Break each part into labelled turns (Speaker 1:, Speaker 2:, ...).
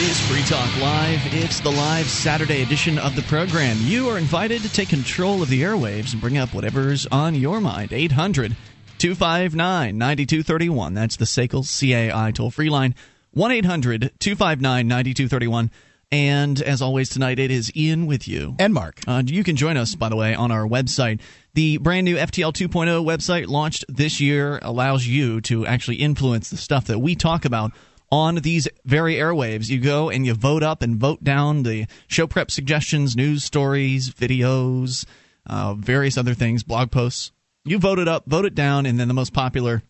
Speaker 1: is Free Talk Live. It's the live Saturday edition of the program. You are invited to take control of the airwaves and bring up whatever's on your mind. 800 259 9231. That's the SACL CAI toll free line. 1 800 259 9231. And as always tonight, it is Ian with you.
Speaker 2: And Mark.
Speaker 1: Uh, you can join us, by the way, on our website. The brand new FTL 2.0 website launched this year allows you to actually influence the stuff that we talk about on these very airwaves. You go and you vote up and vote down the show prep suggestions, news stories, videos, uh, various other things, blog posts. You vote it up, vote it down, and then the most popular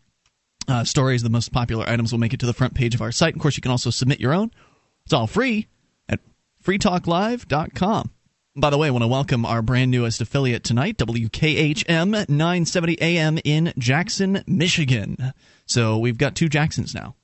Speaker 1: uh, stories, the most popular items will make it to the front page of our site. Of course, you can also submit your own. It's all free at freetalklive.com. By the way, I want to welcome our brand newest affiliate tonight, WKHM 970 AM in Jackson, Michigan. So we've got two Jacksons now.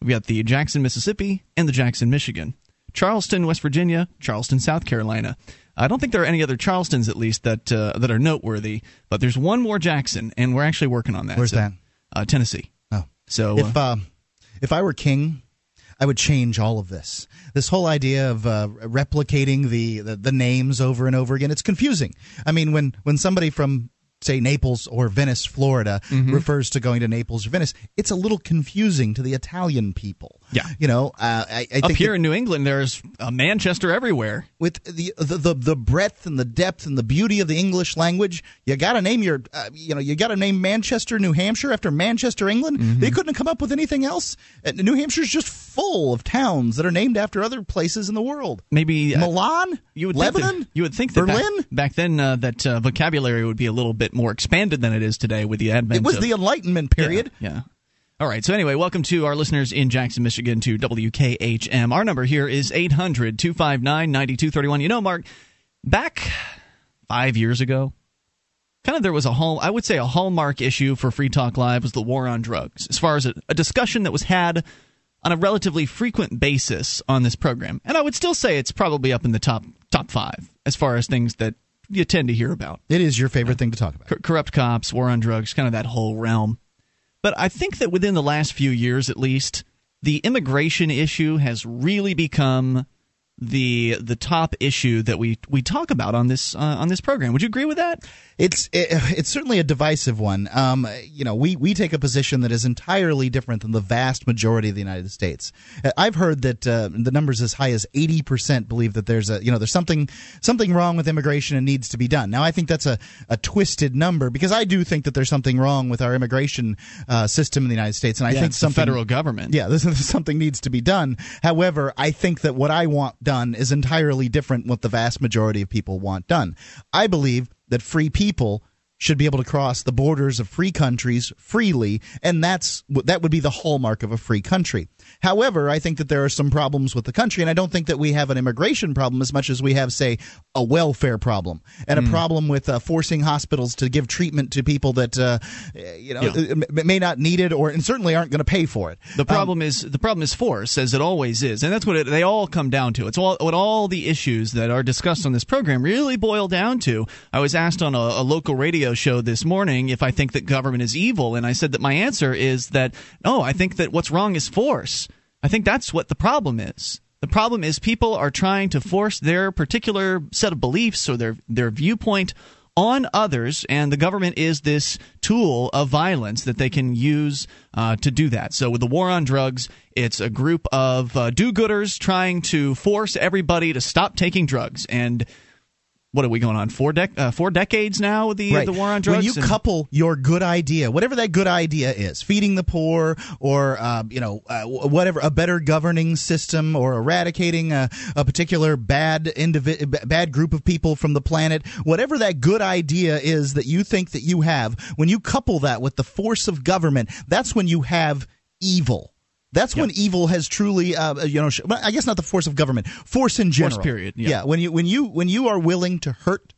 Speaker 1: We've got the Jackson, Mississippi, and the Jackson, Michigan. Charleston, West Virginia, Charleston, South Carolina. I don't think there are any other Charlestons, at least, that uh, that are noteworthy. But there's one more Jackson, and we're actually working on that.
Speaker 2: Where's
Speaker 1: so,
Speaker 2: that?
Speaker 1: Uh, Tennessee.
Speaker 2: Oh,
Speaker 1: so
Speaker 2: if uh, if I were king, I would change all of this. This whole idea of uh, replicating the, the the names over and over again, it's confusing. I mean, when when somebody from say Naples or Venice, Florida,
Speaker 1: Mm-hmm.
Speaker 2: refers to going to Naples or Venice, it's a little confusing to the Italian people.
Speaker 1: Yeah.
Speaker 2: you know, uh, I, I
Speaker 1: up here
Speaker 2: that
Speaker 1: in New England, there's a Manchester everywhere.
Speaker 2: with the, the the the breadth and the depth and the beauty of the English language, you got to name your, uh, you know, you got to name Manchester, New Hampshire after Manchester, England.
Speaker 1: Mm-hmm.
Speaker 2: They couldn't have come up with anything else. Uh, New Hampshire's just full of towns that are named after other places in the world.
Speaker 1: Maybe uh,
Speaker 2: Milan,
Speaker 1: You would
Speaker 2: Lebanon,
Speaker 1: think that, you would think that back-
Speaker 2: Berlin.
Speaker 1: back, then uh, that uh, vocabulary would be a little bit more expanded than it is today with the advent.
Speaker 2: It was
Speaker 1: of,
Speaker 2: the Enlightenment period.
Speaker 1: Yeah, yeah. All right. So anyway, welcome to our listeners in Jackson, Michigan, to WKHM. Our number here is 800 259 9231. You know, Mark, back five years ago, kind of there was a hall. I would say a hallmark issue for Free Talk Live was the war on drugs, as far as a, a discussion that was had on a relatively frequent basis on this program. And I would still say it's probably up in the top top five as far as things that you tend to hear about
Speaker 2: It is your favorite thing to talk about.
Speaker 1: cor- corrupt cops, war on drugs, kind of that whole realm. But I think that within the last few years, at least, the immigration issue has really become the the top issue that we we talk about on this uh, on this program. Would you agree with that?
Speaker 2: It's it, it's certainly a divisive one. Um, you know, we we take a position that is entirely different than the vast majority of the United States. Uh, I've heard that uh, the numbers as high as eighty percent believe that there's a you know there's something something wrong with immigration and needs to be done. Now, I think that's a, a twisted number because I do think that there's something wrong with our immigration uh, system in the United States, and I think
Speaker 1: it's the federal government.
Speaker 2: yeah, this is something needs to be done. However, I think that what I want done is entirely different what the vast majority of people want done. I believe that free people should be able to cross the borders of free countries freely, and that's that would be the hallmark of a free country. However, I think that there are some problems with the country, and I don't think that we have an immigration problem as much as we have, say, a welfare problem and a problem with uh, forcing hospitals to give treatment to people that uh, you know
Speaker 1: Yeah.
Speaker 2: may not need it or and certainly aren't going to pay for it.
Speaker 1: The problem is the problem is force, as it always is, and that's what it, they all come down to. It's all what all the issues that are discussed on this program really boil down to. I was asked on a, a local radio show this morning if I think that government is evil, and I said that my answer is that no, I think that what's wrong is force. I think that's what the problem is. The problem is people are trying to force their particular set of beliefs or their their viewpoint on others, and the government is this tool of violence that they can use uh, to do that. So, with the war on drugs, it's a group of uh, do gooders trying to force everybody to stop taking drugs. And what are we going on four dec- uh, four decades now with the
Speaker 2: Right.
Speaker 1: the war on drugs?
Speaker 2: When you
Speaker 1: And-
Speaker 2: couple your good idea, whatever that good idea is, feeding the poor, or uh, you know, uh, whatever, a better governing system, or eradicating a, a particular bad indivi- bad group of people from the planet, whatever that good idea is that you think that you have, when you couple that with the force of government, that's when you have evil. That's when evil has truly, uh, you know, I guess not the force of government, force in general.
Speaker 1: Force period, yeah.
Speaker 2: yeah when you when you when you are willing to hurt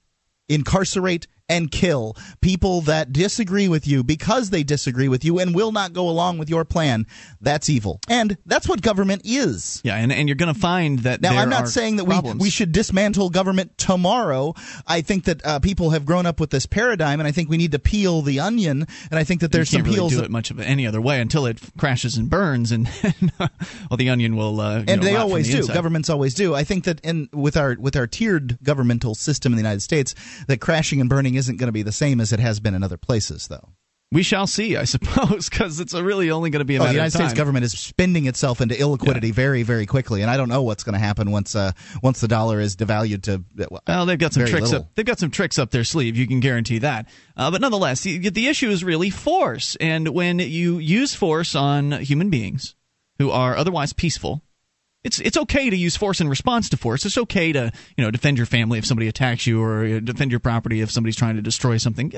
Speaker 2: incarcerate and kill people that disagree with you because they disagree with you and will not go along with your plan, that's evil. And that's what government is.
Speaker 1: Yeah, and, and you're going to find that
Speaker 2: now I'm
Speaker 1: not
Speaker 2: saying that
Speaker 1: we,
Speaker 2: we should dismantle government tomorrow. I think that uh, people have grown up with this paradigm, and I think we need to peel the onion. And I think that there's some
Speaker 1: can't
Speaker 2: peels.
Speaker 1: Really do it much of any other way until it crashes and burns, and, and well, the onion will. Uh,
Speaker 2: and
Speaker 1: know,
Speaker 2: they always
Speaker 1: the
Speaker 2: do.
Speaker 1: Inside.
Speaker 2: Governments always do. I think that in with our with our tiered governmental system in the United States, that crashing and burning isn't going to be the same as it has been in other places, though.
Speaker 1: We shall see, I suppose, because it's really only going to be a
Speaker 2: oh,
Speaker 1: matter
Speaker 2: the United. States government is spending itself into illiquidity
Speaker 1: yeah.
Speaker 2: very, very quickly, and I don't know what's going to happen once uh, once the dollar is devalued to.
Speaker 1: Well, well they've got some tricks
Speaker 2: little.
Speaker 1: up. They've got some tricks up their sleeve. You can guarantee that. Uh, but nonetheless, the, the issue is really force, and when you use force on human beings who are otherwise peaceful, it's it's okay to use force in response to force. It's okay to you know defend your family if somebody attacks you, or defend your property if somebody's trying to destroy something.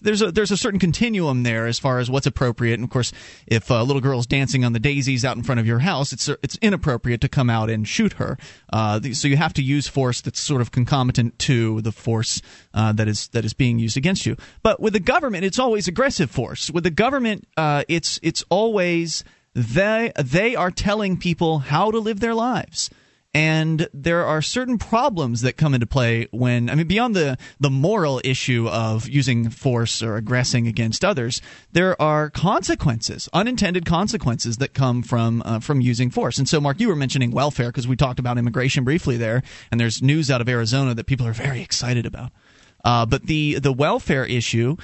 Speaker 1: There's a there's a certain continuum there as far as what's appropriate. And of course, if a little girl's dancing on the daisies out in front of your house, it's it's inappropriate to come out and shoot her. Uh, so you have to use force that's sort of concomitant to the force uh, that is that is being used against you. But with the government, it's always aggressive force. With the government, uh, it's it's always they they are telling people how to live their lives. And there are certain problems that come into play when I mean beyond the the moral issue of using force or aggressing against others there are consequences unintended consequences that come from uh, from using force. And so Mark you were mentioning welfare because we talked about immigration briefly there and there's news out of Arizona that people are very excited about. Uh, but the the welfare issue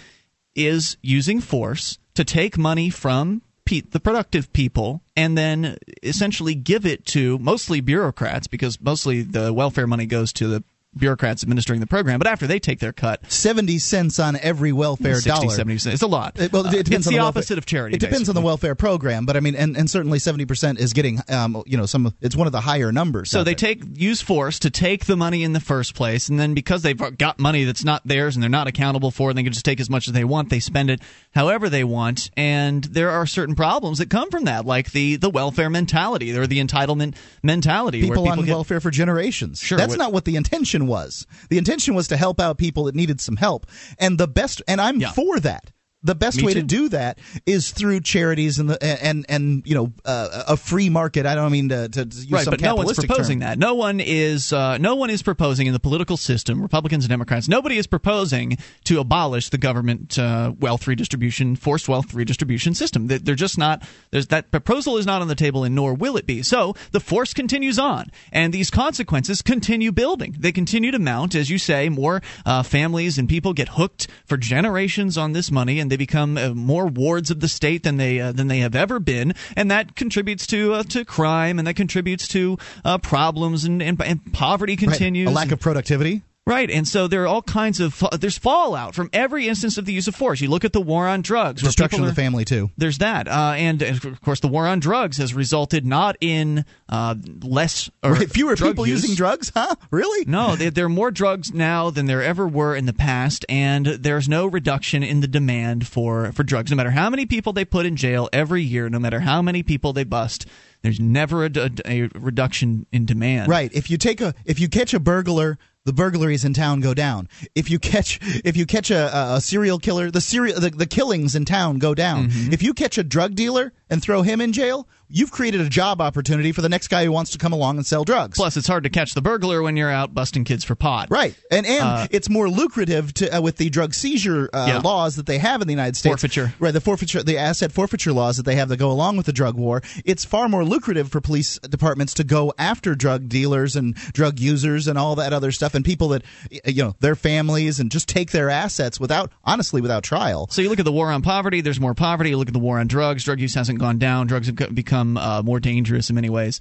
Speaker 1: is using force to take money from the productive people and then essentially give it to mostly bureaucrats because mostly the welfare money goes to the bureaucrats administering the program. But after they take their cut,
Speaker 2: seventy cents on every welfare
Speaker 1: 60,
Speaker 2: dollar.
Speaker 1: 70 cents. It's a lot.
Speaker 2: It, well, it depends
Speaker 1: uh, it's
Speaker 2: on
Speaker 1: the,
Speaker 2: the
Speaker 1: opposite
Speaker 2: welfare.
Speaker 1: of charity.
Speaker 2: It depends
Speaker 1: basically.
Speaker 2: on the welfare program, but I mean, and, and certainly seventy percent is getting, um, you know, some. It's one of the higher numbers.
Speaker 1: So they take use force to take the money in the first place, and then because they've got money that's not theirs and they're not accountable for, it, they can just take as much as they want. They spend it however they want, and there are certain problems that come from that, like the the welfare mentality or the entitlement mentality.
Speaker 2: People,
Speaker 1: where people
Speaker 2: on
Speaker 1: get,
Speaker 2: welfare for generations.
Speaker 1: Sure,
Speaker 2: that's
Speaker 1: what-
Speaker 2: not what the intention was. The intention was to help out people that needed some help, and the best. And I'm
Speaker 1: Yeah.
Speaker 2: for that. The best
Speaker 1: Me
Speaker 2: way
Speaker 1: too.
Speaker 2: to do that is through charities and the and and you know uh, a free market. I don't mean to, to use
Speaker 1: right,
Speaker 2: some
Speaker 1: but no one's proposing
Speaker 2: term.
Speaker 1: that. No one is. Uh, no one is proposing in the political system, Republicans and Democrats. Nobody is proposing to abolish the government uh, wealth redistribution, forced wealth redistribution system. They- They're just not. There's that proposal is not on the table, and nor will it be. So the force continues on, and these consequences continue building. They continue to mount, as you say. More uh, families and people get hooked for generations on this money, and they become uh, more wards of the state than they uh, than they have ever been, and that contributes to uh, to crime, and that contributes to uh, problems, and, and, and poverty
Speaker 2: Right.
Speaker 1: continues.
Speaker 2: A lack of productivity.
Speaker 1: Right, and so there are all kinds of there's fallout from every instance of the use of force. You look at the war on drugs,
Speaker 2: Destruction
Speaker 1: people
Speaker 2: of the family too.
Speaker 1: There's that, uh, and uh, of course, the war on drugs has resulted not in uh, less or
Speaker 2: fewer people
Speaker 1: use.
Speaker 2: using drugs, huh? Really?
Speaker 1: No, there there are more drugs now than there ever were in the past, and there's no reduction in the demand for, for drugs. No matter how many people they put in jail every year, no matter how many people they bust, there's never a, a- a reduction in demand.
Speaker 2: Right. If you take a if you catch a burglar, the burglaries in town go down. If you catch if you catch a, a, serial killer, the serial the, the killings in town go down.
Speaker 1: Mm-hmm.
Speaker 2: If you catch a drug dealer and throw him in jail, you've created a job opportunity for the next guy who wants to come along and sell drugs.
Speaker 1: Plus, it's hard to catch the burglar when you're out busting kids for pot.
Speaker 2: Right, and and it's more lucrative to uh, with the drug seizure uh,
Speaker 1: Uh, Yeah.
Speaker 2: laws that they have in the United States.
Speaker 1: Forfeiture.
Speaker 2: right? The forfeiture, the asset forfeiture laws that they have that go along with the drug war. It's far more lucrative for police departments to go after drug dealers and drug users and all that other stuff, and people that you know their families and just take their assets without honestly without trial.
Speaker 1: So you look at the war on poverty. There's more poverty. You look at the war on drugs. Drug use hasn't gone down. Drugs have co- become uh, more dangerous in many ways.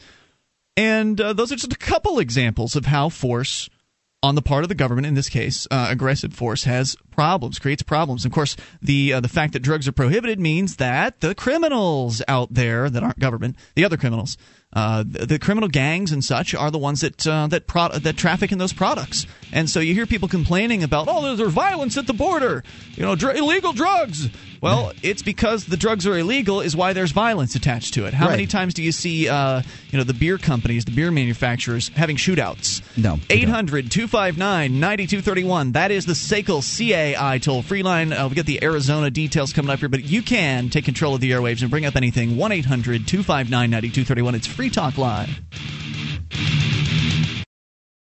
Speaker 1: And uh, those are just a couple examples of how force on the part of the government, in this case, uh, aggressive force, has problems, creates problems. Of course, the uh, the fact that drugs are prohibited means that the criminals out there that aren't government, the other criminals, uh, the, the criminal gangs and such, are the ones that uh, that pro- that traffic in those products. And so you hear people complaining about, oh, there's violence at the border, you know, dr- illegal drugs. Well, it's because the drugs are illegal is why there's violence attached to it. How
Speaker 2: Right.
Speaker 1: many times do you see, uh, you know, the beer companies, the beer manufacturers having shootouts?
Speaker 2: No,
Speaker 1: 800 259 9231. That is the SACL CAI toll free line. Uh, we got the Arizona details coming up here, but you can take control of the airwaves and bring up anything. 1 800 259 9231. It's Free Talk Live.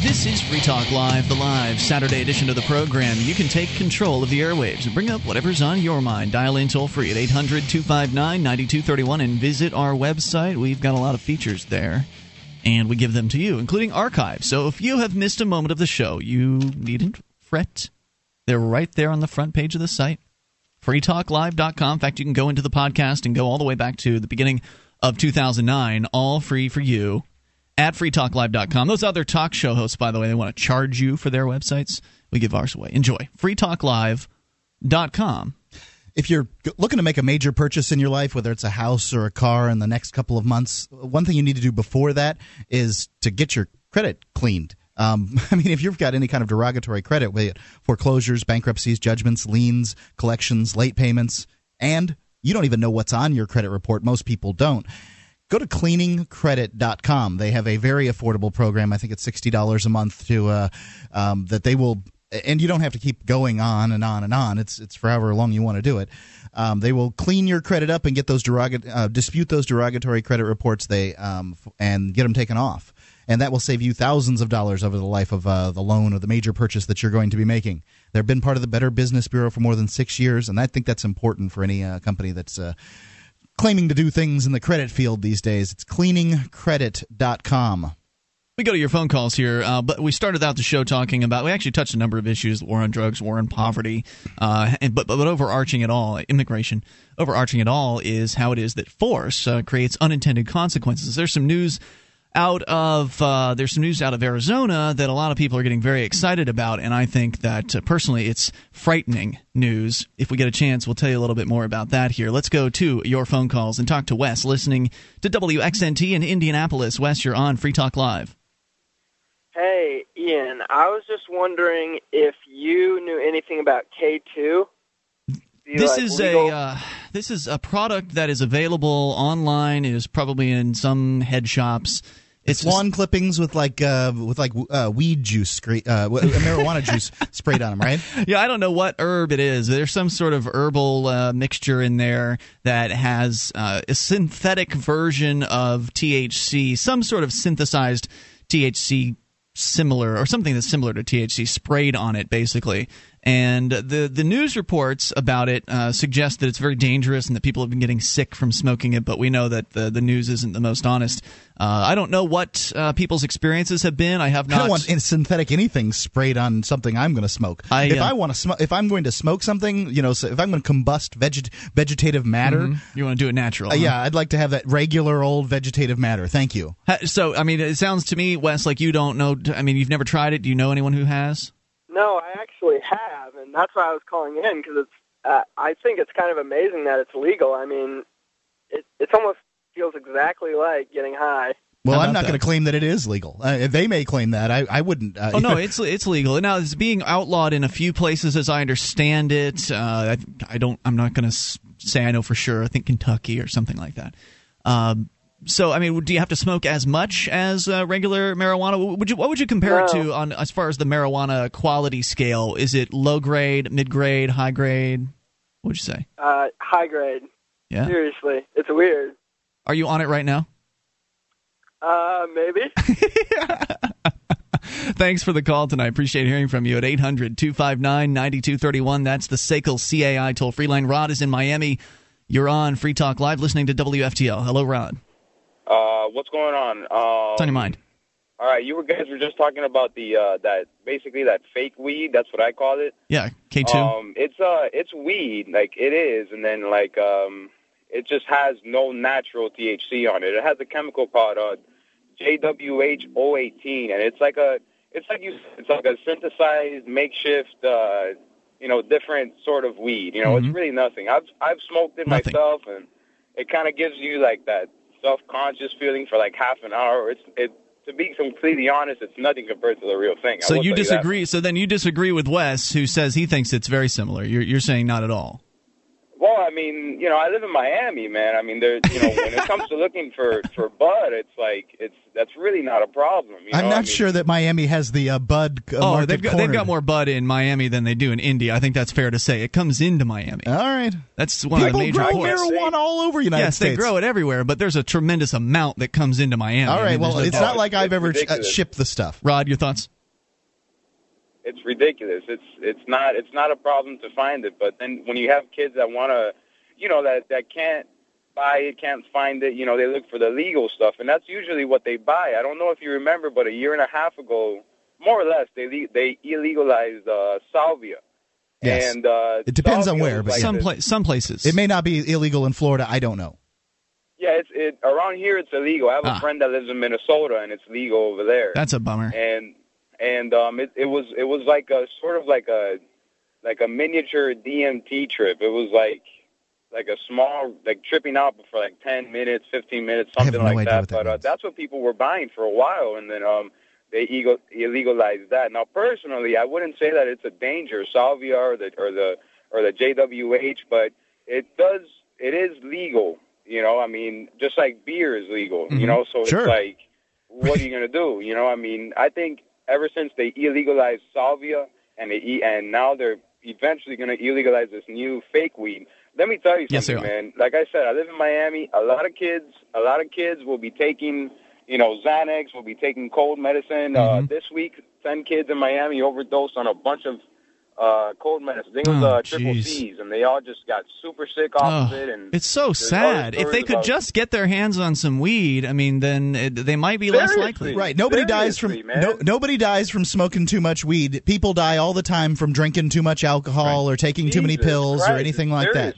Speaker 1: This is Free Talk Live, the live Saturday edition of the program. You can take control of the airwaves and bring up whatever's on your mind. Dial in toll free at 800 259 9231 and visit our website. We've got a lot of features there, and we give them to you, including archives. So if you have missed a moment of the show, you needn't fret. They're right there on the front page of the site. freetalklive.com. In fact, you can go into the podcast and go all the way back to the beginning of 2009, all free for you at freetalklive.com. Those other talk show hosts, by the way, they want to charge you for their websites. We give ours away. Enjoy. freetalklive.com.
Speaker 2: if you're looking to make a major purchase in your life, whether it's a house or a car in the next couple of months, one thing you need to do before that is to get your credit cleaned. Um, I mean, if you've got any kind of derogatory credit, be it foreclosures, bankruptcies, judgments, liens, collections, late payments, and you don't even know what's on your credit report, most people don't. Go to cleaningcredit.com. They have a very affordable program. I think it's $60 a month to uh, um, that they will and you don't have to keep going on and on and on. It's it's for however long you want to do it. Um, they will clean your credit up and get those derogat- uh, dispute those derogatory credit reports. They um, f- and get them taken off, and that will save you thousands of dollars over the life of uh, the loan or the major purchase that you're going to be making. They've been part of the Better Business Bureau for more than six years, and I think that's important for any uh, company that's. Claiming to do things in the credit field these days. It's cleaningcredit.com.
Speaker 1: We go to your phone calls here, uh, but we started out the show talking about. We actually touched a number of issues: war on drugs, war on poverty, uh, and, but, but but overarching it all, immigration. Overarching it all is how it is that force uh, creates unintended consequences. There's some news out of uh, there's some news out of Arizona that a lot of people are getting very excited about, and I think that uh, personally it's frightening news. If we get a chance, we'll tell you a little bit more about that here. Let's go to your phone calls and talk to Wes, listening to WXNT in Indianapolis. Wes, you're on Free Talk Live.
Speaker 3: Hey, Ian, I was just wondering if you knew anything about K2. The,
Speaker 1: This
Speaker 3: like,
Speaker 1: is
Speaker 3: legal-
Speaker 1: a uh, this is a product that is available online. It is probably in some head shops.
Speaker 2: It's lawn clippings with like uh, with like uh, weed juice, scre- uh, marijuana juice sprayed on them, right?
Speaker 1: Yeah, I don't know what herb it is. There's some sort of herbal uh, mixture in there that has uh, a synthetic version of THC, some sort of synthesized THC similar or something that's similar to THC sprayed on it, basically. And the the news reports about it uh, suggest that it's very dangerous and that people have been getting sick from smoking it. But we know that the the news isn't the most honest. Uh, I don't know what uh, people's experiences have been. I have not.
Speaker 2: I don't want synthetic anything sprayed on something I'm going to smoke.
Speaker 1: I,
Speaker 2: if
Speaker 1: uh,
Speaker 2: I want to smoke, if I'm going to smoke something, you know, so if I'm going to combust veget- vegetative matter,
Speaker 1: Mhm. You want to do it natural?
Speaker 2: uh,
Speaker 1: huh?
Speaker 2: yeah, I'd like to have that regular old vegetative matter. Thank you.
Speaker 1: So, I mean, it sounds to me, Wes, like you don't know. I mean, you've never tried it. Do you know anyone who has?
Speaker 3: No, I actually have, and that's why I was calling in because it's. Uh, I think it's kind of amazing that it's legal. I mean, it it almost feels exactly like getting high.
Speaker 2: Well, I'm not going to claim that it is legal. Uh, they may claim that. I, I wouldn't. Uh,
Speaker 1: Oh no, it's it's legal now. It's being outlawed in a few places, as I understand it. Uh, I, I don't. I'm not going to say I know for sure. I think Kentucky or something like that. Um, so, I mean, do you have to smoke as much as uh, regular marijuana? Would you what would you compare it to on as far as the marijuana quality scale? Is it low grade, mid grade, high grade? What would you say?
Speaker 3: Uh, high grade.
Speaker 1: Yeah.
Speaker 3: Seriously, it's weird.
Speaker 1: Are you on it right now?
Speaker 3: Uh, maybe.
Speaker 1: Thanks for the call tonight. Appreciate hearing from you at 800 259 9231. That's the SACL CAI toll free line. Rod is in Miami. You're on Free Talk Live listening to WFTL. Hello, Rod.
Speaker 4: Uh, what's going on? Um,
Speaker 1: What's on your mind?
Speaker 4: All right, you guys were just talking about the uh, that basically that fake weed. That's what I call it.
Speaker 1: Yeah, K two.
Speaker 4: Um, it's uh, it's weed, like it is, and then like um, it just has no natural THC on it. It has a chemical called uh, JWH018, and it's like a, it's like you, it's like a synthesized makeshift, uh, you know, different sort of weed. You know,
Speaker 1: Mhm.
Speaker 4: it's really nothing. I've I've smoked it
Speaker 1: Nothing.
Speaker 4: myself, and it kind of gives you like that self-conscious feeling for like half an hour. It's it. To be completely honest, it's nothing compared to the real thing. I
Speaker 1: So you disagree? So then you disagree with Wes, who says he thinks it's very similar. You're you're saying not at all.
Speaker 4: Well, I mean, you know, I live in Miami, man. I mean, there, you know, when it comes to looking for for bud, it's like it's that's really not a problem. You know?
Speaker 2: I'm
Speaker 4: I
Speaker 2: not
Speaker 4: mean,
Speaker 2: sure that Miami has the uh, bud. Uh,
Speaker 1: oh, they've got they've got more bud in Miami than they do in India. I think that's fair to say. It comes into Miami.
Speaker 2: All right.
Speaker 1: That's one
Speaker 2: People
Speaker 1: of the major
Speaker 2: grow
Speaker 1: ports.
Speaker 2: marijuana all over United
Speaker 1: yes,
Speaker 2: States.
Speaker 1: they grow it everywhere, but there's a tremendous amount that comes into Miami.
Speaker 2: All right, I
Speaker 1: mean,
Speaker 2: Well,
Speaker 1: there's
Speaker 2: it's
Speaker 1: no-
Speaker 2: not like I've
Speaker 4: it's
Speaker 2: ever uh, shipped the stuff.
Speaker 1: Rod, your thoughts?
Speaker 4: It's ridiculous. It's it's not it's not a problem to find it, but then when you have kids that want to, you know, that that can't buy it, can't find it, you know, they look for the legal stuff, and that's usually what they buy. I don't know if you remember, but a year and a half ago, more or less, they le- they illegalized uh, salvia.
Speaker 2: Yes.
Speaker 4: And uh,
Speaker 2: It depends on where, but
Speaker 4: like
Speaker 1: some
Speaker 4: this-
Speaker 1: pla- some places.
Speaker 2: It may not be illegal in Florida. I don't know.
Speaker 4: Yeah, it's it around here. It's illegal. I have a
Speaker 1: Ah.
Speaker 4: friend that lives in Minnesota, and it's legal over there.
Speaker 1: That's a bummer.
Speaker 4: and and um, it it was it was like a sort of like a like a miniature DMT trip. It was like like a small like tripping out for like ten minutes, fifteen minutes, something
Speaker 2: no
Speaker 4: like that.
Speaker 2: that
Speaker 4: but uh, that's what people were buying for a while, and then um, they ego- illegalized that. Now, personally, I wouldn't say that it's a danger, salvia or the or the or the JWH, but it does it is legal. You know, I mean, just like beer is legal.
Speaker 1: Mhm.
Speaker 4: You know, so
Speaker 2: Sure.
Speaker 4: it's like, what are you gonna do? You know, I mean, I think ever since they illegalized salvia and they e- and now they're eventually gonna illegalize this new fake weed. Let me tell you something, man. Like I said, I live in Miami. A lot of kids, a lot of kids will be taking, you know, Xanax, will be taking cold medicine. Uh,
Speaker 1: Mhm.
Speaker 4: this week, ten kids in Miami overdosed on a bunch of uh, cold medicine. I think it was
Speaker 1: Oh,
Speaker 4: uh, triple
Speaker 1: jeez.
Speaker 4: C's, and they all just got super sick off
Speaker 1: Oh,
Speaker 4: of it. And
Speaker 1: it's so sad. If they could
Speaker 4: about-
Speaker 1: just get their hands on some weed, I mean, then it, they might be less likely.
Speaker 2: Right. Nobody dies from no, nobody dies from smoking too much weed. People die all the time from drinking too much alcohol or taking too many
Speaker 4: Jesus
Speaker 2: pills or anything
Speaker 4: it's
Speaker 2: like that.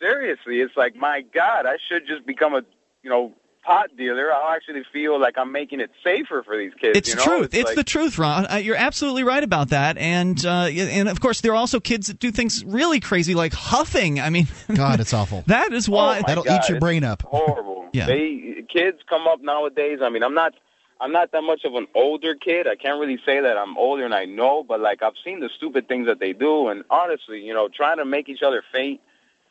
Speaker 4: Seriously, it's like my God, I should just become a you know pot dealer. I'll actually feel like I'm making it safer for these kids.
Speaker 1: It's
Speaker 4: you know?
Speaker 1: truth. It's,
Speaker 4: like,
Speaker 1: the truth, Ron. Uh, you're absolutely right about that. And uh, and of course, there are also kids that do things really crazy, like huffing. I mean,
Speaker 2: God, it's awful.
Speaker 1: that is why.
Speaker 4: Oh,
Speaker 2: That'll
Speaker 4: God,
Speaker 2: eat your brain up.
Speaker 4: horrible.
Speaker 1: Yeah.
Speaker 4: They kids come up nowadays. I mean, I'm not I'm not that much of an older kid. I can't really say that I'm older and I know, but like I've seen the stupid things that they do and honestly, you know, trying to make each other faint,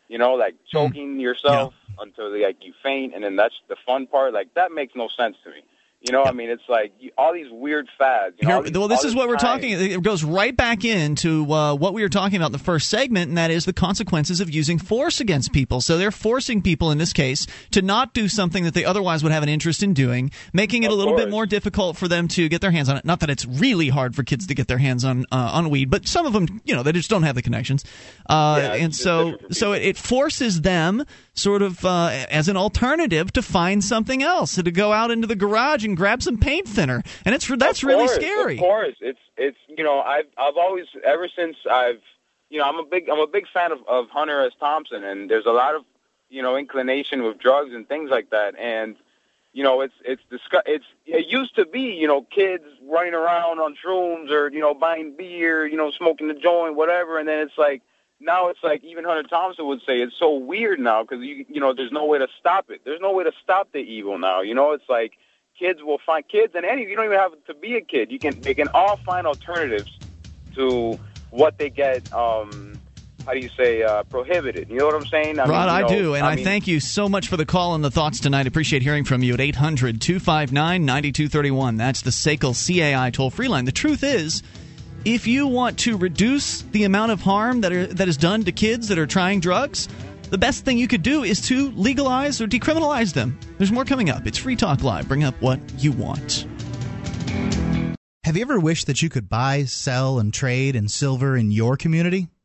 Speaker 4: you know, like choking yourself until they, like you faint and then that's the fun part. Like that makes no sense to me. You know, I mean, it's like all these weird fads. You know,
Speaker 1: Here,
Speaker 4: these-
Speaker 1: well, this is what we're talking. It goes right back into uh, what we were talking about in the first segment, and that is the consequences of using force against people. So they're forcing people in this case to not do something that they otherwise would have an interest in doing, making it
Speaker 4: Of
Speaker 1: a little bit more difficult for them to get their hands on it. Not that it's really hard for kids to get their hands on uh, on weed, but some of them, you know, they just don't have the connections, uh,
Speaker 4: Yeah,
Speaker 1: and so so it, it forces them sort of uh, as an alternative to find something else, to go out into the garage and grab some paint thinner, and it's that's
Speaker 4: Of
Speaker 1: really scary.
Speaker 4: Of course, it's it's you know I've I've always ever since I've you know I'm a big I'm a big fan of, of Hunter S. Thompson, and there's a lot of you know inclination with drugs and things like that, and you know it's it's discuss it's it used to be you know kids running around on shrooms or you know buying beer, you know smoking the joint, whatever, and then it's like now it's like even Hunter Thompson would say it's so weird now because you you know there's no way to stop it. There's no way to stop the evil now. You know it's like kids will find kids and any you don't even have to be a kid. You can they can all find alternatives to what they get. Um, how do you say uh, prohibited? You know what I'm saying? I mean,
Speaker 1: Rod,
Speaker 4: you
Speaker 1: I do, and I,
Speaker 4: mean,
Speaker 1: thank you so much for the call and the thoughts tonight. Appreciate hearing from you at 800 259 9231. That's the SACL CAI toll free line. The truth is, if you want to reduce the amount of harm that, are, that is done to kids that are trying drugs, the best thing you could do is to legalize or decriminalize them. There's more coming up. It's Free Talk Live. Bring up what you want.
Speaker 2: Have you ever wished that you could buy, sell, and trade in silver in your community?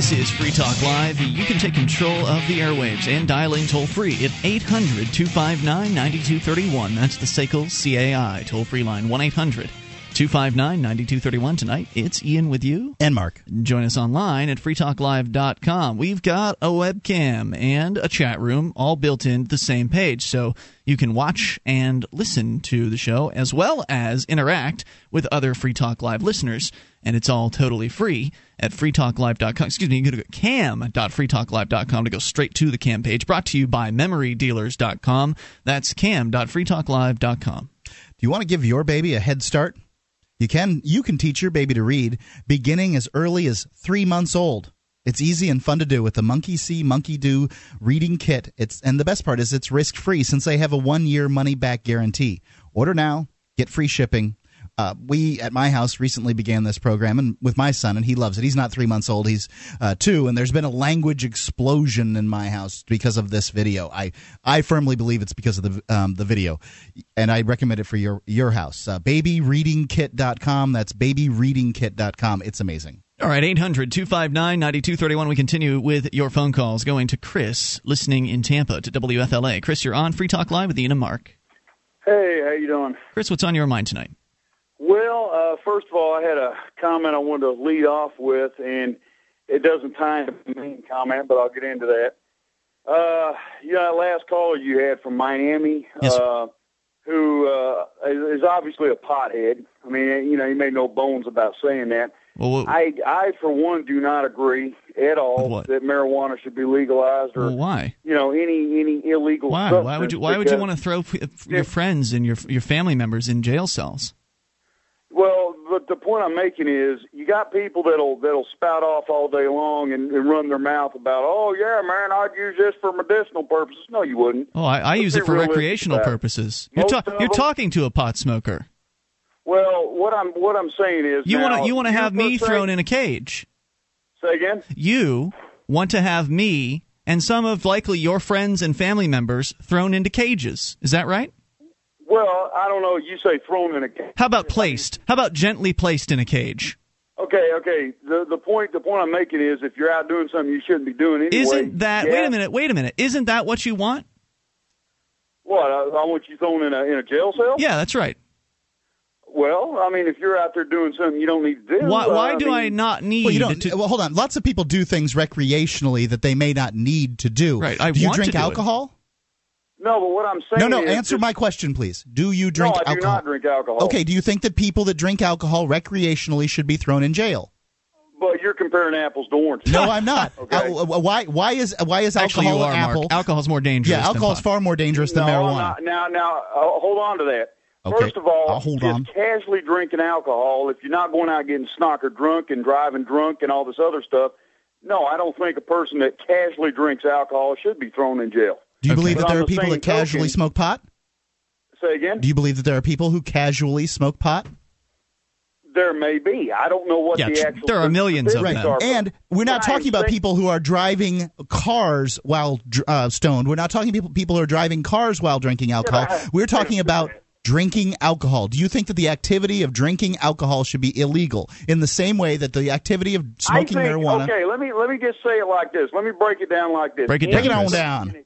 Speaker 1: This is Free Talk Live. You can take control of the airwaves and dial in toll free at 800 259 9231. That's the SACL CAI toll free line 1 800 259 9231. Tonight, it's Ian with you.
Speaker 2: And Mark.
Speaker 1: Join us online at freetalklive.com. We've got a webcam and a chat room all built into the same page. So you can watch and listen to the show as well as interact with other Free Talk Live listeners. And it's all totally free at freetalklive.com. Excuse me, you can go to cam.freetalklive.com to go straight to the cam page. Brought to you by memorydealers.com. That's cam.freetalklive.com.
Speaker 2: Do you want to give your baby a head start? You can you can teach your baby to read beginning as early as 3 months old. It's easy and fun to do with the Monkey See Monkey Do reading kit. It's and the best part is it's risk-free since they have a 1-year money-back guarantee. Order now, get free shipping. Uh, we at my house recently began this program and with my son and he loves it he's not three months old he's uh, two and there's been a language explosion in my house because of this video i i firmly believe it's because of the um, the video and i recommend it for your your house uh, babyreadingkit.com that's babyreadingkit.com it's amazing
Speaker 1: all right, 800 259 9231. We continue with your phone calls going to Chris, listening in Tampa to WFLA. Chris, you're on Free Talk Live with Ian and Mark.
Speaker 5: Hey, how you doing?
Speaker 1: Chris, what's on your mind tonight?
Speaker 5: Well, uh, first of all, I had a comment I wanted to lead off with, and it doesn't tie into the main comment, but I'll get into that. Uh, you know, that last caller you had from Miami,
Speaker 1: Yes,
Speaker 5: uh, who uh, is is obviously a pothead. I mean, you know, he made no bones about saying that.
Speaker 1: Well, what,
Speaker 5: I, I for one, do not agree at all
Speaker 1: What?
Speaker 5: that marijuana should be legalized or
Speaker 1: well, why?
Speaker 5: you know any any illegal.
Speaker 1: Why? Why would you? Why would you want to throw your friends and your your family members in jail cells?
Speaker 5: Well, but the point I'm making is, you got people that'll that'll spout off all day long and, and run their mouth about, oh yeah, man, I'd use this for medicinal purposes. No, you wouldn't.
Speaker 1: Oh, I, I use it for recreational purposes. You're, ta- you're talking to a pot smoker.
Speaker 5: Well, what I'm what I'm saying is,
Speaker 1: You
Speaker 5: want
Speaker 1: to you want to have me
Speaker 5: thrown
Speaker 1: thrown in a cage.
Speaker 5: Say again.
Speaker 1: You want to have me and some of likely your friends and family members thrown into cages. Is that right?
Speaker 5: Well, I don't know. You say thrown in a cage.
Speaker 1: How about placed? How about gently placed in a cage?
Speaker 5: Okay, okay. The the point the point I'm making is, if you're out doing something you shouldn't be doing anyway.
Speaker 1: Isn't that?
Speaker 5: yeah,
Speaker 1: Wait a minute. Wait a minute. Isn't that what you want?
Speaker 5: What? I, I want you thrown in a in a jail cell.
Speaker 1: Yeah, that's right.
Speaker 5: Well, I mean, if you're out there doing something you don't need to do,
Speaker 1: Why, why
Speaker 5: I
Speaker 1: do
Speaker 5: mean,
Speaker 1: I not need
Speaker 2: well, you don't.
Speaker 1: to?
Speaker 2: well, hold on. Lots of people do things recreationally that they may not need to do.
Speaker 1: Right, I
Speaker 2: do you
Speaker 1: want to
Speaker 2: drink
Speaker 1: do it.
Speaker 2: Alcohol?
Speaker 5: No, but what I'm saying.
Speaker 2: Is No, no.
Speaker 5: is
Speaker 2: Answer
Speaker 5: just-
Speaker 2: my question, please. Do you drink
Speaker 5: no, I do
Speaker 2: alcohol?
Speaker 5: not drink alcohol.
Speaker 2: Okay. Do you think that people that drink alcohol recreationally should be thrown in jail?
Speaker 5: But you're comparing apples to oranges.
Speaker 2: No, I'm not.
Speaker 5: Okay.
Speaker 2: Uh, why? Why is why is
Speaker 1: Actually,
Speaker 2: alcohol
Speaker 1: you are,
Speaker 2: apple?
Speaker 1: Mark. Alcohol's more dangerous.
Speaker 2: yeah, alcohol is far more dangerous than
Speaker 5: no, I'm
Speaker 2: marijuana.
Speaker 5: not. Now, now, uh, hold on to that.
Speaker 2: Okay,
Speaker 5: First of all,
Speaker 2: I'll hold
Speaker 5: just
Speaker 2: on.
Speaker 5: casually drinking alcohol, if you're not going out getting snockered drunk and driving drunk and all this other stuff, no, I don't think a person that casually drinks alcohol should be thrown in jail.
Speaker 2: Do you
Speaker 1: Okay.
Speaker 2: believe that there are
Speaker 5: the
Speaker 2: people
Speaker 5: same
Speaker 2: that casually
Speaker 5: token-
Speaker 2: smoke pot?
Speaker 5: Say again?
Speaker 2: Do you believe that there are people who casually smoke pot?
Speaker 5: There may be. I don't know what
Speaker 1: Yeah,
Speaker 5: the actual
Speaker 1: there are millions of them.
Speaker 5: are,
Speaker 2: And we're not talking about people who are driving cars while uh, stoned. We're not talking people people who are driving cars while drinking alcohol. We're talking about drinking alcohol. Do you think that the activity of drinking alcohol should be illegal in the same way that the activity of smoking
Speaker 5: think,
Speaker 2: marijuana?
Speaker 5: Okay, let me let me just say it like this. Let me break it down like this.
Speaker 1: Break it
Speaker 2: Break it
Speaker 1: down,
Speaker 2: on down.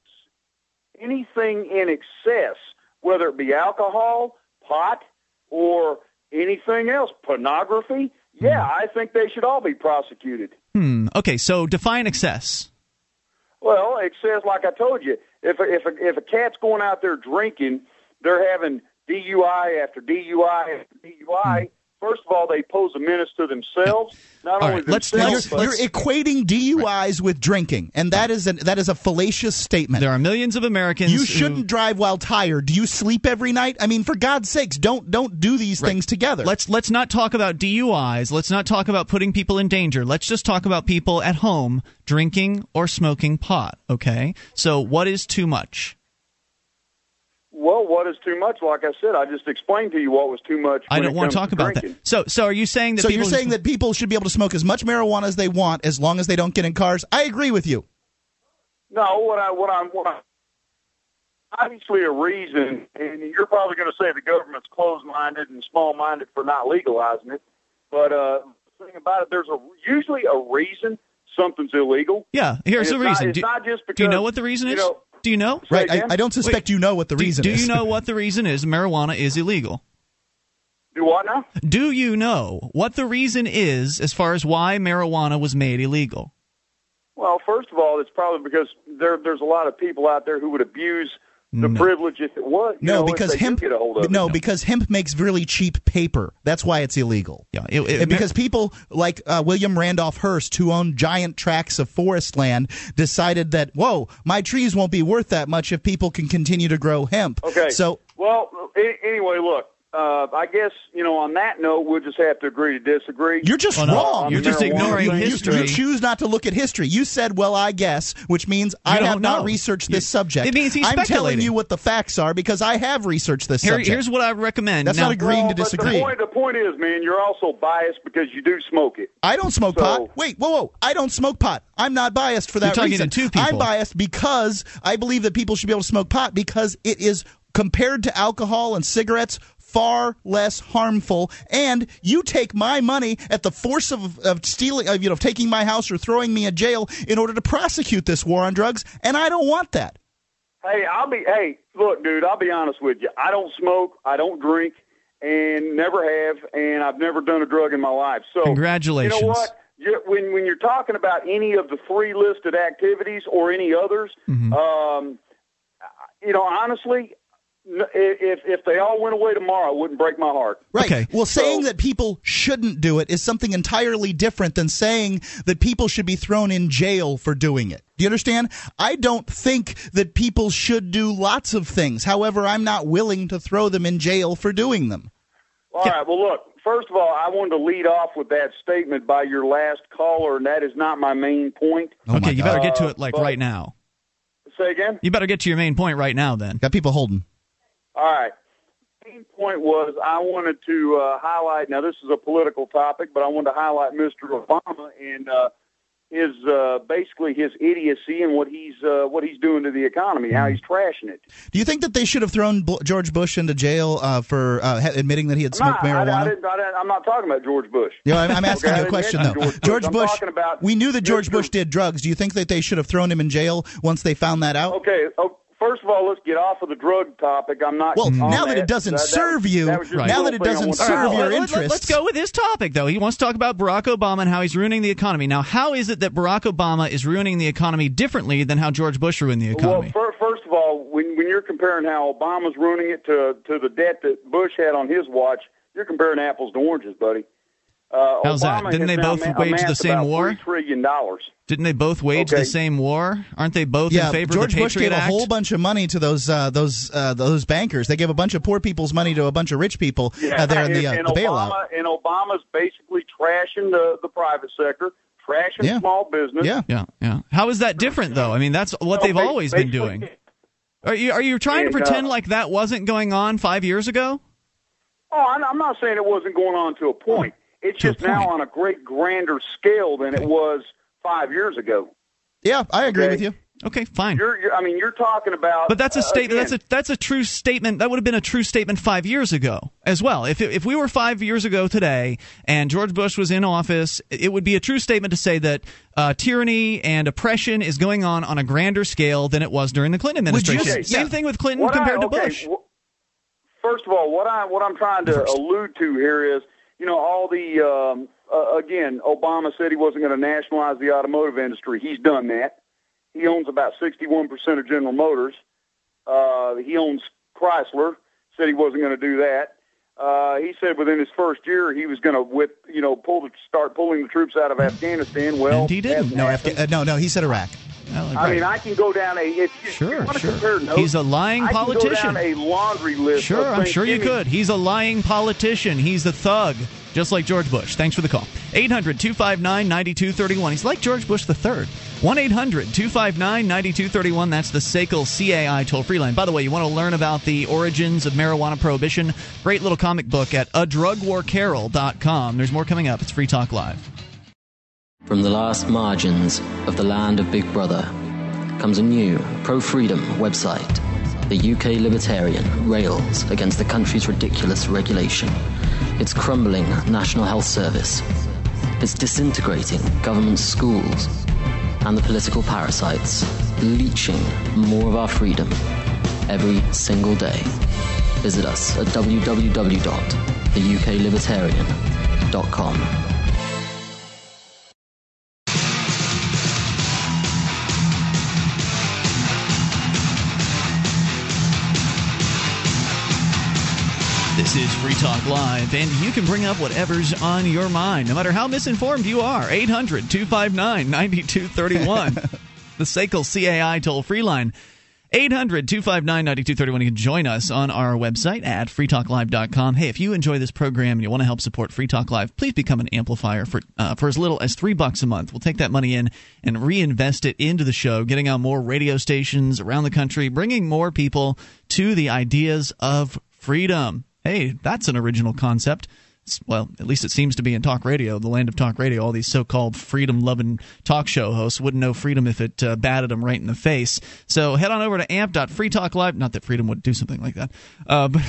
Speaker 5: Anything in excess, whether it be alcohol, pot, or anything else, pornography, yeah, I think they should all be prosecuted.
Speaker 1: Hmm. Okay, so define excess.
Speaker 5: Well, excess, like I told you, if a, if a, if a cat's going out there drinking, they're having DUI after DUI after DUI. First of all, they pose a menace to themselves. Not
Speaker 1: All
Speaker 5: only
Speaker 1: right, let's-
Speaker 5: themselves,
Speaker 2: You're,
Speaker 5: but
Speaker 2: you're equating DUIs with drinking, and that is a, that is a fallacious statement.
Speaker 1: There are millions of Americans.
Speaker 2: you shouldn't drive while tired. Do you sleep every night? I mean, for God's sakes, don't don't do these things together.
Speaker 1: Let's let's not talk about DUIs. Let's not talk about putting people in danger. Let's just talk about people at home drinking or smoking pot. Okay. So what is too much?
Speaker 5: Well, what is too much? Like I said, I just explained to you what was too much.
Speaker 1: I don't want to
Speaker 5: comes
Speaker 1: talk about
Speaker 5: drinking.
Speaker 1: that. So so are you saying that?
Speaker 2: so you're
Speaker 1: who-
Speaker 2: saying that people should be able to smoke as much marijuana as they want as long as they don't get in cars? I agree with you.
Speaker 5: No, what I what I'm what I obviously a reason, and you're probably going to say the government's closed-minded and small-minded for not legalizing it. But uh, the thing about it, there's a usually a reason something's illegal.
Speaker 1: Yeah. Here's the
Speaker 5: it's not-
Speaker 1: reason.
Speaker 5: it's
Speaker 1: do,
Speaker 5: not just
Speaker 1: do you know what the reason
Speaker 5: you
Speaker 1: is?
Speaker 5: know-
Speaker 1: do you know?
Speaker 2: Right? I. I don't suspect you know what the
Speaker 1: Do,
Speaker 2: reason
Speaker 1: do
Speaker 2: is.
Speaker 1: Do you know what the reason is? Marijuana is illegal.
Speaker 5: Do what now?
Speaker 1: Do you know what the reason is as far as why marijuana was made illegal?
Speaker 5: Well, first of all, it's probably because there there's a lot of people out there who would abuse the
Speaker 1: No.
Speaker 5: privilege if it was.
Speaker 2: no,
Speaker 5: know,
Speaker 2: because hemp.
Speaker 5: get a hold of it.
Speaker 2: No, because hemp makes really cheap paper. That's why it's illegal.
Speaker 1: Yeah, it- it-
Speaker 2: And because people like uh, William Randolph Hearst, who owned giant tracts of forest land, decided that whoa, my trees won't be worth that much if people can continue to grow hemp.
Speaker 5: Okay.
Speaker 2: So
Speaker 5: well, anyway, look. Uh, I guess you know. On that note, we'll just have to agree to disagree.
Speaker 2: You're just
Speaker 1: no.
Speaker 2: wrong.
Speaker 1: You're just ignoring
Speaker 5: thing.
Speaker 2: You-
Speaker 1: history.
Speaker 2: You, choose not to look at history. You said, "Well, I guess," which means I
Speaker 1: don't
Speaker 2: have not
Speaker 1: know.
Speaker 2: researched
Speaker 1: You-
Speaker 2: this subject.
Speaker 1: it means he's
Speaker 2: I'm telling you what the facts are because I have researched this
Speaker 1: Here,
Speaker 2: subject.
Speaker 1: here's what I recommend.
Speaker 2: That's
Speaker 1: now,
Speaker 2: not agreeing
Speaker 5: Well,
Speaker 2: to disagree.
Speaker 5: The point, the point is, man, you're also biased because you do smoke it.
Speaker 2: I don't smoke
Speaker 5: So-
Speaker 2: pot. Wait, whoa, whoa! I don't smoke pot. I'm not biased for that
Speaker 1: You're talking
Speaker 2: reason.
Speaker 1: to two people.
Speaker 2: I'm biased because I believe that people should be able to smoke pot because it is compared to alcohol and cigarettes far less harmful and you take my money at the force of, of stealing of you know taking my house or throwing me in jail in order to prosecute this war on drugs and I don't want that.
Speaker 5: Hey, I'll be. Hey, look, dude. I'll be honest with you. I don't smoke. I don't drink, and never have, and I've never done a drug in my life. So,
Speaker 1: Congratulations.
Speaker 5: You know what? You, when when you're talking about any of the three listed activities or any others,
Speaker 1: Mm-hmm.
Speaker 5: um, you know, honestly, n- if if they all went away tomorrow, it wouldn't break my heart.
Speaker 2: Right.
Speaker 1: Okay.
Speaker 2: Well, saying
Speaker 5: So-
Speaker 2: that people shouldn't do it is something entirely different than saying that people should be thrown in jail for doing it. Do you understand? I don't think that people should do lots of things. However, I'm not willing to throw them in jail for doing them.
Speaker 5: All right. Well, look. First of all, I wanted to lead off with that statement by your last caller, and that is not my main point.
Speaker 2: Oh
Speaker 1: okay, you better get to
Speaker 5: Uh,
Speaker 1: it like
Speaker 5: but-
Speaker 1: right now.
Speaker 5: Say again.
Speaker 1: You better get to your main point right now. Then.
Speaker 2: Got people holding.
Speaker 5: All right. Main point was I wanted to uh, highlight. Now this is a political topic, but I wanted to highlight Mr. Obama and uh, his uh, basically his idiocy and what he's uh, what he's doing to the economy, how he's trashing it.
Speaker 2: Do you think that they should have thrown B- George Bush into jail uh, for uh, admitting that he had smoked
Speaker 5: I, I
Speaker 2: marijuana?
Speaker 5: didn't, I didn't, I'm not talking about George Bush.
Speaker 2: Know, I'm, I'm asking
Speaker 5: Okay,
Speaker 2: you a question though.
Speaker 5: George Bush.
Speaker 2: George Bush.
Speaker 5: about
Speaker 2: we knew that George. Bush did drugs. Do you think that they should have thrown him in jail once they found that out?
Speaker 5: Okay. Oh, first of all, let's get off of the drug topic. I'm not.
Speaker 2: Well,
Speaker 5: on
Speaker 2: now that it doesn't
Speaker 5: That- that-
Speaker 2: serve you,
Speaker 5: that was
Speaker 1: Right.
Speaker 2: now that it doesn't serve
Speaker 5: highlight.
Speaker 2: your
Speaker 1: let- let-
Speaker 2: interests.
Speaker 1: Let's go with his topic, though. He wants to talk about Barack Obama and how he's ruining the economy. Now, how is it that Barack Obama is ruining the economy differently than how George Bush ruined the economy?
Speaker 5: Well, fir- first of all, when when you're comparing how Obama's ruining it to to the debt that Bush had on his watch, you're comparing apples to oranges, buddy. Uh,
Speaker 1: How's that? Didn't they both wage the same war?
Speaker 5: Three trillion dollars.
Speaker 1: Didn't they both wage
Speaker 5: Okay.
Speaker 1: the same war? Aren't they both
Speaker 2: yeah,
Speaker 1: in favor
Speaker 2: George
Speaker 1: of the Patriot Bush
Speaker 2: gave
Speaker 1: Act?
Speaker 2: a whole bunch of money to those uh, those uh, those bankers. They gave a bunch of poor people's money to a bunch of rich people uh, there in the, uh,
Speaker 5: and,
Speaker 2: the bailout.
Speaker 5: Obama and Obama's basically trashing the the private sector, trashing
Speaker 2: Yeah.
Speaker 5: small business.
Speaker 2: Yeah.
Speaker 1: yeah, yeah. How is that different, though? I mean, that's what
Speaker 5: No,
Speaker 1: they've
Speaker 5: ba-
Speaker 1: always been doing. Are you are you trying to
Speaker 5: And, uh,
Speaker 1: pretend like that wasn't going on five years ago?
Speaker 5: Oh, I'm, I'm not saying it wasn't going on to a point. It's
Speaker 1: To a
Speaker 5: just now on a great grander scale than it was five years ago.
Speaker 2: Yeah, I agree
Speaker 5: Okay.
Speaker 2: with you.
Speaker 1: Okay, fine.
Speaker 5: You're, you're I mean, you're talking about.
Speaker 1: But that's a
Speaker 5: uh,
Speaker 1: statement.
Speaker 5: again,
Speaker 1: That's a that's a true statement. That would have been a true statement five years ago as well. If it, if we were five years ago today and George Bush was in office, it would be a true statement to say that uh, tyranny and oppression is going on on a grander scale than it was during the Clinton
Speaker 2: Would you-
Speaker 1: administration.
Speaker 2: Okay,
Speaker 1: Same
Speaker 2: yeah.
Speaker 1: thing with Clinton
Speaker 5: What I-
Speaker 1: compared to Bush.
Speaker 5: wh- First of all, what I what I'm trying to
Speaker 1: First.
Speaker 5: allude to here is, you know, all the um, uh, again, Obama said he wasn't going to nationalize the automotive industry. He's done that. He owns about 61 percent of General Motors. Uh, he owns Chrysler. Said he wasn't going to do that. Uh, he said within his first year he was going to with you know pull the, start pulling the troops out of Afghanistan. Well,
Speaker 1: And he didn't.
Speaker 2: No. Afga- uh, no, no. He said Iraq.
Speaker 1: Well,
Speaker 5: I mean, I can go down a. If you,
Speaker 1: Sure,
Speaker 5: you want to
Speaker 1: sure.
Speaker 5: notes,
Speaker 1: He's a lying
Speaker 5: I can
Speaker 1: politician.
Speaker 5: Go down a laundry list.
Speaker 1: Sure,
Speaker 5: of
Speaker 1: I'm sure you could. He's a lying politician. He's a thug, just like George Bush. Thanks for the call. 800 259 9231. He's like George Bush III. 1 800 259 9231. That's the SACL CAI toll free line. By the way, you want to learn about the origins of marijuana prohibition? Great little comic book at adrugwarcarol.com. There's more coming up. It's Free Talk Live.
Speaker 6: From the last margins of the land of Big Brother comes a new pro freedom website. The UK Libertarian rails against the country's ridiculous regulation, its crumbling National Health Service, its disintegrating government schools, and the political parasites leeching more of our freedom every single day. Visit us at www.theuklibertarian.com.
Speaker 1: This is Free Talk Live, and you can bring up whatever's on your mind, no matter how misinformed you are. 800 259 9231. The SACL CAI toll free line. 800 259 9231. You can join us on our website at freetalklive.com. Hey, if you enjoy this program and you want to help support Free Talk Live, please become an amplifier for, uh, for as little as three bucks a month. We'll take that money in and reinvest it into the show, getting on more radio stations around the country, bringing more people to the ideas of freedom. Hey, that's an original concept. Well, at least it seems to be in talk radio, the land of talk radio. All these so called freedom loving talk show hosts wouldn't know freedom if it uh, batted them right in the face. So head on over to amp.freetalklive. Not that freedom would do something like that. Uh, but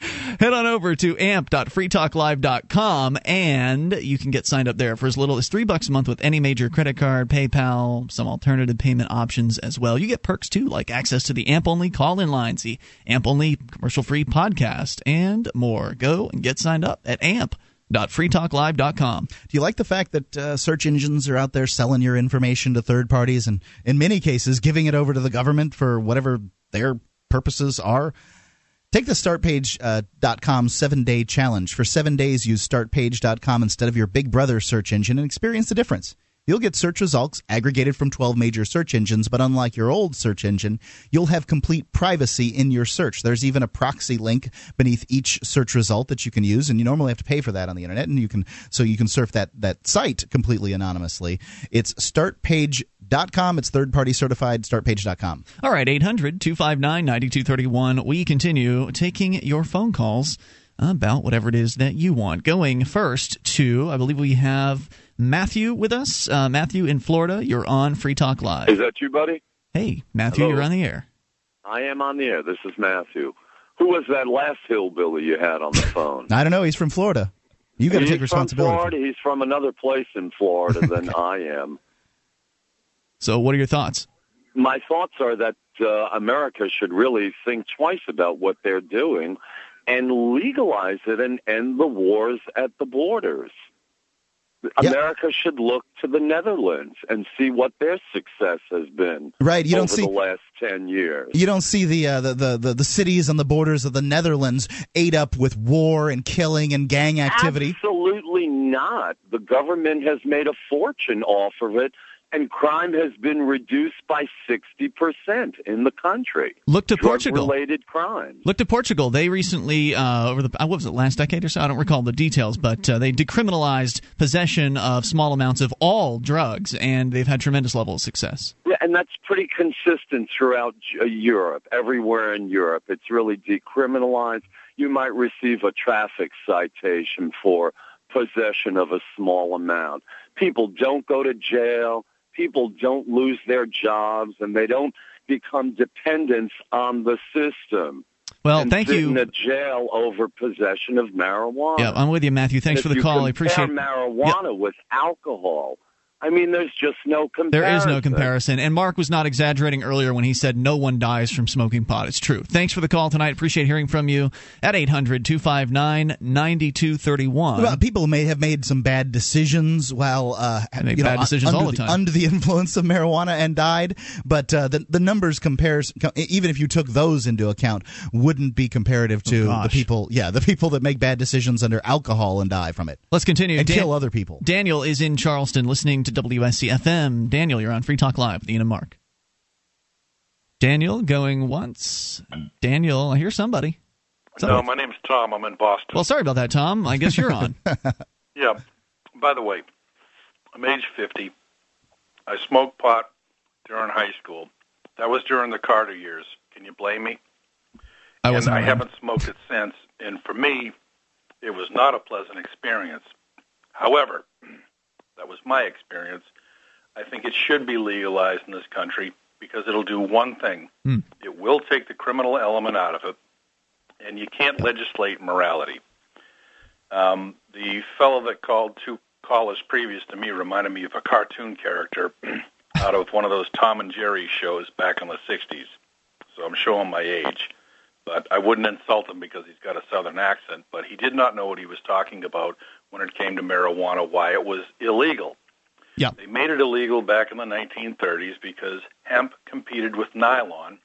Speaker 1: head on over to amp.freetalklive.com and you can get signed up there for as little as three bucks a month with any major credit card, PayPal, some alternative payment options as well. You get perks too, like access to the AMP only call in lines, the AMP only commercial free podcast, and more. Go and get signed up at amp.freetalklive.com.
Speaker 2: Do you like the fact that uh, search engines are out there selling your information to third parties and, in many cases, giving it over to the government for whatever their purposes are? Take the StartPage.com uh, seven day challenge. For seven days, use StartPage.com instead of your Big Brother search engine and experience the difference. You'll get search results aggregated from 12 major search engines, but unlike your old search engine, you'll have complete privacy in your search. There's even a proxy link beneath each search result that you can use, and you normally have to pay for that on the internet, and you can so you can surf that that site completely anonymously. It's startpage.com. Dot com, it's third party certified. Startpage.com.
Speaker 1: All right, 800 259 9231. We continue taking your phone calls about whatever it is that you want. Going first to, I believe we have Matthew with us. Uh, Matthew in Florida, you're on Free Talk Live.
Speaker 7: Is that you, buddy?
Speaker 1: Hey, Matthew,
Speaker 7: Hello.
Speaker 1: you're on the air.
Speaker 7: I am on the air. This is Matthew. Who was that last hillbilly you had on the phone?
Speaker 2: I don't know. He's from Florida. You got to take responsibility.
Speaker 7: From Florida. He's from another place in Florida than I am.
Speaker 1: So, what are your thoughts?
Speaker 7: My thoughts are that uh, America should really think twice about what they're doing and legalize it and end the wars at the borders.
Speaker 2: Yeah.
Speaker 7: America should look to the Netherlands and see what their success has been
Speaker 2: Right. You don't see
Speaker 7: the last ten years.
Speaker 2: you don't see the, uh, the, the the the cities on the borders of the Netherlands ate up with war and killing and gang activity.
Speaker 7: Absolutely not. The government has made a fortune off of it, and crime has been reduced by 60% in the country.
Speaker 1: Look to Portugal.
Speaker 7: Drug-related crime.
Speaker 1: Look to Portugal. They recently, uh, over the uh, what was it, last decade or so? I don't recall the details, but uh, they decriminalized possession of small amounts of all drugs, and they've had tremendous level of success.
Speaker 7: Yeah, and that's pretty consistent throughout uh, Europe, everywhere in Europe. It's really decriminalized. You might receive a traffic citation for possession of a small amount. People don't go to jail. People don't lose their jobs, and they don't become dependents on the system.
Speaker 1: Well, thank you.
Speaker 7: in a jail over possession of marijuana.
Speaker 1: Yeah, I'm with you, Matthew. Thanks
Speaker 7: If
Speaker 1: for the call. I appreciate.
Speaker 7: marijuana with alcohol. I mean, there's just no comparison.
Speaker 1: There is no comparison. And Mark was not exaggerating earlier when he said no one dies from smoking pot. It's true. Thanks for the call tonight. Appreciate hearing from you at 800 259 9231.
Speaker 2: Well, people may have made some bad decisions while uh,
Speaker 1: make
Speaker 2: you know,
Speaker 1: bad decisions
Speaker 2: under
Speaker 1: all the time.
Speaker 2: under the influence of marijuana and died. But uh, the the numbers compares even if you took those into account wouldn't be comparative to the people. Yeah, the people that make bad decisions under alcohol and die from it
Speaker 1: Let's continue.
Speaker 2: and
Speaker 1: Dan-
Speaker 2: kill other people.
Speaker 1: Daniel is in Charleston listening to WSC FM. Daniel, you're on Free Talk Live with Ian and Mark. Daniel going once. Daniel, I hear somebody.
Speaker 8: No, my name's Tom. I'm in Boston.
Speaker 1: Well, sorry about that, Tom. I guess you're on.
Speaker 8: yeah. By the way, I'm age 50. I smoked pot during high school. That was during the Carter years. Can you blame me?
Speaker 1: I
Speaker 8: and
Speaker 1: wasn't
Speaker 8: I
Speaker 1: around.
Speaker 8: haven't smoked it since. And for me, it was not a pleasant experience. However, that was my experience. I think it should be legalized in this country because it'll do one thing.
Speaker 1: Hmm.
Speaker 8: It will take the criminal element out of it, and you can't legislate morality. Um, the fellow that called two callers previous to me reminded me of a cartoon character out of one of those Tom and Jerry shows back in the 60s. So I'm showing my age. But I wouldn't insult him because he's got a southern accent. But he did not know what he was talking about when it came to marijuana, why it was illegal.
Speaker 1: Yeah.
Speaker 8: They made it illegal back in the 1930s because hemp competed with nylon.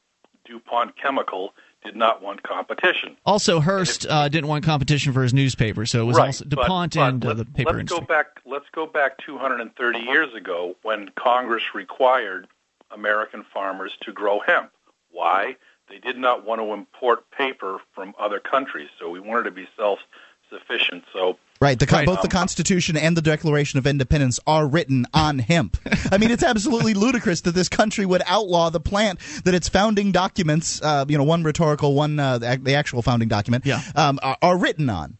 Speaker 8: DuPont Chemical did not want competition.
Speaker 1: Also, Hearst uh, didn't want competition for his newspaper, so it was
Speaker 8: right.
Speaker 1: also DuPont
Speaker 8: but
Speaker 1: and uh, the paper
Speaker 8: let's
Speaker 1: industry.
Speaker 8: Go back, let's go back 230 years ago when Congress required American farmers to grow hemp. Why? They did not want to import paper from other countries, so we wanted to be self-sufficient. So
Speaker 2: Right, the,
Speaker 1: Right.
Speaker 2: both the Constitution and the Declaration of Independence are written on hemp. I mean, it's absolutely ludicrous that this country would outlaw the plant that its founding documents, uh, you know, one rhetorical, one uh, the, the actual founding document,
Speaker 1: Yeah.
Speaker 2: um, are, are written on.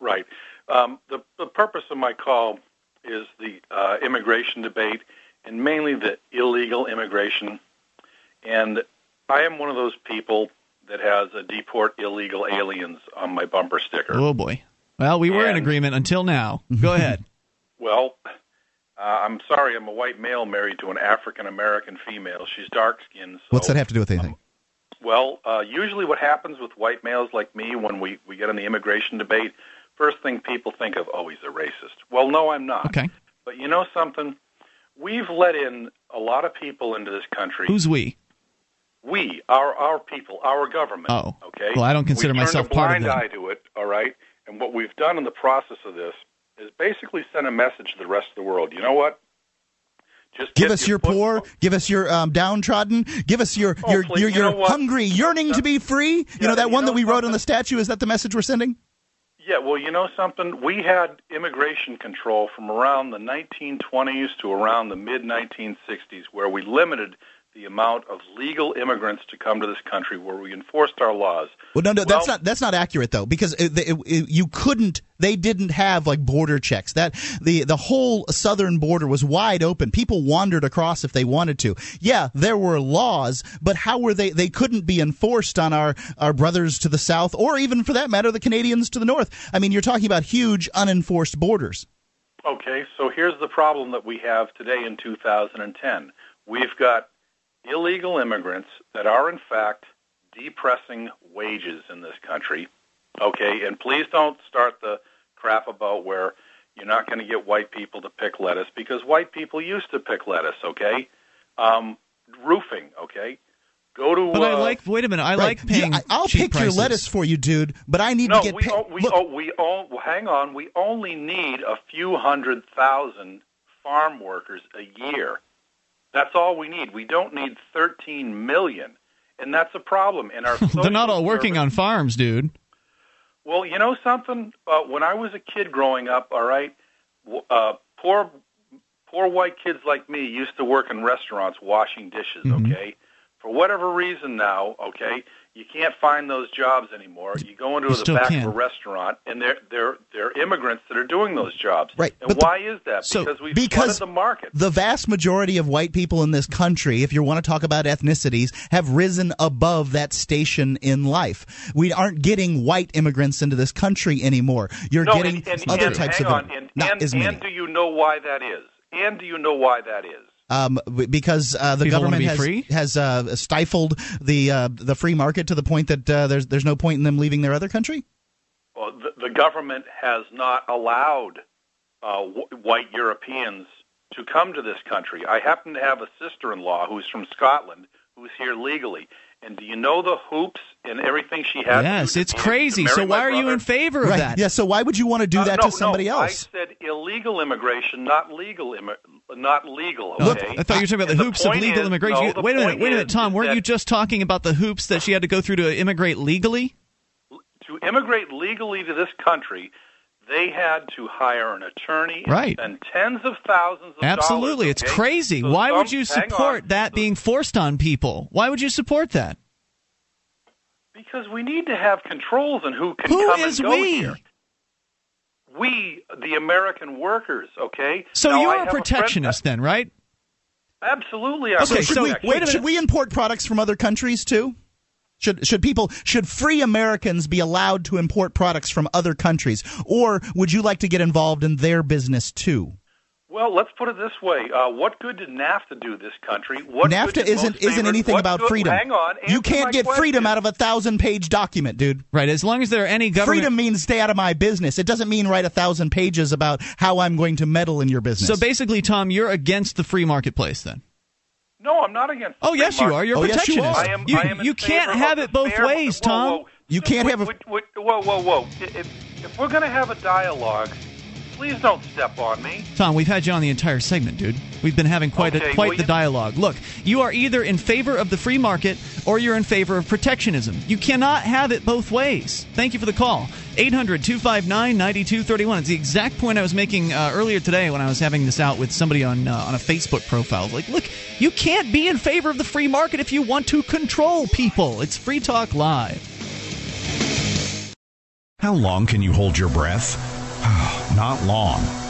Speaker 8: Right. Um, the, the purpose of my call is the uh, immigration debate, and mainly the illegal immigration. And I am one of those people that has a deport illegal aliens on my bumper sticker.
Speaker 1: Oh boy. Well, we were in agreement until now. Go ahead.
Speaker 8: Well, uh, I'm sorry, I'm a white male married to an African American female. She's dark skinned. So,
Speaker 2: What's that have to do with anything?
Speaker 8: Well, uh, usually what happens with white males like me when we, we get in the immigration debate, first thing people think of, oh, he's a racist. Well, no, I'm not.
Speaker 1: Okay.
Speaker 8: But you know something? We've let in a lot of people into this country.
Speaker 1: Who's we?
Speaker 8: We, our our people, our government.
Speaker 1: Oh.
Speaker 8: okay.
Speaker 1: Well, I don't consider myself part of
Speaker 8: blind eye to it. All right. And what we've done in the process of this is basically send a message to the rest of the world. You know what? Just
Speaker 2: Give us your
Speaker 8: foot-
Speaker 2: poor, give us your um, downtrodden, give us your
Speaker 8: Oh,
Speaker 2: your
Speaker 8: please,
Speaker 2: your,
Speaker 8: you
Speaker 2: your hungry, yearning to be free. You
Speaker 8: Yeah,
Speaker 2: know that
Speaker 8: you
Speaker 2: one that
Speaker 8: know
Speaker 2: we wrote on the statue. Is that the message we're sending?
Speaker 8: Yeah, well, you know something? We had immigration control from around the 1920s to around the mid 1960s, where we limited the amount of legal immigrants to come to this country, where we enforced our laws.
Speaker 2: Well, no, no, that's not that's not accurate though, because it, it, it- you couldn't. They didn't have like border checks. That the the whole southern border was wide open. People wandered across if they wanted to. Yeah, there were laws, but how were they? They couldn't be enforced on our our brothers to the south, or even for that matter, the Canadians to the north. I mean, you're talking about huge unenforced borders.
Speaker 8: Okay, so here's the problem that we have today in 2010. We've got illegal immigrants that are, in fact, depressing wages in this country. Okay, and please don't start the crap about where you're not going to get white people to pick lettuce because white people used to pick lettuce. Okay, um, roofing. Okay, go to.
Speaker 1: But I
Speaker 8: uh,
Speaker 1: like. Wait a minute. I
Speaker 2: Right.
Speaker 1: like paying.
Speaker 2: Yeah, I- I'll
Speaker 1: cheap
Speaker 2: pick
Speaker 1: prices.
Speaker 2: your lettuce for you, dude, but I need
Speaker 8: no,
Speaker 2: to get
Speaker 8: we,
Speaker 2: paid.
Speaker 8: o- we,
Speaker 2: Look,
Speaker 8: o- we o- well, hang on. We only need a few hundred thousand farm workers a year. That's all we need. We don't need 13 million, and that's a problem. And our
Speaker 1: They're not all working
Speaker 8: service-
Speaker 1: on farms, dude.
Speaker 8: Well, you know something. Uh, when I was a kid growing up, all right, w- uh, poor poor white kids like me used to work in restaurants washing dishes.
Speaker 1: Mhm.
Speaker 8: Okay, for whatever reason now, okay, you can't find those jobs anymore. You go into
Speaker 1: You
Speaker 8: the back
Speaker 1: can.
Speaker 8: of a restaurant, and they're they're they're immigrants that are doing those jobs.
Speaker 2: Right,
Speaker 8: And
Speaker 2: but the-
Speaker 8: why is that?
Speaker 1: so-
Speaker 8: because we've
Speaker 2: because
Speaker 8: the market.
Speaker 2: the vast majority of white people in this country, if you want to talk about ethnicities, have risen above that station in life. We aren't getting white immigrants into this country anymore. You're
Speaker 8: no,
Speaker 2: getting
Speaker 8: and, and,
Speaker 2: other
Speaker 8: and
Speaker 2: types of
Speaker 8: on, and,
Speaker 2: Not
Speaker 8: and,
Speaker 2: as many.
Speaker 8: and do you know why that is? And do you know why that is?
Speaker 2: Um, because uh, the
Speaker 1: People
Speaker 2: government has, has uh, stifled the uh, the free market to the point that uh, there's there's no point in them leaving their other country.
Speaker 8: Well, the, the government has not allowed uh, w- white Europeans to come to this country. I happen to have a sister-in-law who's from Scotland who's here legally. And do you know the hoops and everything she has?
Speaker 1: Yes,
Speaker 8: to
Speaker 1: it's crazy.
Speaker 8: to
Speaker 1: So why are you in favor of
Speaker 2: Right?
Speaker 1: that?
Speaker 2: Yeah. So why would you want to do
Speaker 8: Uh,
Speaker 2: that
Speaker 8: no,
Speaker 2: to somebody
Speaker 8: no,
Speaker 2: else?
Speaker 8: I said illegal immigration, not legal, immi- not legal.
Speaker 1: Look,
Speaker 8: Okay.
Speaker 1: I thought you were talking about the
Speaker 8: And
Speaker 1: hoops of legal
Speaker 8: is-
Speaker 1: immigration.
Speaker 8: no,
Speaker 1: wait a minute, wait a minute, Tom. Weren't you just talking about the hoops that she had to go through to immigrate legally?
Speaker 8: to immigrate legally to this country? They had to hire an attorney and
Speaker 1: Right.
Speaker 8: spend tens of thousands of
Speaker 1: Absolutely,
Speaker 8: dollars.
Speaker 1: it's crazy.
Speaker 8: So
Speaker 1: Why would you support that being forced on people? Why would you support that?
Speaker 8: Because we need to have controls on who can
Speaker 1: Who
Speaker 8: come
Speaker 1: is
Speaker 8: and go
Speaker 1: we?
Speaker 8: here. We, the American workers, okay?
Speaker 1: So
Speaker 8: Now,
Speaker 1: you're a protectionist then, right?
Speaker 8: Absolutely. I'm
Speaker 1: Okay,
Speaker 2: should
Speaker 1: so
Speaker 2: we
Speaker 1: wait a
Speaker 2: wait, should we import products from other countries too? Should should people should free Americans be allowed to import products from other countries, or would you like to get involved in their business too?
Speaker 8: Well, let's put it this way: uh, What good did NAFTA do this country? What
Speaker 2: NAFTA
Speaker 8: did
Speaker 2: isn't isn't
Speaker 8: favored-
Speaker 2: anything
Speaker 8: what
Speaker 2: about
Speaker 8: good-
Speaker 2: freedom.
Speaker 8: Hang on,
Speaker 2: you can't
Speaker 8: my
Speaker 2: get freedom out of a thousand page document, dude.
Speaker 1: Right. As long as there are any government.
Speaker 2: Freedom means stay out of my business. It doesn't mean write a thousand pages about how I'm going to meddle in your business.
Speaker 1: So basically, Tom, you're against the free marketplace then?
Speaker 8: No, I'm not against.
Speaker 1: Oh,
Speaker 8: free
Speaker 1: yes, you are. You're a
Speaker 2: Oh, yes, you are.
Speaker 8: I am,
Speaker 1: you
Speaker 8: I am
Speaker 1: you can't have it both
Speaker 8: fair-
Speaker 1: ways,
Speaker 8: whoa,
Speaker 1: Tom.
Speaker 8: whoa.
Speaker 2: You can't
Speaker 8: Wait,
Speaker 2: have a-
Speaker 8: wait, wait, Whoa, whoa, whoa! If, if we're going to have a dialogue, please don't step on me.
Speaker 1: Tom, we've had you on the entire segment, dude. We've been having quite a, quite
Speaker 8: well,
Speaker 1: the
Speaker 8: you-
Speaker 1: dialogue. Look, you are either in favor of the free market or you're in favor of protectionism. You cannot have it both ways. Thank you for the call. 800 259 9231. It's the exact point I was making uh, earlier today when I was having this out with somebody on, uh, on a Facebook profile. Like, look, you can't be in favor of the free market if you want to control people. It's Free Talk Live.
Speaker 9: How long can you hold your breath? Not long.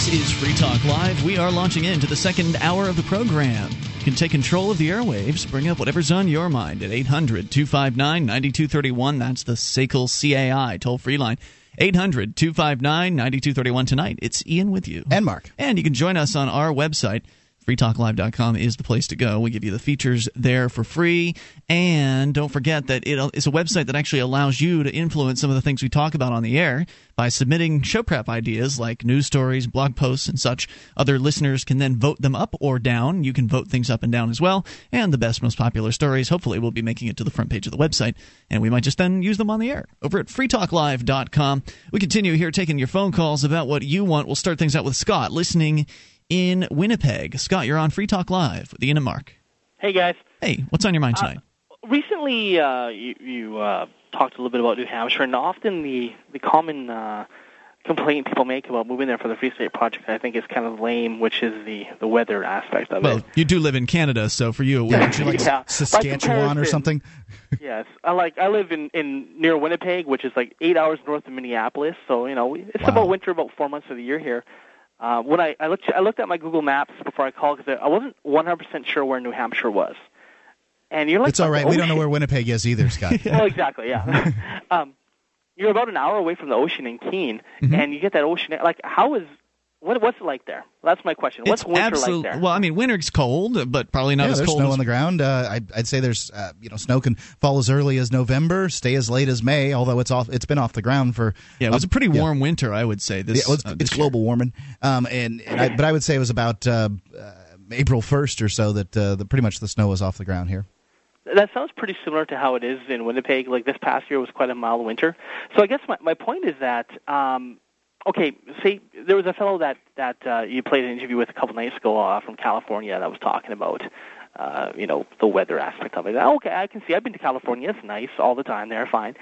Speaker 1: This is Free Talk Live. We are launching into the second hour of the program. You can take control of the airwaves, bring up whatever's on your mind at 800 259 9231. That's the SACL CAI toll free line. 800 259 9231 tonight. It's Ian with you.
Speaker 2: and Mark.
Speaker 1: And you can join us on our website. FreeTalkLive.com is the place to go. We give you the features there for free. And don't forget that it's a website that actually allows you to influence some of the things we talk about on the air by submitting show prep ideas like news stories, blog posts, and such. Other listeners can then vote them up or down. You can vote things up and down as well. And the best, most popular stories, hopefully, will be making it to the front page of the website. And we might just then use them on the air over at freetalklive.com. We continue here taking your phone calls about what you want. We'll start things out with Scott listening in Winnipeg. Scott, you're on Free Talk Live with Ian and Mark.
Speaker 10: Hey guys.
Speaker 1: Hey, what's on your mind tonight?
Speaker 10: Recently, uh, you, you uh, talked a little bit about New Hampshire, and often the the common uh, complaint people make about moving there for the Free State Project, I think, is kind of lame, which is the the weather aspect of
Speaker 1: well,
Speaker 10: it.
Speaker 1: Well, you do live in Canada, so for you, it would
Speaker 2: you like
Speaker 10: Yeah.
Speaker 2: Saskatchewan or something?
Speaker 10: yes, I like I live in in near Winnipeg, which is like eight hours north of Minneapolis. So you know, it's
Speaker 2: Wow.
Speaker 10: about winter about four months of the year here. Uh, when I, I looked I looked at my Google Maps before I called because I wasn't 100% sure where New Hampshire was. And you're like
Speaker 2: It's all right. We don't know where Winnipeg is either, Scott.
Speaker 10: well, exactly, yeah. um, you're about an hour away from the ocean in Keene,
Speaker 2: Mm-hmm.
Speaker 10: and you get that ocean. Like, how is What, what's it like there? That's my question. What's
Speaker 1: it's
Speaker 10: winter
Speaker 1: absolute-
Speaker 10: like there?
Speaker 1: Well, I mean, winter's cold, but probably not
Speaker 2: yeah,
Speaker 1: as
Speaker 2: there's
Speaker 1: cold
Speaker 2: snow
Speaker 1: as
Speaker 2: on the ground. Uh, I'd, I'd say there's, uh, you know, snow can fall as early as November, stay as late as May. Although it's off, it's been off the ground for.
Speaker 1: Yeah, it was
Speaker 2: uh,
Speaker 1: a pretty
Speaker 2: yeah.
Speaker 1: warm winter, I would say. This,
Speaker 2: Yeah, well, it's,
Speaker 1: uh,
Speaker 2: it's
Speaker 1: this year.
Speaker 2: global warming, um, and, and I, but I would say it was about uh, uh, April first or so that uh, the, pretty much the snow was off the ground here.
Speaker 10: That sounds pretty similar to how it is in Winnipeg. Like this past year was quite a mild winter. So I guess my, my point is that, um, okay, see, there was a fellow that that uh, you played an interview with a couple nights ago uh, from California that was talking about, uh, you know, the weather aspect of it. Okay, I can see. I've been to California. It's nice all the time there, fine,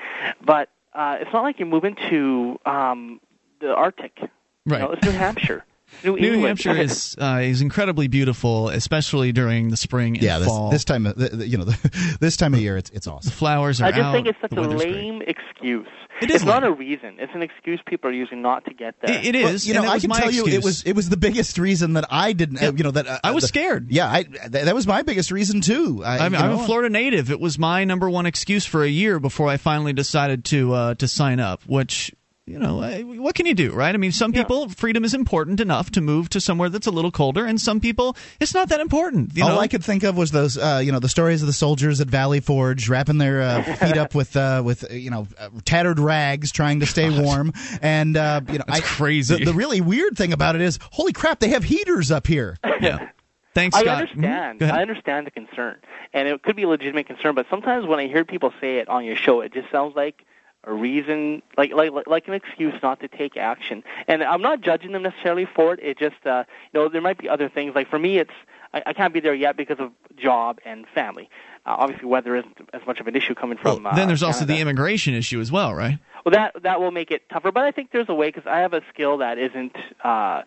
Speaker 10: but uh, it's not like you're moving to um, the Arctic.
Speaker 1: Right.
Speaker 10: You know, it's New Hampshire. New,
Speaker 1: New Hampshire is uh, is incredibly beautiful, especially during the spring and
Speaker 2: yeah, this,
Speaker 1: fall.
Speaker 2: this time, of, the, the- you know, the, this time of year, it's it's
Speaker 1: the
Speaker 2: awesome.
Speaker 1: flowers are
Speaker 10: I just
Speaker 1: out.
Speaker 10: think it's such a
Speaker 1: weather's great.
Speaker 10: lame excuse.
Speaker 1: It is
Speaker 10: it's not a reason. It's an excuse people are using not to get there.
Speaker 1: It, it
Speaker 2: Well, you know,
Speaker 1: and it
Speaker 2: I
Speaker 1: was
Speaker 2: can
Speaker 1: my
Speaker 2: tell you, it was it was the biggest reason that I didn't. Uh, you know that uh,
Speaker 1: I was
Speaker 2: the-
Speaker 1: scared.
Speaker 2: Yeah, I, th- that was my biggest reason too. I,
Speaker 1: I'm, I'm a Florida native. It was my number one excuse for a year before I finally decided to uh, to sign up. Which you know, what can you do, right? I mean, some people freedom is important enough to move to somewhere that's a little colder, and some people it's not that important. You
Speaker 2: All
Speaker 1: know,
Speaker 2: I could think of was those, uh, you know, the stories of the soldiers at Valley Forge wrapping their uh, feet up with, uh, with uh, you know, uh, tattered rags, trying to stay warm. And uh, you know,
Speaker 1: That's
Speaker 2: I,
Speaker 1: crazy.
Speaker 2: The, the really weird thing about it is, holy crap, they have heaters up here.
Speaker 1: yeah. Thanks,
Speaker 10: I
Speaker 1: Scott.
Speaker 10: understand.
Speaker 1: Mhm.
Speaker 10: I understand the concern, and it could be a legitimate concern. But sometimes when I hear people say it on your show, it just sounds like a reason, like like like an excuse not to take action. And I'm not judging them necessarily for it. It just, uh, you know, there might be other things. Like for me, it's I, I can't be there yet because of job and family. Uh, obviously, weather isn't as much of an issue coming from.
Speaker 1: Well, then
Speaker 10: uh,
Speaker 1: there's also the immigration issue as well, right?
Speaker 10: Well, that that will make it tougher, but I think there's a way because I have a skill that isn't uh,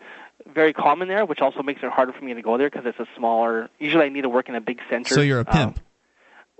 Speaker 10: very common there, which also makes it harder for me to go there because it's a smaller. Usually, I need to work in a big center.
Speaker 1: So you're a pimp.
Speaker 10: Um,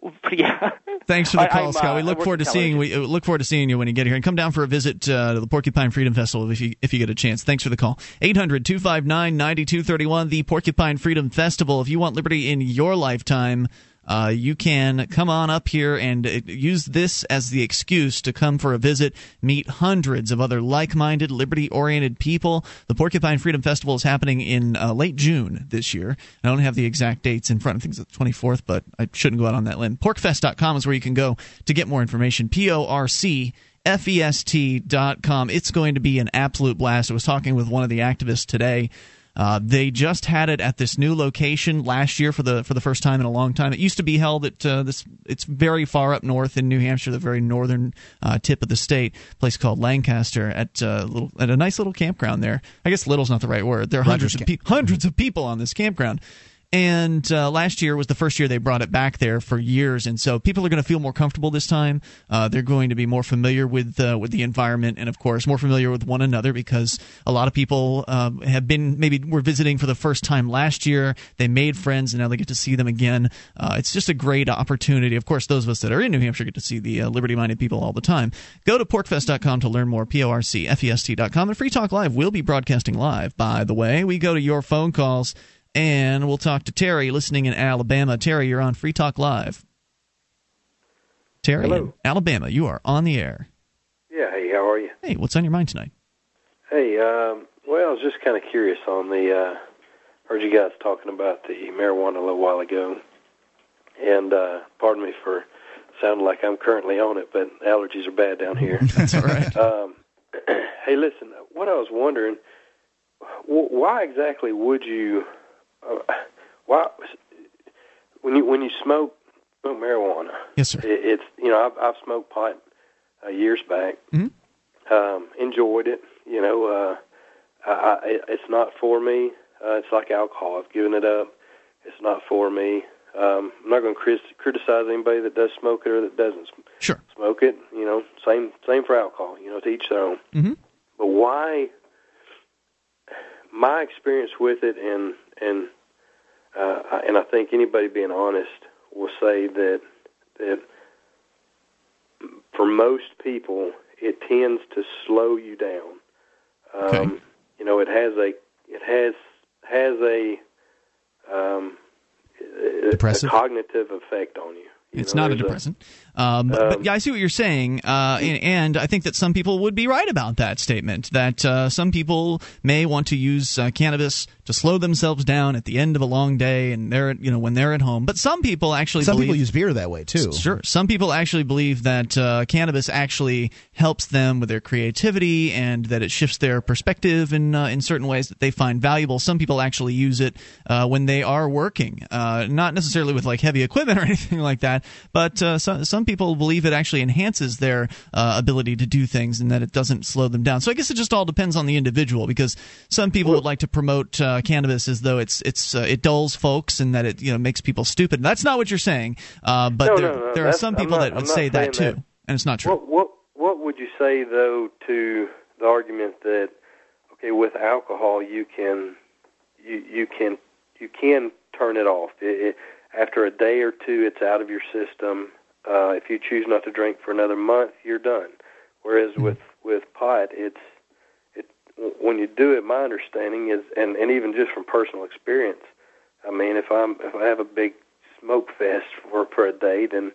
Speaker 10: yeah.
Speaker 1: Thanks for the call,
Speaker 10: I'm,
Speaker 1: Scott.
Speaker 10: uh,
Speaker 1: We look
Speaker 10: work
Speaker 1: forward to seeing we uh, look forward to seeing you when you get here, and come down for a visit uh, to the Porcupine Freedom Festival if you if you get a chance. Thanks for the call. 800-259-9231, the Porcupine Freedom Festival. If you want liberty in your lifetime. Uh, you can come on up here and uh, use this as the excuse to come for a visit, meet hundreds of other like minded, liberty oriented people. The Porcupine Freedom Festival is happening in uh, late June this year. I don't have the exact dates in front. I think it's the 24th, but I shouldn't go out on that limb. PorcFest.com is where you can go to get more information. P O R C F E S T dot com. It's going to be an absolute blast. I was talking with one of the activists today. Uh, they just had it at this new location last year for the for the first time in a long time. It used to be held at uh, this. It's very far up north in New Hampshire, the very northern uh, tip of the state. A place called Lancaster at uh, little at a nice little campground there. I guess little's not the right word. There are hundreds
Speaker 2: Rogers
Speaker 1: of pe- hundreds of people on this campground. And uh, last year was the first year they brought it back there for years, and so people are going to feel more comfortable this time. Uh, they're going to be more familiar with uh, with the environment, and of course, more familiar with one another because a lot of people um, have been maybe were visiting for the first time last year. They made friends, and now they get to see them again. Uh, it's just a great opportunity. Of course, those of us that are in New Hampshire get to see the uh, liberty-minded people all the time. Go to porcfest.com to learn more. P O R C F E S T.com and Free Talk Live will be broadcasting live. By the way, we go to your phone calls. And we'll talk to Terry listening in Alabama. Terry, you're on Free Talk Live. Terry,
Speaker 11: Hello.
Speaker 1: Alabama, you are on the air.
Speaker 11: Yeah, hey, how are you?
Speaker 1: Hey, what's on your mind tonight?
Speaker 11: Hey, um, well, I was just kind of curious on the, uh, heard you guys talking about the marijuana a little while ago. And, uh, pardon me for sounding like I'm currently on it, but allergies are bad down here.
Speaker 1: That's all right.
Speaker 11: um, hey, listen, what I was wondering, wh- why exactly would you, uh, why, when you, when you smoke, smoke marijuana,
Speaker 1: Yes, sir.
Speaker 11: it, it's, you know, I've, I've smoked pot uh, years back.
Speaker 1: Mhm.
Speaker 11: um, enjoyed it. You know, uh, I, I, it's not for me. Uh, it's like alcohol. I've given it up. It's not for me. Um, I'm not going to crit- criticize anybody that does smoke it or that doesn't sm-
Speaker 1: Sure.
Speaker 11: smoke it. You know, same same for alcohol. You know, to each their own.
Speaker 1: Mhm.
Speaker 11: But why? My experience with it, and and uh, I- and I think anybody being honest will say that that for most people, it tends to slow you down. Um,
Speaker 1: Okay.
Speaker 11: You know, it has a it has has a um, a- a
Speaker 2: Depressive?
Speaker 11: cognitive effect on you. You
Speaker 1: It's
Speaker 11: know,
Speaker 1: not a depressant. Um, but, but yeah, I see what you're saying, uh, and, and I think that some people would be right about that statement. That uh, some people may want to use uh, cannabis to slow themselves down at the end of a long day, and they're you know when they're at home. But some people actually
Speaker 2: Some
Speaker 1: believe,
Speaker 2: people use beer that way too.
Speaker 1: Sure. Some people actually believe that uh, cannabis actually helps them with their creativity and that it shifts their perspective in uh, in certain ways that they find valuable. Some people actually use it uh, when they are working, uh, not necessarily with like heavy equipment or anything like that, but uh, some some people believe it actually enhances their uh, ability to do things and that it doesn't slow them down. So I guess it just all depends on the individual because some people would like to promote uh, cannabis as though it's it's uh, it dulls folks and that it you know makes people stupid. That's not what you're saying, uh, but
Speaker 11: No,
Speaker 1: there,
Speaker 11: no, no,
Speaker 1: there are some people
Speaker 11: not-
Speaker 1: that would say that too,
Speaker 11: that.
Speaker 1: and it's not true.
Speaker 11: What what what would you say though to the argument that okay, with alcohol you can you you can you can turn it off. It, it, after a day or two, it's out of your system. Uh, if you choose not to drink for another month, you're done. Whereas with with pot, it's it when you do it. My understanding is, and and even just from personal experience, I mean, if I'm if I have a big smoke fest for for a day, then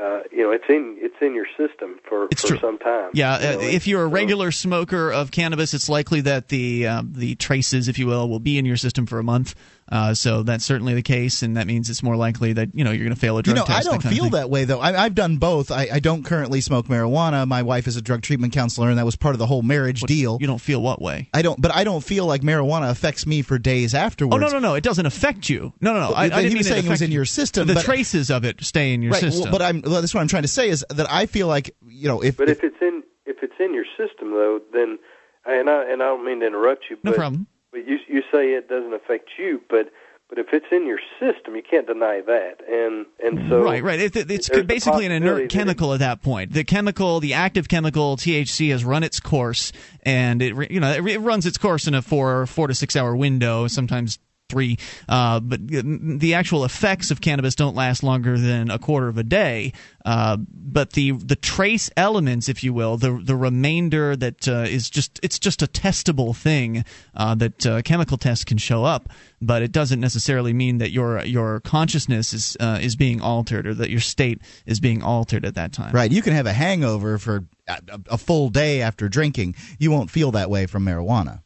Speaker 11: uh, you know it's in it's in your system for
Speaker 1: It's
Speaker 11: for
Speaker 1: true.
Speaker 11: some time.
Speaker 1: Yeah,
Speaker 11: You
Speaker 1: uh,
Speaker 11: know,
Speaker 1: if you're a regular smoker of cannabis, it's likely that the uh, the traces, if you will, will be in your system for a month. Uh, so that's certainly the case, and that means it's more likely that you know you're going to fail a drug You
Speaker 2: know,
Speaker 1: test.
Speaker 2: I don't
Speaker 1: that
Speaker 2: feel that way though. I, I've done both. I, I don't currently smoke marijuana. My wife is a drug treatment counselor, and that was part of the whole marriage deal.
Speaker 1: You don't feel what way?
Speaker 2: I don't, but I don't feel like marijuana affects me for days afterwards.
Speaker 1: Oh no no no! It doesn't affect you. No no no.
Speaker 2: But
Speaker 1: I, I didn't
Speaker 2: was
Speaker 1: mean
Speaker 2: saying it was in your system,
Speaker 1: The
Speaker 2: but-
Speaker 1: traces of it stay in your
Speaker 2: right.
Speaker 1: system.
Speaker 2: Well, but I'm. Well, that's what I'm trying to say is that I feel like you know if
Speaker 11: But if it's in if it's in your system though, then and I and I don't mean to interrupt you,
Speaker 1: no problem.
Speaker 11: But you you say it doesn't affect you, but but if it's in your system, you can't deny that. And and so
Speaker 1: right, right. It, it- it's basically an inert chemical at that point. The chemical, the active chemical THC, has run its course, and it you know it runs its course in a four four to six hour window, sometimes three. Uh, but the actual effects of cannabis don't last longer than a quarter of a day. Uh, but the the trace elements, if you will, the the remainder that uh, is just it's just a testable thing uh, that uh, chemical tests can show up, but it doesn't necessarily mean that your your consciousness is uh, is being altered or that your state is being altered at that time.
Speaker 2: right, you can have a hangover for a, a full day after drinking. You won't feel that way from marijuana.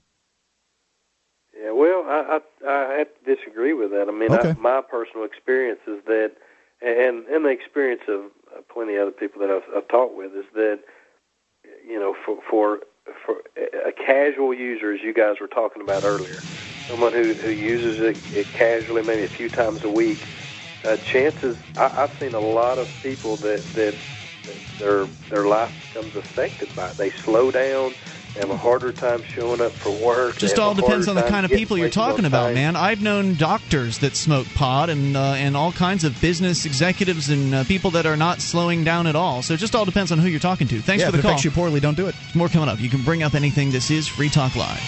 Speaker 11: Yeah, well, I, I I have to disagree with that. I mean,
Speaker 2: Okay.
Speaker 11: I, my personal experience is that, and and the experience of plenty of other people that I've, I've talked with is that, you know, for for for a casual user, as you guys were talking about earlier, someone who who uses it, it casually, maybe a few times a week, uh, chances I, I've seen a lot of people that that, that their their life becomes affected by it. They slow down. They have a harder time showing up for work.
Speaker 1: Just all depends on the kind of people you're talking about,
Speaker 11: time.
Speaker 1: man. I've known doctors that smoke pot, and uh, and all kinds of business executives and uh, people that are not slowing down at all. So it just all depends on who you're talking to. Thanks
Speaker 2: yeah,
Speaker 1: for the
Speaker 2: if it
Speaker 1: call.
Speaker 2: affects you poorly, don't do it.
Speaker 1: More coming up. You can bring up anything. This is Free Talk Live.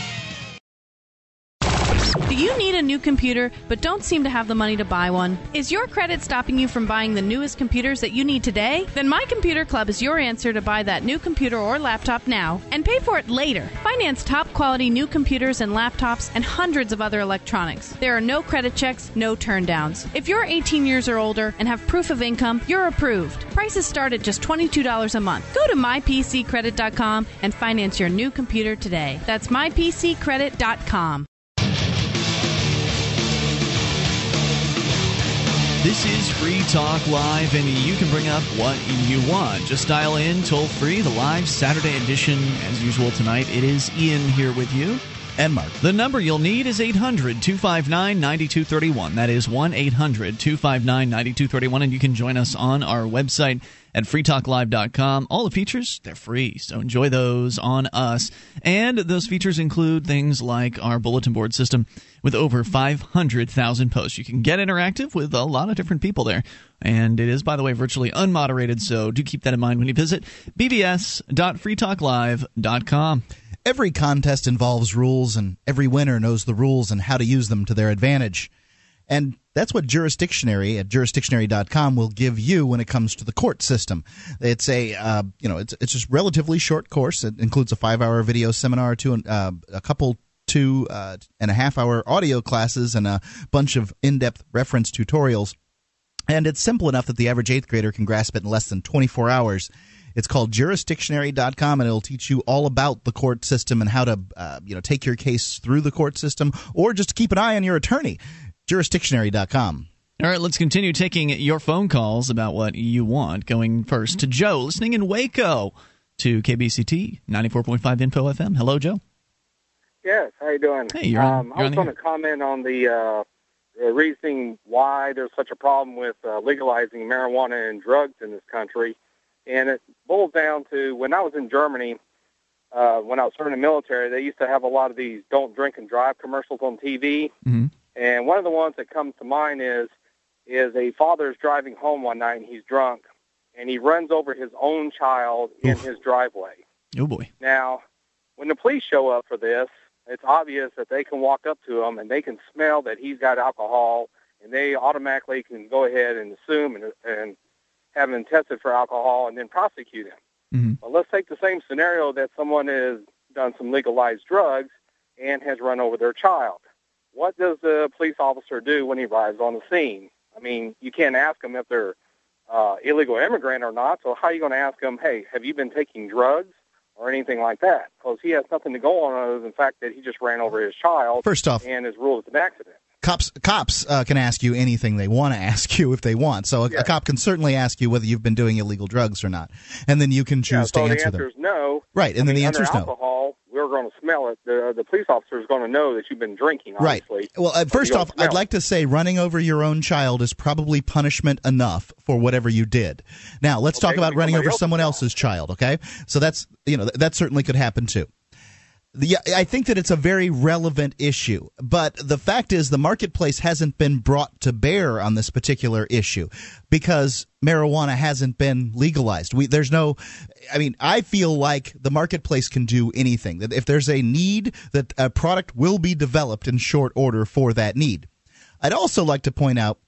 Speaker 12: You need a new computer but don't seem to have the money to buy one? Is your credit stopping you from buying the newest computers that you need today? Then My Computer Club is your answer to buy that new computer or laptop now and pay for it later. Finance top quality new computers and laptops and hundreds of other electronics. There are no credit checks, no turndowns. If you're 18 years or older and have proof of income, you're approved. Prices start at just $22 a month. Go to mypccredit.com and finance your new computer today. That's mypccredit.com.
Speaker 1: This is Free Talk Live, and you can bring up what you want. Just dial in toll free, the live Saturday edition. As usual tonight, it is Ian here with you.
Speaker 2: And Mark.
Speaker 1: The number you'll need is 800 259 9231. That is 1 800 259 9231. And you can join us on our website at freetalklive.com. All the features, they're free, so enjoy those on us. And those features include things like our bulletin board system with over 500,000 posts. You can get interactive with a lot of different people there. And it is, by the way, virtually unmoderated, so do keep that in mind when you visit bbs.freetalklive.com.
Speaker 2: Every contest involves rules, and every winner knows the rules and how to use them to their advantage. And that's what Jurisdictionary at jurisdictionary.com will give you when it comes to the court system. It's a uh, you know it's it's just relatively short course. It includes a five hour video seminar, two uh, a couple two uh, and a half hour audio classes, and a bunch of in depth reference tutorials. And it's simple enough that the average eighth grader can grasp it in less than 24 hours. It's called jurisdictionary.com, and it'll teach you all about the court system and how to, uh, you know, take your case through the court system, or just keep an eye on your attorney. Jurisdictionary.com.
Speaker 1: All right, let's continue taking your phone calls about what you want. Going first to Joe, listening in Waco to KBCT 94.5 Info FM. Hello, Joe.
Speaker 13: Yes, how you doing?
Speaker 1: Hey, you're on-
Speaker 13: um,
Speaker 1: you're
Speaker 13: I was going to comment on the uh, reasoning why there's such a problem with uh, legalizing marijuana and drugs in this country, and it boils down to when I was in Germany. Uh, when I was serving in the military, they used to have a lot of these "don't drink and drive" commercials on TV, and one of the ones that comes to mind is is a father is driving home one night and he's drunk, and he runs over his own child in his driveway.
Speaker 1: Oh boy.
Speaker 13: Now, when the police show up for this, it's obvious that they can walk up to him and they can smell that he's got alcohol, and they automatically can go ahead and assume and, and have him tested for alcohol and then prosecute him. Well, let's take the same scenario that someone has done some legalized drugs and has run over their child. What does the police officer do when he arrives on the scene? I mean, you can't ask them if they're uh, illegal immigrant or not. So how are you going to ask them, hey, have you been taking drugs or anything like that? Because he has nothing to go on other than the fact that he just ran over his child.
Speaker 2: First off-
Speaker 13: and is ruled as an accident.
Speaker 2: Cops cops uh, can ask you anything they want to ask you if they want. So a, a cop can certainly ask you whether you've been doing illegal drugs or not, and then you can choose
Speaker 13: Yeah, so
Speaker 2: to
Speaker 13: the
Speaker 2: answer
Speaker 13: answer
Speaker 2: them.
Speaker 13: is no.
Speaker 2: Right, and
Speaker 13: I
Speaker 2: then the answer is no.
Speaker 13: alcohol, we're going to smell it. The, the police officer is going to know that you've been drinking,
Speaker 2: Right. Well, uh, first off, I'd like to say running over your own child is probably punishment enough for whatever you did. Now, let's talk about running over someone else's child. Okay, so that's you know th- that certainly could happen too. The, I think that it's a very relevant issue, but the fact is the marketplace hasn't been brought to bear on this particular issue because marijuana hasn't been legalized. We, there's no, I mean, I feel like the marketplace can do anything. That if there's a need, that a product will be developed in short order for that need. I'd also like to point out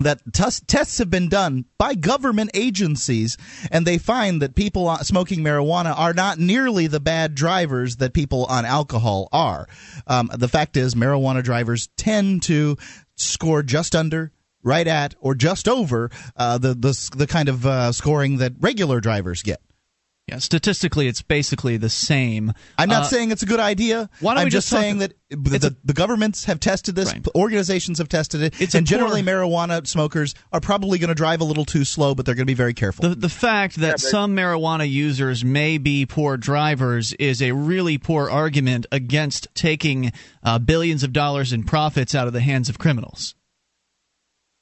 Speaker 2: that tus- tests have been done by government agencies, and they find that people smoking marijuana are not nearly the bad drivers that people on alcohol are. Um, the fact is, marijuana drivers tend to score just under. Right at or just over uh, the the the kind of uh, scoring that regular drivers get.
Speaker 1: Yeah, statistically, it's basically the same.
Speaker 2: I'm not
Speaker 1: Uh,
Speaker 2: saying it's a good idea.
Speaker 1: Why don't
Speaker 2: I'm
Speaker 1: we
Speaker 2: just
Speaker 1: just
Speaker 2: saying that the, the, the governments have tested this, organizations have tested it,
Speaker 1: It's
Speaker 2: and generally
Speaker 1: poor-
Speaker 2: marijuana smokers are probably going to drive a little too slow, but they're going to be very careful.
Speaker 1: The, the fact that some marijuana users may be poor drivers is a really poor argument against taking uh, billions of dollars in profits out of the hands of criminals.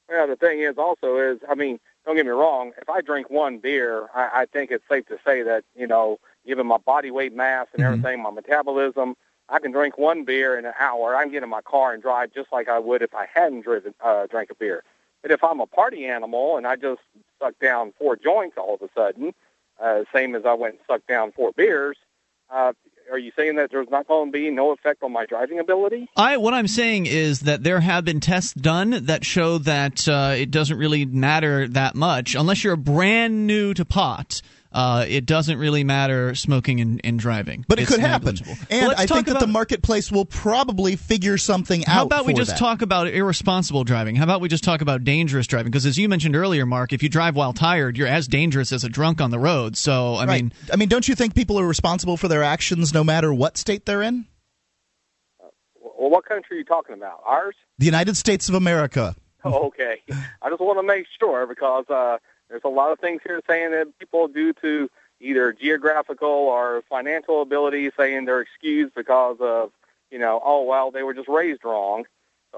Speaker 13: Well, the thing is also is, I mean, don't get me wrong. If I drink one beer, I, I think it's safe to say that you know, given my body weight mass and everything, my metabolism, I can drink one beer in an hour. I can get in my car and drive just like I would if I hadn't driven uh, drank a beer. But if I'm a party animal and I just suck down four joints all of a sudden, uh, same as I went and sucked down four beers, uh, are you saying that there's not going to be no effect on my driving ability?
Speaker 1: I what I'm saying is that there have been tests done that show that uh, it doesn't really matter that much unless you're brand new to pot. Uh, it doesn't really matter smoking and, and driving.
Speaker 2: But it
Speaker 1: It's
Speaker 2: could happen, and
Speaker 1: Let's
Speaker 2: I think that the marketplace will probably figure something out.
Speaker 1: How about we just
Speaker 2: that.
Speaker 1: talk about irresponsible driving? How about we just talk about dangerous driving? Because as you mentioned earlier, Mark, if you drive while tired, you're as dangerous as a drunk on the road. So I
Speaker 2: Right.
Speaker 1: mean,
Speaker 2: I mean, don't you think people are responsible for their actions no matter what state they're in?
Speaker 13: Well, what country are you talking about? Ours?
Speaker 2: The United States of America.
Speaker 13: Oh, okay. I just want to make sure because uh, there's a lot of things here saying that people, due to either geographical or financial ability, saying they're excused because of, you know, oh well, they were just raised wrong.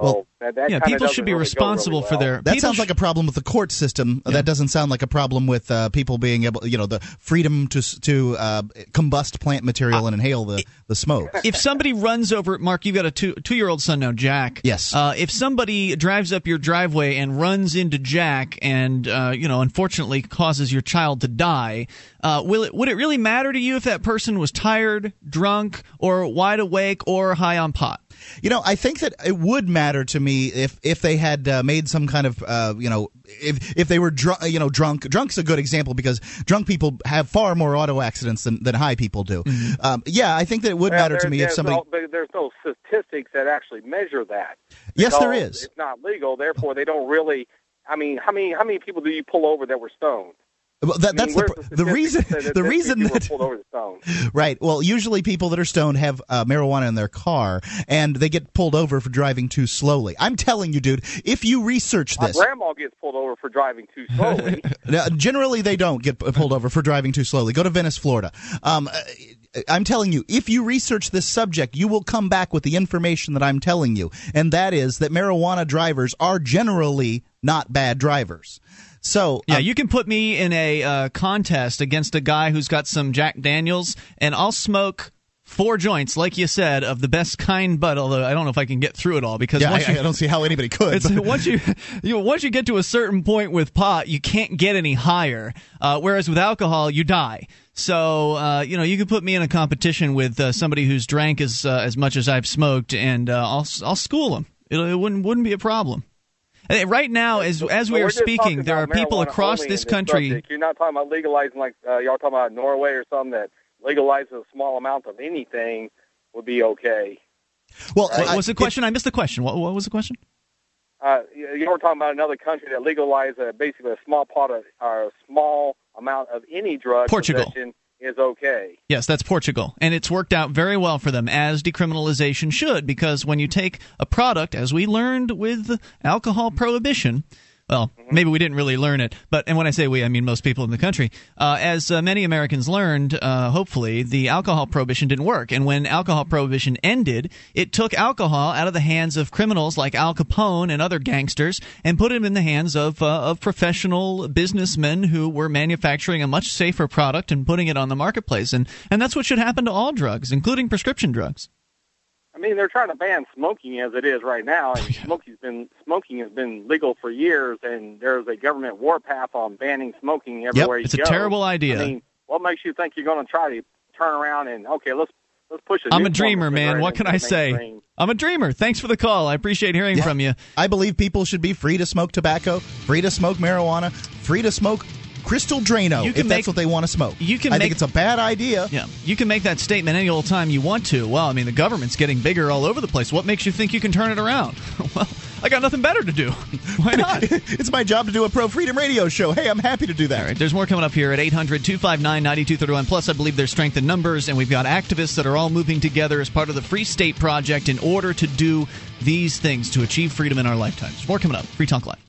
Speaker 13: So that, that
Speaker 1: yeah, people should be
Speaker 13: really
Speaker 1: responsible
Speaker 13: really
Speaker 1: for
Speaker 13: well.
Speaker 1: their.
Speaker 2: That
Speaker 1: people
Speaker 2: sounds like a problem with the court system. That doesn't sound like a problem with uh, people being able, you know, the freedom to to uh, combust plant material and inhale the, the smoke.
Speaker 1: if somebody runs over Mark, you've got a two two year old son now, Jack.
Speaker 2: Yes.
Speaker 1: Uh, if somebody drives up your driveway and runs into Jack, and uh, you know, unfortunately causes your child to die, uh, will it would it really matter to you if that person was tired, drunk, or wide awake, or high on pot?
Speaker 2: You know, I think that it would matter to me if if they had uh, made some kind of uh, you know if if they were drunk you know drunk drunk's a good example because drunk people have far more auto accidents than, than high people do. Um, yeah, I think that it would
Speaker 13: Well,
Speaker 2: matter to me if somebody.
Speaker 13: No, but there's no statistics that actually measure that.
Speaker 2: Yes, there is.
Speaker 13: It's not legal, therefore they don't really. I mean, how many how many people do you pull over that were stoned?
Speaker 2: Well, that,
Speaker 13: I mean,
Speaker 2: that's the, the reason.
Speaker 13: that
Speaker 2: The reason that
Speaker 13: pulled over stone.
Speaker 2: Right. Well, usually people that are stoned have uh, marijuana in their car, and they get pulled over for driving too slowly. I'm telling you, dude. If you research this, My
Speaker 13: grandma gets pulled over for driving too slowly.
Speaker 2: Uh, generally they don't get pulled over for driving too slowly. Go to Venice, Florida. Um, uh, I'm telling you, if you research this subject, you will come back with the information that I'm telling you, and that is that marijuana drivers are generally not bad drivers. So
Speaker 1: Yeah, you can put me in a uh, contest against a guy who's got some Jack Daniels, and I'll smoke four joints, like you said, of the best kind. But although I don't know if I can get through it all because
Speaker 2: yeah,
Speaker 1: once
Speaker 2: I,
Speaker 1: you,
Speaker 2: I don't see how anybody could.
Speaker 1: It's, once you, you know, once you get to a certain point with pot, you can't get any higher. Uh, whereas with alcohol, you die. So uh, you know you could put me in a competition with uh, somebody who's drank as uh, as much as I've smoked, and uh, I'll I'll school them. It, it wouldn't wouldn't be a problem. And right now, as as we
Speaker 13: But
Speaker 1: are speaking, there are people across this
Speaker 13: in this
Speaker 1: country.
Speaker 13: subject. You're not talking about legalizing like uh, y'all talking about Norway or something that legalizes a small amount of anything would be okay.
Speaker 2: Well,
Speaker 1: what was the question? I missed the question. What, what was the question?
Speaker 13: Uh, you you were talking about another country that legalized uh, basically a small part of or a small amount of any drug
Speaker 1: Portugal.
Speaker 13: possession is okay.
Speaker 1: Yes, that's Portugal. And it's worked out very well for them, as decriminalization should, because when you take a product, as we learned with alcohol prohibition, well, maybe we didn't really learn it, but and when I say we, I mean most people in the country. Uh, as uh, many Americans learned, uh, hopefully, the alcohol prohibition didn't work. And when alcohol prohibition ended, it took alcohol out of the hands of criminals like Al Capone and other gangsters and put it in the hands of uh, of professional businessmen who were manufacturing a much safer product and putting it on the marketplace. And and that's what should happen to all drugs, including prescription drugs.
Speaker 13: I mean, they're trying to ban smoking as it is right now, and oh, smoking's been smoking has been legal for years, and there's a government warpath on banning smoking everywhere you
Speaker 1: it's a
Speaker 13: go.
Speaker 1: terrible idea.
Speaker 13: I mean, what makes you think you're going to try to turn around and okay, let's let's push it?
Speaker 1: I'm a dreamer, man. What can I say? I'm a dreamer. Thanks for the call. I appreciate hearing
Speaker 2: Yeah.
Speaker 1: from you.
Speaker 2: I believe people should be free to smoke tobacco, free to smoke marijuana, free to smoke crystal Drano
Speaker 1: You
Speaker 2: if
Speaker 1: can
Speaker 2: that's what they want to smoke.
Speaker 1: You can
Speaker 2: I
Speaker 1: make
Speaker 2: think it's a bad idea.
Speaker 1: Yeah, you can make that statement any old time you want to. Well, I mean, the government's getting bigger all over the place. What makes you think you can turn it around? well, I got nothing better to do. Why not?
Speaker 2: it's my job to do a pro freedom radio show. Hey, I'm happy to do that.
Speaker 1: All right, there's more coming up here at 800 259 9231. Plus, I believe there's strength in numbers, and we've got activists that are all moving together as part of the Free State Project in order to do these things to achieve freedom in our lifetimes. More coming up. Free Talk Live.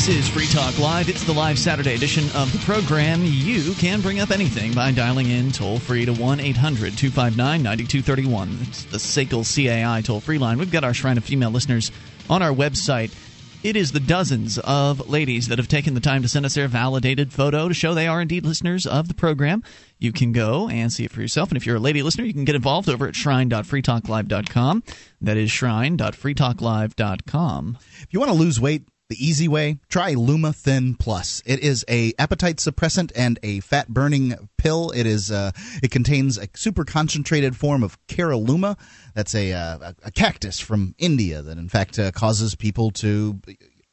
Speaker 1: This is Free Talk Live. It's the live Saturday edition of the program. You can bring up anything by dialing in toll free to 1 800 259 9231. It's the SACL CAI toll free line. We've got our Shrine of Female listeners on our website. It is the dozens of ladies that have taken the time to send us their validated photo to show they are indeed listeners of the program. You can go and see it for yourself. And if you're a lady listener, you can get involved over at shrine.freetalklive.com. That is shrine.freetalklive.com.
Speaker 2: If you want to lose weight the easy way, try Luma Thin Plus. It is a appetite suppressant and a fat burning pill. It is uh, it contains a super concentrated form of Caralluma. That's a uh, a cactus from India that in fact uh, causes people to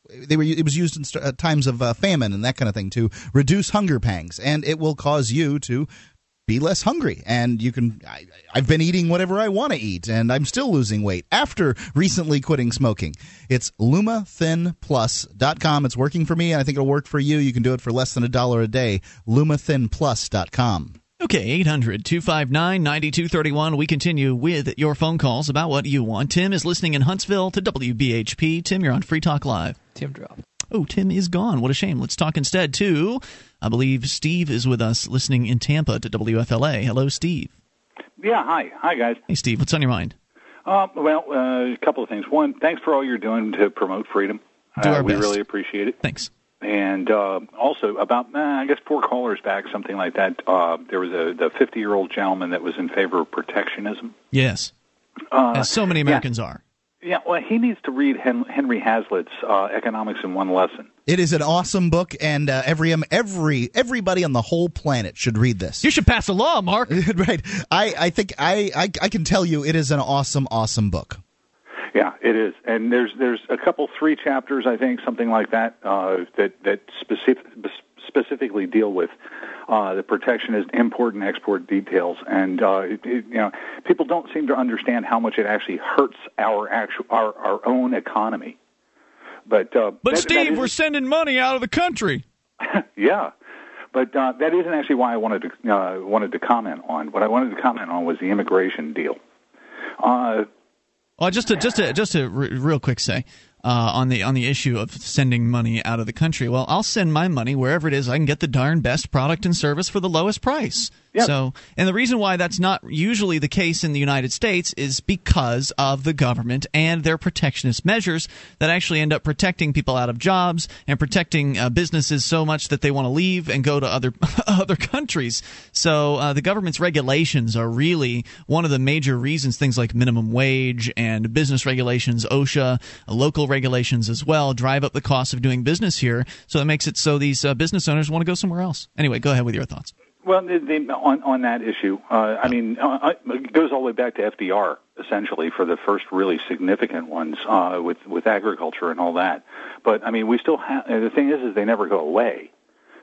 Speaker 2: they were it was used in st- uh, times of uh, famine and that kind of thing to reduce hunger pangs and it will cause you to be less hungry and you can I, i've been eating whatever i want to eat and i'm still losing weight after recently quitting smoking it's lumathinplus.com it's working for me and i think it'll work for you you can do it for less than a dollar a day lumathinplus.com
Speaker 1: Okay, 800 259 9231. We continue with your phone calls about what you want. Tim is listening in Huntsville to WBHP. Tim, you're on Free Talk Live.
Speaker 14: Tim dropped.
Speaker 1: Oh, Tim is gone. What a shame. Let's talk instead to, I believe Steve is with us listening in Tampa to WFLA. Hello, Steve.
Speaker 15: Yeah, hi. Hi, guys.
Speaker 1: Hey, Steve, what's on your mind?
Speaker 15: Uh, well, uh, a couple of things. One, thanks for all you're doing to promote freedom.
Speaker 1: Do
Speaker 15: uh,
Speaker 1: our
Speaker 15: we
Speaker 1: best.
Speaker 15: really appreciate it.
Speaker 1: Thanks.
Speaker 15: And uh, also, about uh, I guess four callers back, something like that. Uh, there was a the 50 year old gentleman that was in favor of protectionism.
Speaker 1: Yes.
Speaker 15: Uh,
Speaker 1: as so many Americans
Speaker 15: yeah.
Speaker 1: are.
Speaker 15: Yeah, well, he needs to read Hen- Henry Hazlitt's uh, Economics in One Lesson.
Speaker 2: It is an awesome book, and uh, every um, every everybody on the whole planet should read this.
Speaker 1: You should pass a law, Mark.
Speaker 2: right? I, I think I, I I can tell you it is an awesome awesome book.
Speaker 15: Yeah, it is, and there's there's a couple three chapters I think something like that uh, that that specific, specifically deal with uh, the protectionist import and export details, and uh, it, it, you know people don't seem to understand how much it actually hurts our actual our our own economy. But uh,
Speaker 1: But
Speaker 15: that-
Speaker 1: Steve,
Speaker 15: that
Speaker 1: we're sending money out of the country.
Speaker 15: yeah, but uh, that isn't actually why I wanted to uh, wanted to comment on. What I wanted to comment on was the immigration deal. Uh,
Speaker 1: Well, just to just to just to re- real quick say uh, on the on the issue of sending money out of the country. Well, I'll send my money wherever it is I can get the darn best product and service for the lowest price. So, and the reason why that's not usually the case in the United States is because of the government and their protectionist measures that actually end up protecting people out of jobs and protecting uh, businesses so much that they want to leave and go to other other countries. So, uh, the government's regulations are really one of the major reasons things like minimum wage and business regulations, OSHA, local regulations as well, drive up the cost of doing business here. So it makes it so these uh, business owners want to go somewhere else. Anyway, go ahead with your thoughts.
Speaker 15: Well, the, the, on on that issue, uh, I mean, uh, it goes all the way back to FDR, essentially, for the first really significant ones uh, with with agriculture and all that. But I mean, we still have. The thing is, is they never go away.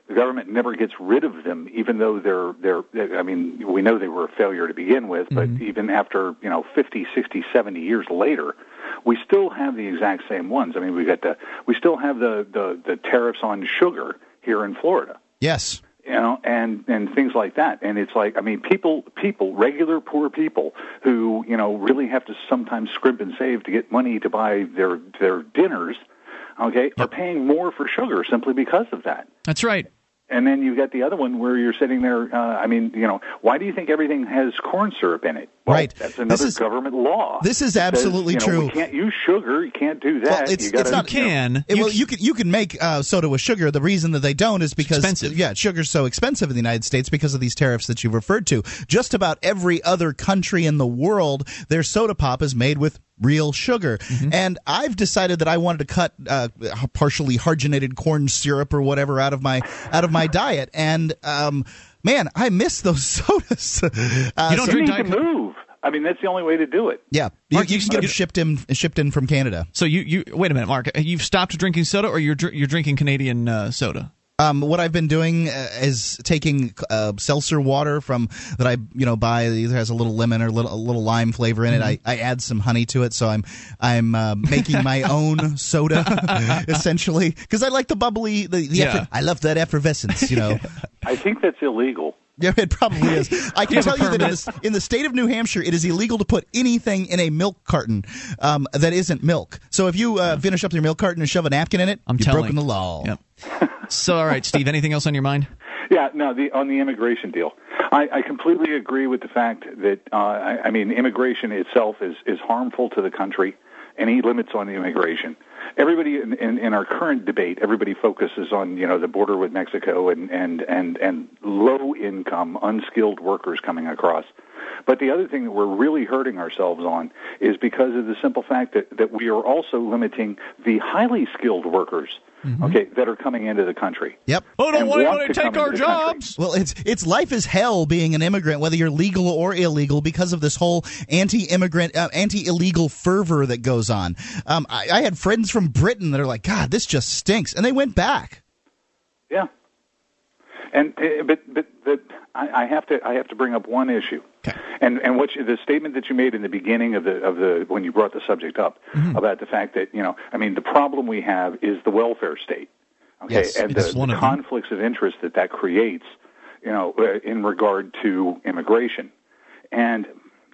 Speaker 15: The government never gets rid of them, even though they're they're. I mean, we know they were a failure to begin with, but even after you know 50, 60, 70 years later, we still have the exact same ones. I mean, we got the we still have the the, the tariffs on sugar here in Florida
Speaker 2: Yes.
Speaker 15: You know, and and things like that. And it's like, I mean, people, people, regular poor people who you know really have to sometimes scrimp and save to get money to buy their their dinners, okay, are paying more for sugar simply because of that.
Speaker 1: That's right.
Speaker 15: And then you've got the other one where you're sitting there. Uh, I mean, you know, why do you think everything has corn syrup in it? Well,
Speaker 2: Right.
Speaker 15: That's another
Speaker 2: is-
Speaker 15: government law.
Speaker 2: this is
Speaker 15: that says,
Speaker 2: absolutely
Speaker 15: you know,
Speaker 2: true.
Speaker 15: We can't use sugar. You can't do that.
Speaker 2: Well, it's
Speaker 15: you gotta,
Speaker 2: it's not
Speaker 15: you know-
Speaker 2: It- well, you can you can make uh, soda with sugar. The reason that they don't is because
Speaker 1: expensive.
Speaker 2: yeah, sugar's so expensive in the United States because of these tariffs that you've referred to. Just about every other country in the world, their soda pop is made with real sugar.
Speaker 1: Mm-hmm.
Speaker 2: And I've decided that I wanted to cut uh, partially hydrogenated corn syrup or whatever out of my out of my diet. And um, man, I miss those sodas. Uh,
Speaker 1: You don't
Speaker 2: so-
Speaker 1: drink
Speaker 15: You need move. I mean, that's the only way to do it.
Speaker 2: Yeah, you,
Speaker 1: Mark,
Speaker 2: you
Speaker 1: you-
Speaker 2: can get them shipped in shipped in from Canada.
Speaker 1: So you you wait a minute, Mark. You've stopped drinking soda, or you're you're drinking Canadian uh, soda?
Speaker 2: Um, what I've been doing uh, is taking uh, seltzer water from that I you know buy. It either has a little lemon or a little, a little lime flavor in it. I, I add some honey to it, so I'm I'm uh, making my own soda essentially because I like the bubbly the, the
Speaker 1: Yeah.
Speaker 2: effer- I love that effervescence. You know.
Speaker 15: I think that's illegal.
Speaker 2: Yeah, it probably is. I can
Speaker 1: You have a
Speaker 2: tell you that in the, in the state of New Hampshire, it is illegal to put anything in a milk carton um, that isn't milk. So if you uh, finish up your milk carton and shove a napkin in it,
Speaker 1: I'm
Speaker 2: you've
Speaker 1: telling.
Speaker 2: broken the law.
Speaker 1: Yep. so all right, Steve. Anything else on your mind?
Speaker 15: Yeah, no, the on the immigration deal, I, I completely agree with the fact that uh, I, I mean immigration itself is is harmful to the country. Any limits on the immigration. Everybody in, in, in our current debate, everybody focuses on you know the border with Mexico and and and and low income, unskilled workers coming across. But the other thing that we're really hurting ourselves on is because of the simple fact that, that we are also limiting the highly skilled workers, okay, that are coming into the country.
Speaker 2: Yep.
Speaker 1: Oh, don't
Speaker 15: And
Speaker 1: want
Speaker 15: want
Speaker 1: anyone to
Speaker 15: to
Speaker 1: take our
Speaker 15: into country.
Speaker 1: jobs.
Speaker 2: Well, it's it's life is hell being an immigrant, whether you're legal or illegal, because of this whole anti-immigrant, uh, anti-illegal fervor that goes on. Um, I, I had friends from Britain that are like, "God, this just stinks," and they went back.
Speaker 15: Yeah. And uh, but but but I, I have to I have to bring up one issue, and and what you, the statement that you made in the beginning of the of the when you brought the subject up
Speaker 1: Mm-hmm.
Speaker 15: about the fact that you know I mean the problem we have is the welfare state, okay,
Speaker 1: Yes,
Speaker 15: and the,
Speaker 1: one
Speaker 15: the conflicts of interest that that creates, you know, uh, in regard to immigration, and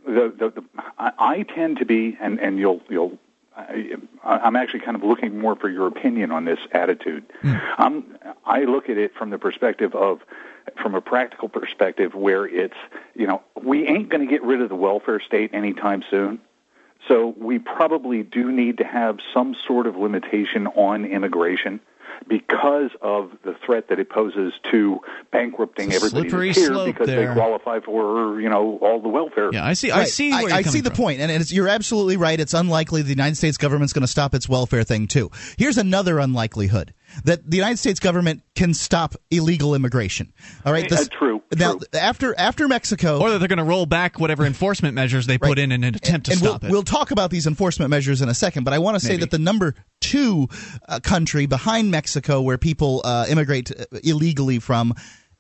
Speaker 15: the the, the I, I tend to be and and you'll you'll I, I'm actually kind of looking more for your opinion on this attitude. Um, I look at it from the perspective of, from a practical perspective, where it's, you know, we ain't going to get rid of the welfare state anytime soon. So we probably do need to have some sort of limitation on immigration because of the threat that it poses to bankrupting everybody
Speaker 1: slippery
Speaker 15: here because
Speaker 1: there.
Speaker 15: they qualify for you know all the welfare.
Speaker 1: Yeah, I see.
Speaker 2: Right. I, I see the point, and it's, you're absolutely right. It's unlikely the United States government's going to stop its welfare thing too. Here's another unlikelihood that the United States government can stop illegal immigration. All right,
Speaker 15: Uh, true.
Speaker 2: Now, after after Mexico,
Speaker 1: or that they're going to roll back whatever enforcement measures they put in in an attempt to
Speaker 2: and
Speaker 1: stop
Speaker 2: we'll,
Speaker 1: it.
Speaker 2: We'll talk about these enforcement measures in a second, but I want to say
Speaker 1: Maybe.
Speaker 2: that the number two uh, country behind Mexico where people uh, immigrate uh, illegally from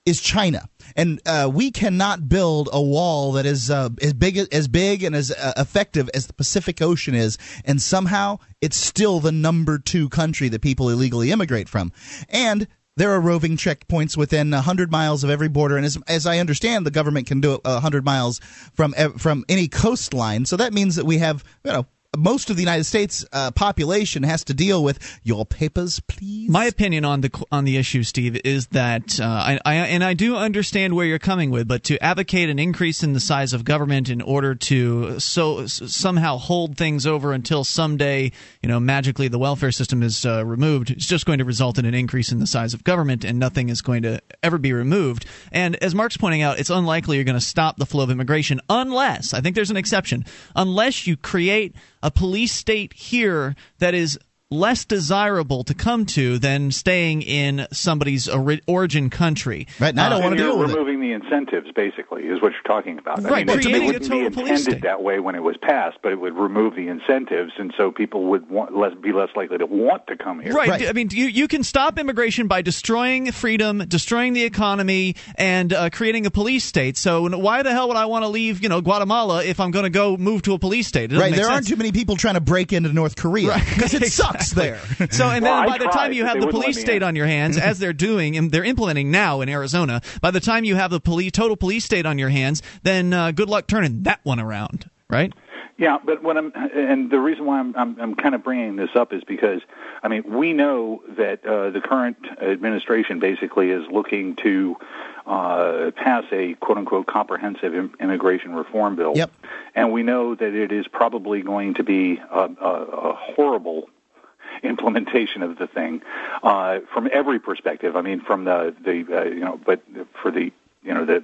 Speaker 2: is China, and uh, we cannot build a wall that is uh, as big as big and as uh, effective as the Pacific Ocean is, and somehow it's still the number two country that people illegally immigrate from, and. There are roving checkpoints within 100 miles of every border, and as, as I understand, the government can do it 100 miles from from any coastline. So that means that we have, you know, most of the United States uh, population has to deal with your papers, please.
Speaker 1: My opinion on the on the issue, Steve, is that uh, I, I and I do understand where you're coming with, but to advocate an increase in the size of government in order to so somehow hold things over until someday, you know, magically the welfare system is uh, removed, it's just going to result in an increase in the size of government, and nothing is going to ever be removed. And as Mark's pointing out, it's unlikely you're going to stop the flow of immigration unless I think there's an exception, unless you create a police state here that is less desirable to come to than staying in somebody's ori- origin country.
Speaker 2: Right,
Speaker 1: Uh,
Speaker 15: and you're removing the incentives, basically, is what you're talking about.
Speaker 1: Right,
Speaker 15: I mean, it wouldn't be intended
Speaker 1: state.
Speaker 15: that way when it was passed, but it would remove the incentives, and so people would want, less, be less likely to want to come here.
Speaker 1: Right. I mean, you, you can stop immigration by destroying freedom, destroying the economy, and uh, creating a police state. So why the hell would I want to leave, you know, Guatemala if I'm going to go move to a police state? It
Speaker 2: Right,
Speaker 1: make
Speaker 2: there
Speaker 1: sense.
Speaker 2: aren't too many people trying to break into North Korea because it sucks there.
Speaker 1: So, and then
Speaker 2: Well,
Speaker 1: by the time you have the police state on your hands, as they're doing, and they're implementing now in Arizona, by the time you have the police, total police state on your hands, then uh, good luck turning that one around, right?
Speaker 15: Yeah, but what I'm and the reason why I'm I'm, I'm kind of bringing this up is because I mean we know that uh, the current administration basically is looking to uh, pass a quote unquote comprehensive im- immigration reform bill.
Speaker 2: Yep.
Speaker 15: And we know that it is probably going to be a, a, a horrible implementation of the thing uh, from every perspective. I mean, from the the uh, you know, but for the you know the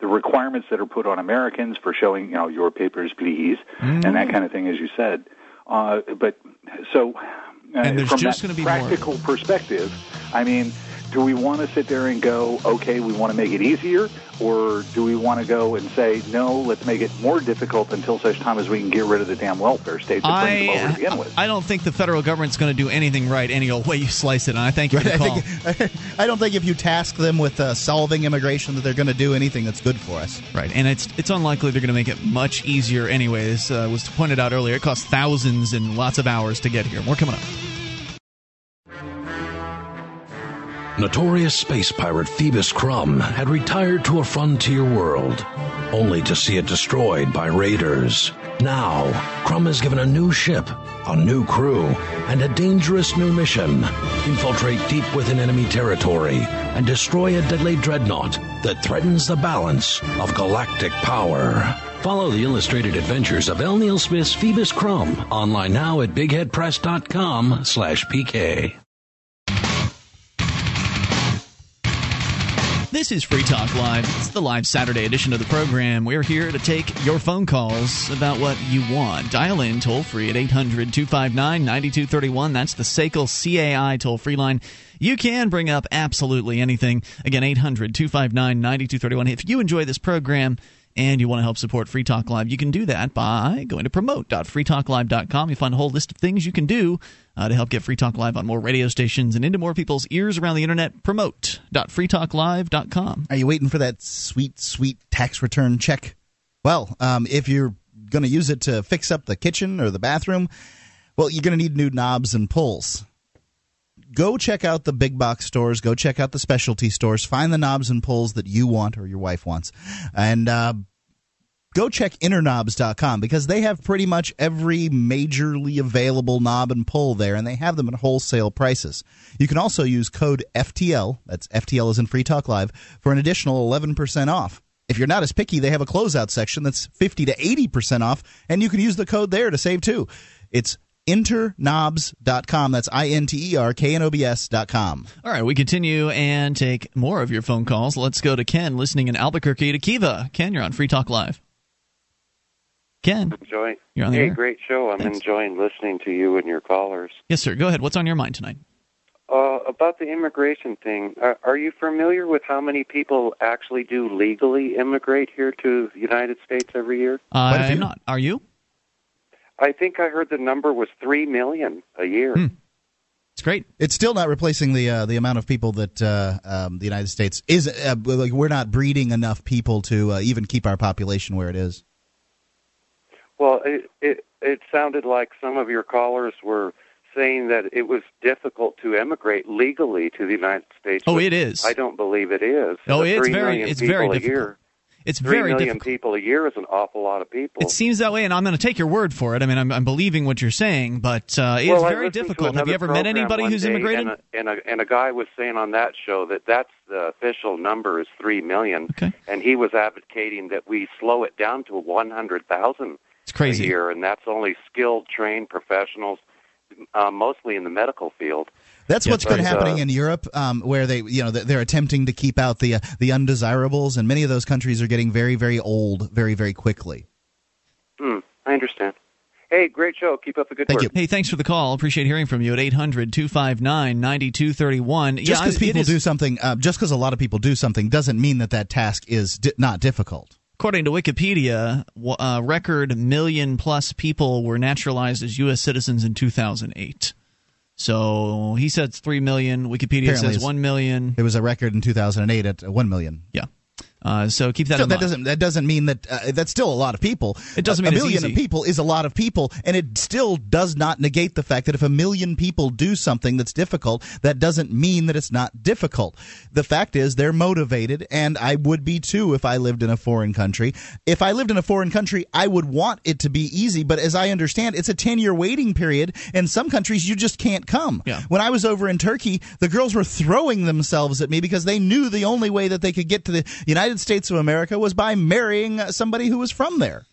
Speaker 15: the requirements that are put on Americans for showing you know your papers, please, and that kind of thing, as you said. Uh, but so uh,
Speaker 1: And
Speaker 15: from
Speaker 1: just
Speaker 15: that
Speaker 1: gonna more.
Speaker 15: practical perspective, I mean. Do we want to sit there and go, okay, we want to make it easier, or do we want to go and say, no, let's make it more difficult until such time as we can get rid of the damn welfare state that brings them over to begin with?
Speaker 1: I don't think the federal government's going to do anything right any old way you slice it, and I thank you for the
Speaker 2: I,
Speaker 1: call.
Speaker 2: think, I don't think if you task them with uh, solving immigration that they're going to do anything that's good for us.
Speaker 1: Right, and it's it's unlikely they're going to make it much easier. Anyways, uh, was pointed out earlier. It costs thousands and lots of hours to get here. More coming up.
Speaker 14: Notorious space pirate Phoebus Krumm had retired to a frontier world, only to see it destroyed by raiders. Now, Krumm is given a new ship, a new crew, and a dangerous new mission. Infiltrate deep within enemy territory and destroy a deadly dreadnought that threatens the balance of galactic power. Follow the illustrated adventures of L. Neil Smith's Phoebus Krumm online now at bigheadpress.com slash PK.
Speaker 1: This is Free Talk Live. It's the live Saturday edition of the program. We're here to take your phone calls about what you want. Dial in toll free at 800 259 9231. That's the SACL CAI toll free line. You can bring up absolutely anything. Again, 800 259 9231. If you enjoy this program, and you want to help support Free Talk Live, you can do that by going to promote.freetalklive.com. You'll find a whole list of things you can do uh, to help get Free Talk Live on more radio stations and into more people's ears around the internet. Promote.freetalklive.com.
Speaker 2: Are you waiting for that sweet, sweet tax return check? Well, um, if you're going to use it to fix up the kitchen or the bathroom, well, you're going to need new knobs and pulls. Go check out the big box stores. Go check out the specialty stores. Find the knobs and pulls that you want or your wife wants. And uh, go check interknobs.com because they have pretty much every majorly available knob and pull there, and they have them at wholesale prices. You can also use code FTL, that's FTL is in Free Talk Live, for an additional 11% off. If you're not as picky, they have a closeout section that's 50 to 80% off, and you can use the code there to save too. It's interknobs.com. That's I N T E R K N O B S.com.
Speaker 1: All right, we continue and take more of your phone calls. Let's go to Ken, listening in Albuquerque to Kiva. Ken, you're on Free Talk Live. Ken,
Speaker 16: Enjoy.
Speaker 1: You're on the
Speaker 16: hey,
Speaker 1: air.
Speaker 16: great show. I'm
Speaker 1: Thanks.
Speaker 16: enjoying listening to you and your callers.
Speaker 1: yes, sir. Go ahead. What's on your mind tonight?
Speaker 16: Uh, about the immigration thing, are, are you familiar with how many people actually do legally immigrate here to the United States every year?
Speaker 1: I'm not. Are you?
Speaker 16: I think I heard the number was three million a year.
Speaker 1: It's great.
Speaker 2: It's still not replacing the uh, the amount of people that uh, um, the United States is. Uh, like we're not breeding enough people to uh, even keep our population where it is.
Speaker 16: Well, it, it it sounded like some of your callers were saying that it was difficult to emigrate legally to the United States.
Speaker 1: Oh, it is.
Speaker 16: I don't believe it is.
Speaker 1: Oh, it's very- it's very difficult.
Speaker 16: year.
Speaker 1: It's
Speaker 16: Three
Speaker 1: very
Speaker 16: million
Speaker 1: difficult.
Speaker 16: people a year is an awful lot of people.
Speaker 1: It seems that way, and I'm going to take your word for it. I mean, I'm, I'm believing what you're saying, but uh, it's
Speaker 16: well,
Speaker 1: very difficult. Have you ever met anybody who's immigrated?
Speaker 16: And a, and, a, and a guy was saying on that show that that's the official number is three million,
Speaker 1: okay.
Speaker 16: and he was advocating that we slow it down to one hundred thousand
Speaker 1: It's crazy.
Speaker 16: a year, and that's only skilled, trained professionals, uh, mostly in the medical field.
Speaker 2: That's what's been
Speaker 16: But, uh,
Speaker 2: happening in Europe, um, where they, you know, they're they're attempting to keep out the uh, the undesirables, and many of those countries are getting very, very old, very, very quickly.
Speaker 16: Hmm, I understand. Hey, great show. Keep up the good Thank work.
Speaker 1: Hey, thanks for the call. Appreciate hearing from you at 800 259 9231.
Speaker 2: Just because people do something, uh, just because a lot of people do something, doesn't mean that that task is di- not difficult.
Speaker 1: According to Wikipedia, w- a record million plus people were naturalized as U.S. citizens in 2008. So he says 3 million. Wikipedia
Speaker 2: Apparently
Speaker 1: says 1 million.
Speaker 2: It was a record in 2008 at one million.
Speaker 1: Yeah. Uh, so keep that in
Speaker 2: that
Speaker 1: mind.
Speaker 2: doesn't that doesn't mean that uh, that's still a lot of people.
Speaker 1: It doesn't mean
Speaker 2: a million of people is a lot of people, and it still does not negate the fact that if a million people do something that's difficult, that doesn't mean that it's not difficult. The fact is they're motivated, and I would be too if I lived in a foreign country. If I lived in a foreign country, I would want it to be easy, but as I understand, it's a ten year waiting period. In some countries, you just can't come.
Speaker 1: Yeah.
Speaker 2: When I was over in Turkey, the girls were throwing themselves at me because they knew the only way that they could get to the United States of America was by marrying somebody who was from there.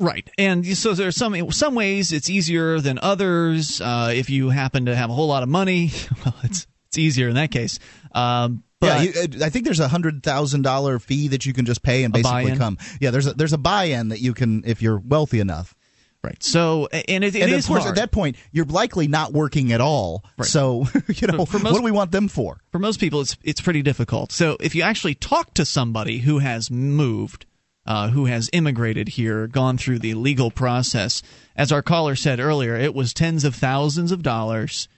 Speaker 1: Right, and so there's some some ways it's easier than others. Uh, if you happen to have a whole lot of money, well, it's it's easier in that case. Um, but
Speaker 2: yeah, you, uh, I think there's a hundred thousand dollar fee that you can just pay and basically come. Yeah, there's a, there's a buy-in that you can if you're wealthy enough.
Speaker 1: Right. So and it, it
Speaker 2: and
Speaker 1: is
Speaker 2: of course
Speaker 1: hard.
Speaker 2: at that point you're likely not working at all.
Speaker 1: Right.
Speaker 2: So you know
Speaker 1: For most-
Speaker 2: what do we want them for?
Speaker 1: for most people it's it's pretty difficult. So if you actually talk to somebody who has moved, uh, who has immigrated here, gone through the legal process, as our caller said earlier, it was tens of thousands of dollars.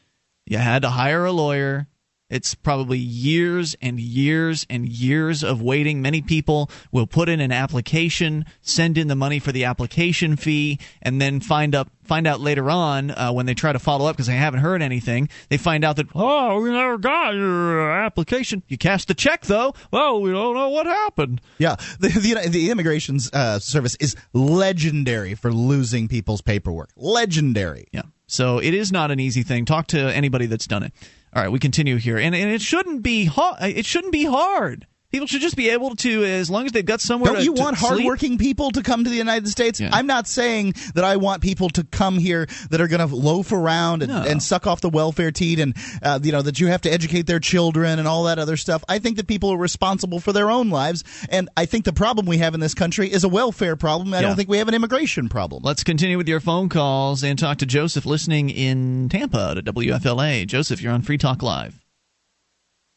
Speaker 1: You had to hire a lawyer. It's probably years and years and years of waiting. Many people will put in an application, send in the money for the application fee, and then find up find out later on uh, when they try to follow up because they haven't heard anything. They find out that oh, we never got your uh, application. You cashed the check though. Well, we don't know what happened.
Speaker 2: Yeah, the the, the immigration uh, service is legendary for losing people's paperwork. Legendary.
Speaker 1: Yeah. So it is not an easy thing. Talk to anybody that's done it. All right, we continue here, and and it shouldn't be ha- it shouldn't be hard. People should just be able to, as long as they've got somewhere.
Speaker 2: Don't
Speaker 1: to,
Speaker 2: you
Speaker 1: to
Speaker 2: want
Speaker 1: sleep.
Speaker 2: hardworking people to come to the United States? I'm not saying that I want people to come here that are going to loaf around and, and suck off the welfare teat, and uh, you know that you have to educate their children and all that other stuff. I think that people are responsible for their own lives, and I think the problem we have in this country is a welfare problem. I
Speaker 1: Yeah.
Speaker 2: don't think we have an immigration problem.
Speaker 1: Let's continue with your phone calls and talk to Joseph, listening in Tampa to WFLA. Joseph, you're on Free Talk Live.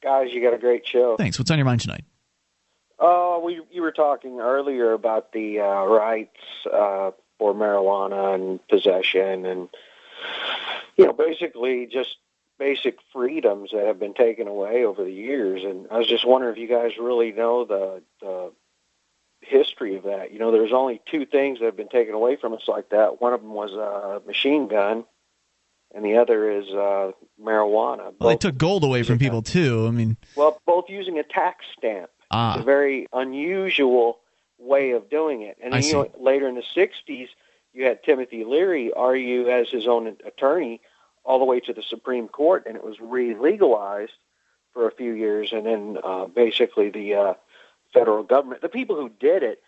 Speaker 17: Guys, you got a great show.
Speaker 1: Thanks. What's on your mind tonight?
Speaker 17: Oh, we you were talking earlier about the uh, rights uh, for marijuana and possession, and you know, basically just basic freedoms that have been taken away over the years. And I was just wondering if you guys really know the the history of that. You know, there's only two things that have been taken away from us like that. One of them was a machine gun, and the other is uh, marijuana.
Speaker 1: Well, they took gold away from people too. I mean,
Speaker 17: Well, both using a tax stamp.
Speaker 1: Ah.
Speaker 17: It's a very unusual way of doing it. And then, you know, later in the 60s, you had Timothy Leary argue as his own attorney all the way to the Supreme Court, and it was re-legalized for a few years. And then uh, basically the uh, federal government, the people who did it,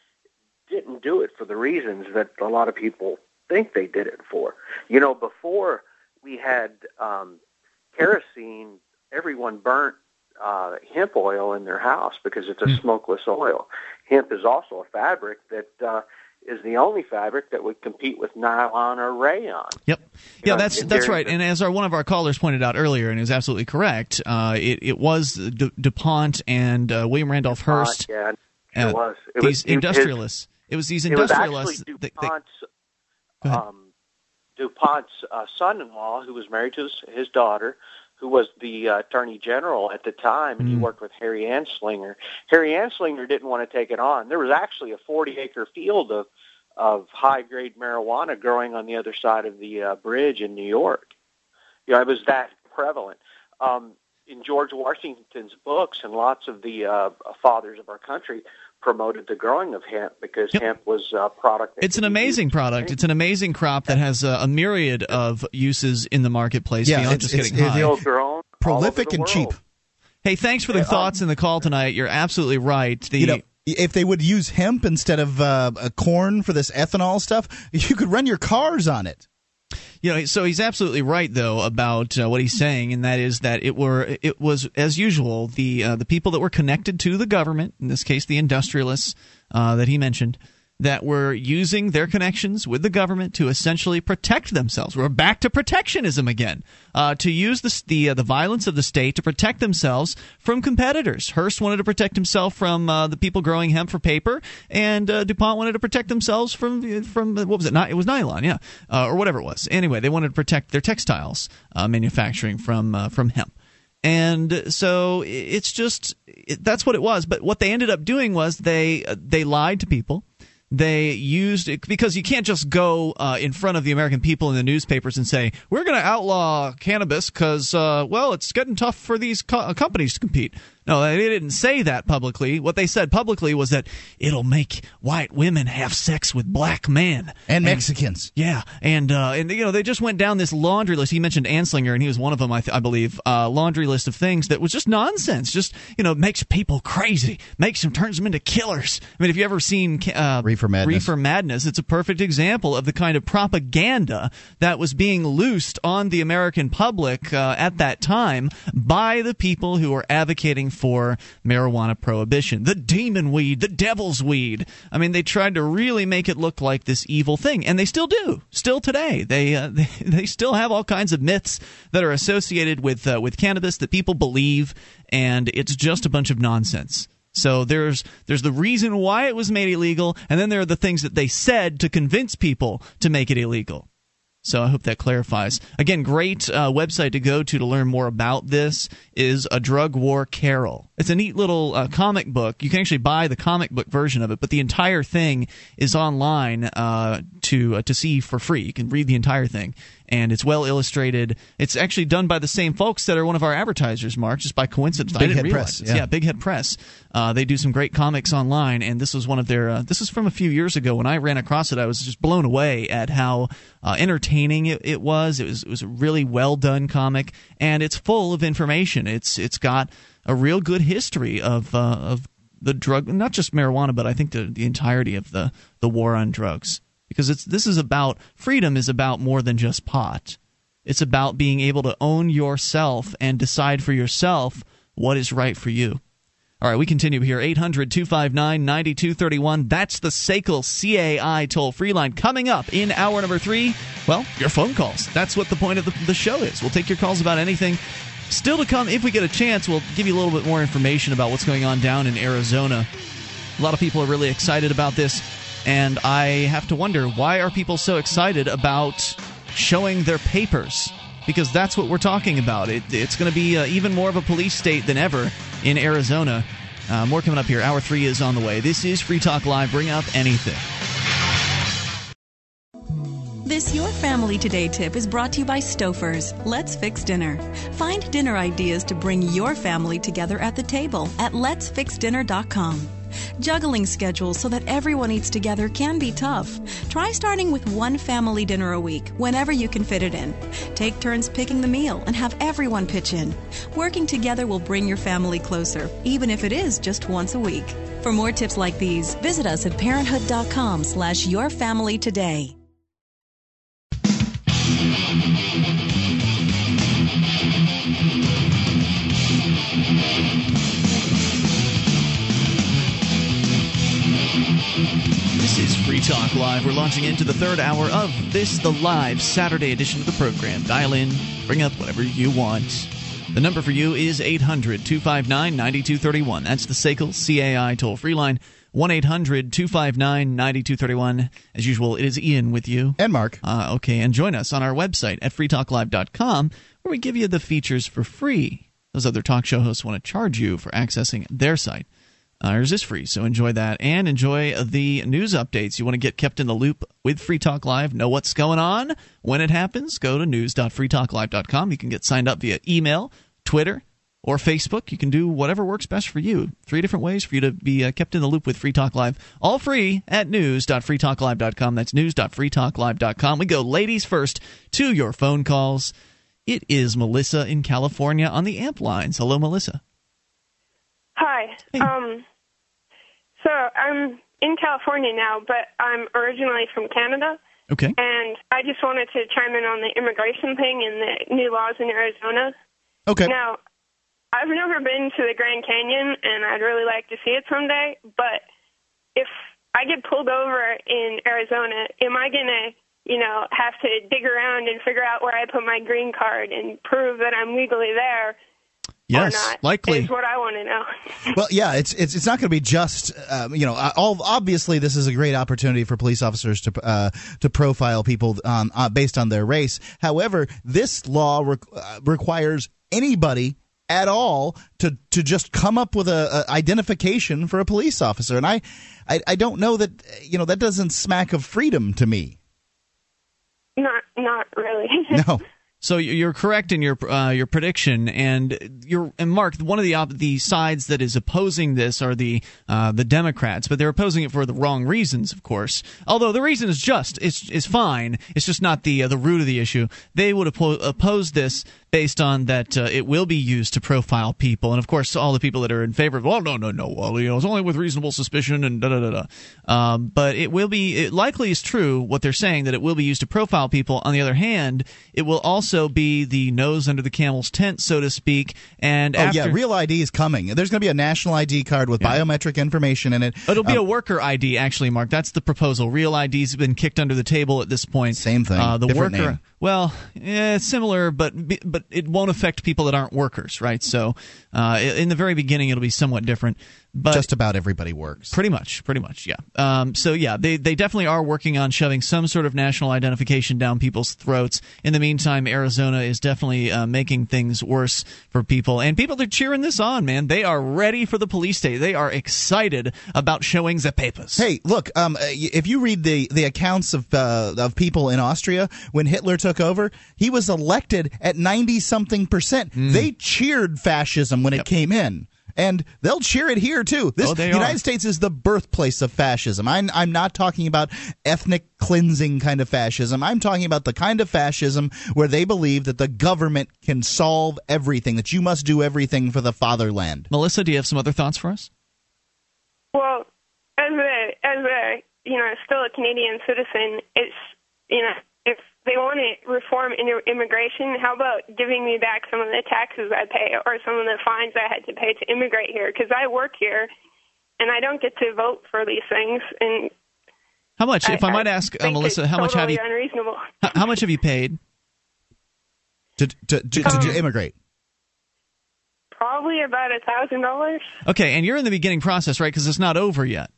Speaker 17: didn't do it for the reasons that a lot of people think they did it for. You know, before we had um, kerosene, everyone burnt uh, hemp oil in their house because it's a
Speaker 1: Hmm.
Speaker 17: smokeless oil. Hemp is also a fabric that uh, is the only fabric that would compete with nylon or rayon.
Speaker 1: Yep. Yeah,
Speaker 17: know,
Speaker 1: that's that's right. And as our one of our callers pointed out earlier, and was absolutely correct, uh, it it was Du- DuPont and uh, William Randolph Hearst.
Speaker 17: Yeah, it
Speaker 1: uh,
Speaker 17: was. It
Speaker 1: these
Speaker 17: was
Speaker 1: industrialists. It was these industrialists.
Speaker 17: It was actually
Speaker 1: that- that-
Speaker 17: DuPont's, Um, DuPont's uh, son-in-law, who was married to his, his daughter, who was the uh, attorney general at the time, and he
Speaker 1: Mm.
Speaker 17: worked with Harry Anslinger. Harry Anslinger didn't want to take it on. There was actually a 40-acre field of of high-grade marijuana growing on the other side of the uh, bridge in New York. You know, it was that prevalent. Um, in George Washington's books and lots of the uh, fathers of our country promoted the growing of hemp because hemp was a product. That
Speaker 1: it's an amazing product. It's an amazing crop that has a, a myriad of uses in the marketplace
Speaker 2: Yeah,
Speaker 1: beyond
Speaker 2: it's-
Speaker 1: just
Speaker 2: it's-
Speaker 1: getting
Speaker 2: it's
Speaker 1: high.
Speaker 17: Still grown
Speaker 2: Prolific and
Speaker 17: the
Speaker 2: cheap.
Speaker 1: Hey, thanks for the thoughts in the call tonight. You're absolutely right. The
Speaker 2: you know, if they would use hemp instead of uh, uh, corn for this ethanol stuff, you could run your cars on it.
Speaker 1: You know, so he's absolutely right though about uh, what he's saying, and that is that it were it was as usual the uh, the people that were connected to the government, in this case the industrialists uh, that he mentioned, that were using their connections with the government to essentially protect themselves. We're back to protectionism again, uh, to use the the, uh, the violence of the state to protect themselves from competitors. Hearst wanted to protect himself from uh, the people growing hemp for paper, and uh, DuPont wanted to protect themselves from from what was it? It was nylon, yeah, uh, or whatever it was. Anyway, they wanted to protect their textiles uh, manufacturing from uh, from hemp. And so it's just that's what it was. But what they ended up doing was they uh, they lied to people they used it because you can't just go uh, in front of the American people in the newspapers and say we're going to outlaw cannabis because uh, well it's getting tough for these co- companies to compete. No, they didn't say that publicly. What they said publicly was that it'll make white women have sex with black men
Speaker 2: and Mexicans.
Speaker 1: Yeah, and uh, and you know they just went down this laundry list. He mentioned Anslinger, and he was one of them, I, th- I believe. Uh, laundry list of things that was just nonsense. Just you know makes people crazy, makes them turns them into killers. I mean, if you ever seen uh,
Speaker 2: Reefer Madness.
Speaker 1: Reefer Madness, it's a perfect example of the kind of propaganda that was being loosed on the American public uh, at that time by the people who were advocating for marijuana prohibition. The demon weed, the devil's weed. I mean, they tried to really make it look like this evil thing, and they still do. Still today, they uh, they, they still have all kinds of myths that are associated with uh, with cannabis that people believe, and it's just a bunch of nonsense. So there's there's the reason why it was made illegal, and then there are the things that they said to convince people to make it illegal. So I hope that clarifies. Again, great uh, website to go to to learn more about this is a drug war carol. It's a neat little uh, comic book. You can actually buy the comic book version of it, but the entire thing is online uh, to uh, to see for free. You can read the entire thing, and it's well illustrated. It's actually done by the same folks that are one of our advertisers, Mark. Just by coincidence,
Speaker 2: Big
Speaker 1: didn't
Speaker 2: Head. Press, yeah.
Speaker 1: yeah, Big Head Press. Uh, they do some great comics online, and this was one of their. Uh, this was from a few years ago when I ran across it. I was just blown away at how uh, entertaining it, it was. It was it was a really well done comic, and it's full of information. It's it's got a real good history of uh, of the drug, not just marijuana, but I think the the entirety of the the war on drugs. Because it's this is about freedom is about more than just pot. It's about being able to own yourself and decide for yourself what is right for you. All right, we continue here. 800 259 9231. That's the SACL CAI toll free line. Coming up in hour number three, well, your phone calls. That's what the point of the, the show is. We'll take your calls about anything. Still to come, if we get a chance, we'll give you a little bit more information about what's going on down in Arizona. A lot of people are really excited about this, and I have to wonder why are people so excited about showing their papers? Because that's what we're talking about. It, it's going to be uh, even more of a police state than ever in Arizona. Uh, more coming up here. Hour three is on the way. This is Free Talk Live. Bring up anything.
Speaker 18: This Your Family Today tip is brought to you by Stouffer's. Let's fix dinner. Find dinner ideas to bring your family together at the table at letsfixdinner.com. Juggling schedules so that everyone eats together can be tough. Try starting with one family dinner a week, whenever you can fit it in. Take turns picking the meal and have everyone pitch in. Working together will bring your family closer, even if it is just once a week. For more tips like these, visit us at parenthood.com slash your family today.
Speaker 1: This is Free Talk Live. We're launching into the third hour of this, the live Saturday edition of the program. Dial in, bring up whatever you want. The number for you is 800 259 9231. That's the SACL CAI toll free line. 1 800 259 9231. As usual, it is Ian with you.
Speaker 2: And Mark.
Speaker 1: Uh, okay, and join us on our website at freetalklive.com where we give you the features for free. Those other talk show hosts want to charge you for accessing their site. Ours is free, so enjoy that and enjoy the news updates. You want to get kept in the loop with Free Talk Live, know what's going on when it happens, go to news.freetalklive.com. You can get signed up via email, Twitter, or Facebook. You can do whatever works best for you. Three different ways for you to be uh, kept in the loop with Free Talk Live, all free at news.freetalklive.com. That's news.freetalklive.com. We go ladies first to your phone calls. It is Melissa in California on the amp lines. Hello, Melissa.
Speaker 19: Hi. Um, so I'm in California now, but I'm originally from Canada.
Speaker 1: Okay.
Speaker 19: And I just wanted to chime in on the immigration thing and the new laws in Arizona.
Speaker 2: Okay.
Speaker 19: Now, I've never been to the Grand Canyon, and I'd really like to see it someday. But if I get pulled over in Arizona, am I gonna, you know, have to dig around and figure out where I put my green card and prove that I'm legally there?
Speaker 2: Yes, likely.
Speaker 19: is what I want to know.
Speaker 2: well, yeah, it's it's it's not going to be just um, you know. All obviously, this is a great opportunity for police officers to uh, to profile people um, uh, based on their race. However, this law re- uh, requires anybody at all to to just come up with a, a identification for a police officer, and I, I I don't know that you know that doesn't smack of freedom to me.
Speaker 19: Not, not really.
Speaker 2: No.
Speaker 1: So you're correct in your uh, your prediction, and you're and Mark. One of the op- the sides that is opposing this are the uh, the Democrats, but they're opposing it for the wrong reasons, of course. Although the reason is just, it's is fine. It's just not the uh, the root of the issue. They would oppo- oppose this based on that uh, it will be used to profile people, and of course, all the people that are in favor of, well, no, no, no, well, you know, it's only with reasonable suspicion, and da da da da. Um, but it will be, it likely is true what they're saying that it will be used to profile people. On the other hand, it will also be the nose under the camel's tent, so to speak. And
Speaker 2: oh
Speaker 1: after,
Speaker 2: yeah, real ID is coming. There's going to be a national ID card with biometric information in it.
Speaker 1: It'll be
Speaker 2: Um,
Speaker 1: a worker ID, actually, Mark. That's the proposal. Real ID's been kicked under the table at this point.
Speaker 2: Same thing.
Speaker 1: Uh, the
Speaker 2: Different
Speaker 1: worker,
Speaker 2: name.
Speaker 1: well, yeah, it's similar, but but it won't affect people that aren't workers, right? So, uh, in the very beginning, it'll be somewhat different. But
Speaker 2: just about everybody works.
Speaker 1: Pretty much, pretty much, yeah. Um, so yeah, they they definitely are working on shoving some sort of national identification down people's throats. In the meantime, Arizona is definitely uh, making things worse for people, and people are cheering this on. Man, they are ready for the police state. They are excited about showing the papers.
Speaker 2: Hey, look, um, uh, if you read the, the accounts of uh, of people in Austria when Hitler took over, he was elected at ninety something percent.
Speaker 1: Hmm.
Speaker 2: They cheered fascism when it came in. And they'll cheer it here too. This
Speaker 1: Oh, they
Speaker 2: the United
Speaker 1: are.
Speaker 2: States is the birthplace of fascism. I'm I'm not talking about ethnic cleansing kind of fascism. I'm talking about the kind of fascism where they believe that the government can solve everything, that you must do everything for the fatherland.
Speaker 1: Melissa, do you have some other thoughts for us?
Speaker 19: Well, as a as a you know still a Canadian citizen, it's you know if they want to reform in immigration, how about giving me back some of the taxes I pay or some of the fines I had to pay to immigrate here? Because I work here, and I don't get to vote for these things. And
Speaker 1: How much, if I,
Speaker 19: I
Speaker 1: might ask, uh, Melissa, how much have you
Speaker 19: Unreasonable.
Speaker 1: how, how much have you paid?
Speaker 2: To to, to,
Speaker 19: Um,
Speaker 2: to immigrate.
Speaker 19: Probably about a thousand dollars.
Speaker 1: Okay, and you're in the beginning process, right? Because it's not over yet.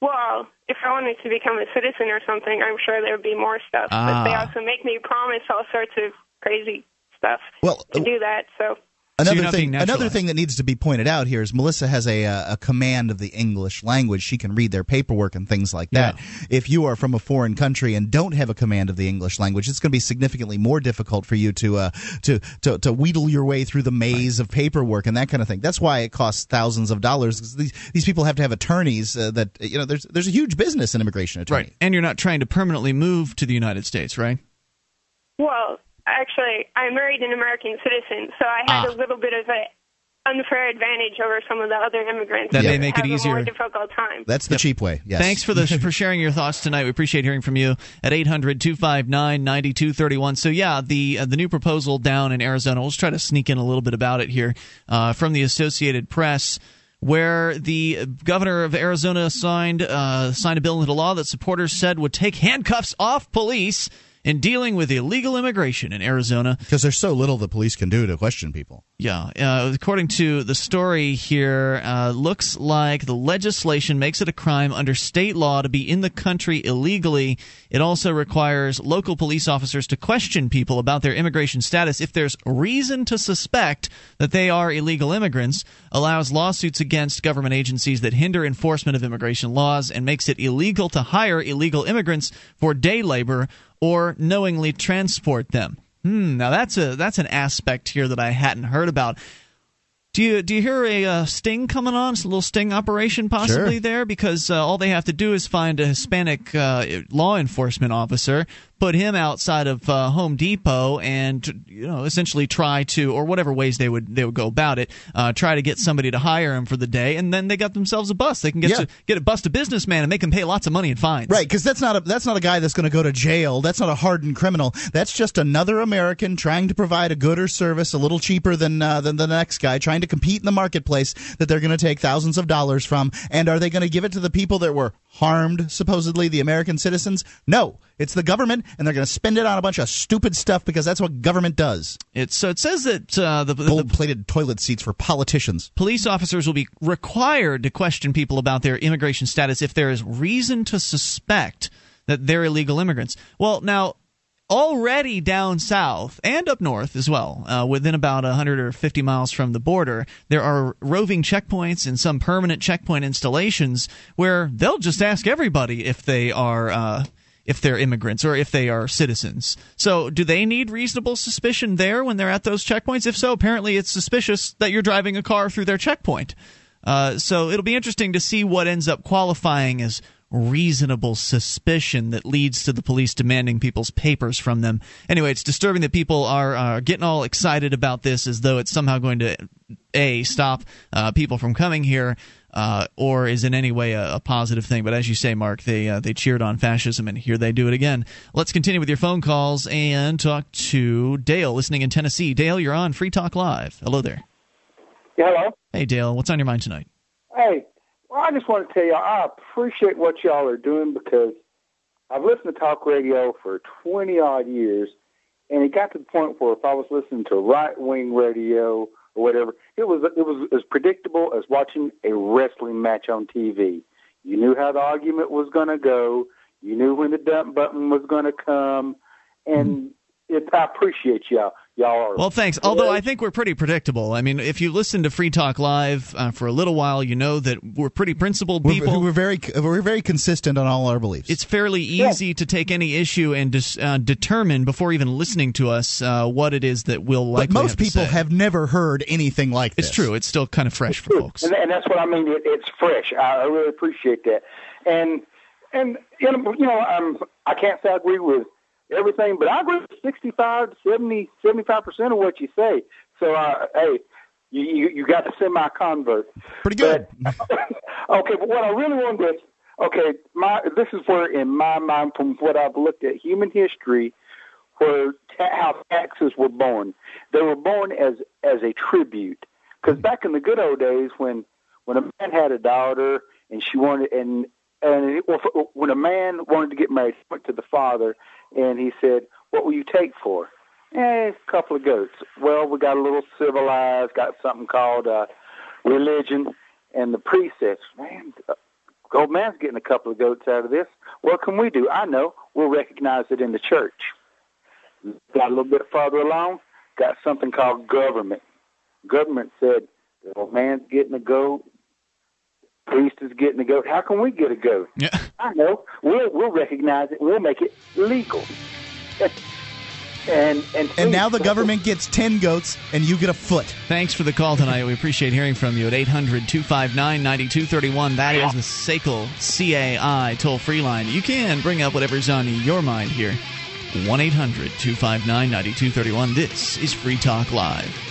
Speaker 19: Well, if I wanted to become a citizen or something, I'm sure there would be more stuff. But they
Speaker 1: Ah.
Speaker 19: also make me promise all sorts of crazy stuff
Speaker 2: Well,
Speaker 19: to do that. So
Speaker 2: Another thing, another thing that needs to be pointed out here is Melissa has a uh, a command of the English language. She can read their paperwork and things like that. If you are from a foreign country and don't have a command of the English language, it's going to be significantly more difficult for you to uh, to, to to wheedle your way through the maze of paperwork and that kind of thing. That's why it costs thousands of dollars. 'cause These these people have to have attorneys uh, that you know. There's there's a huge business in immigration attorney.
Speaker 1: Right. And you're not trying to permanently move to the United States, right?
Speaker 19: Well, actually, I married an American citizen, so I had
Speaker 1: Ah.
Speaker 19: a little bit of a unfair advantage over some of the other immigrants.
Speaker 1: That
Speaker 19: who
Speaker 1: may make it
Speaker 19: have A
Speaker 1: easier.
Speaker 19: more difficult time.
Speaker 2: That's the cheap way. Yes.
Speaker 1: Thanks for the for sharing your thoughts tonight. We appreciate hearing from you at 800-259-9231. So yeah, the uh, the new proposal down in Arizona. We'll just try to sneak in a little bit about it here uh, from the Associated Press. Where the governor of Arizona signed uh, signed a bill into law that supporters said would take handcuffs off police in dealing with illegal immigration in Arizona.
Speaker 2: Because there's so little the police can do to question people.
Speaker 1: Yeah, uh, according to the story here, uh, looks like the legislation makes it a crime under state law to be in the country illegally. It also requires local police officers to question people about their immigration status if there's reason to suspect that they are illegal immigrants, allows lawsuits against government agencies that hinder enforcement of immigration laws, and makes it illegal to hire illegal immigrants for day labor or knowingly transport them. Hmm, now that's a that's an aspect here that I hadn't heard about. Do you do you hear a uh, sting coming on? It's a little sting operation possibly
Speaker 2: Sure.
Speaker 1: there because uh, all they have to do is find a Hispanic uh, law enforcement officer, put him outside of uh, Home Depot, and you know essentially try to or whatever ways they would they would go about it, uh, try to get somebody to hire him for the day, and then they got themselves a bus They can get
Speaker 2: Yeah.
Speaker 1: to, get a bust a businessman and make him pay lots of money in fines.
Speaker 2: Right, because that's not a that's not a guy that's going to go to jail. That's not a hardened criminal. That's just another American trying to provide a good or service a little cheaper than uh, than the next guy, trying to compete in the marketplace that they're going to take thousands of dollars from. And are they going to give it to the people that were harmed, supposedly the American citizens? No, it's the government, and they're going to spend it on a bunch of stupid stuff because that's what government does.
Speaker 1: It's so it says that uh, the, the
Speaker 2: gold-plated toilet seats for politicians.
Speaker 1: Police officers will be required to question people about their immigration status if there is reason to suspect that they're illegal immigrants. Well, now, already down south and up north as well, uh, within about 100 or 50 miles from the border, there are roving checkpoints and some permanent checkpoint installations where they'll just ask everybody if they are. Uh, if they're immigrants or if they are citizens. So, do they need reasonable suspicion there when they're at those checkpoints? If so, apparently it's suspicious that you're driving a car through their checkpoint. Uh, so, it'll be interesting to see what ends up qualifying as reasonable suspicion that leads to the police demanding people's papers from them. Anyway, it's disturbing that people are uh, getting all excited about this as though it's somehow going to a stop uh, people from coming here. Uh, or is in any way a, a positive thing? But as you say, Mark, they uh, they cheered on fascism, and here they do it again. Let's continue with your phone calls and talk to Dale, listening in Tennessee. Dale, you're on Free Talk Live. Hello there.
Speaker 20: Yeah, Hello.
Speaker 1: Hey, Dale, what's on your mind tonight?
Speaker 20: Hey, well, I just want to tell you, I appreciate what y'all are doing because I've listened to talk radio for 20 odd years, and it got to the point where if I was listening to right wing radio or whatever, it was it was as predictable as watching a wrestling match on TV. You knew how the argument was going to go. You knew when the dump button was going to come, and mm-hmm. it, I appreciate y'all. Y'all are
Speaker 1: Well, thanks. Although I think we're pretty predictable. I mean, if you listen to Free Talk Live uh, for a little while, you know that we're pretty principled
Speaker 2: We're,
Speaker 1: people.
Speaker 2: we're very we're very consistent on all our beliefs.
Speaker 1: it's fairly easy to take any issue and dis, uh, determine before even listening to us uh, what it is that we'll
Speaker 2: but
Speaker 1: likely
Speaker 2: most
Speaker 1: have to
Speaker 2: people
Speaker 1: say.
Speaker 2: have never heard anything like this.
Speaker 1: It's true. It's still kind of fresh for folks.
Speaker 20: and, and that's what I mean. It, it's fresh. I, I really appreciate that. And and you know, you know, um, I can't say I agree with everything, but I agree with 65 to 70, 75 percent of what you say. So, uh, hey, you, you you got to semi convert.
Speaker 2: Pretty good.
Speaker 20: okay, but what I really want to okay, my this is where in my mind, from what I've looked at human history, where ta- how taxes were born. They were born as as a tribute. Because back in the good old days, when when a man had a daughter and she wanted and and it, well, when a man wanted to get married, went to the father and he said, "What will you take for?" Eh, a couple of goats. Well, we got a little civilized, got something called uh, religion, and the priest says, "Man, uh, old man's getting a couple of goats out of this. What can we do? I know. We'll recognize it in the church." Got a little bit farther along, got something called government. Government said, "The old man's getting a goat. Priest is getting a goat. How can we get a goat?"
Speaker 1: Yeah.
Speaker 20: I know. We'll we'll recognize it. We'll make it legal. and and
Speaker 2: And now the government gets ten goats, and you get a foot.
Speaker 1: Thanks for the call tonight. We appreciate hearing from you at 800 259 9231. That is the SACL CAI toll free line. You can bring up whatever's on your mind here. 1 800 259 9231. This is Free Talk Live.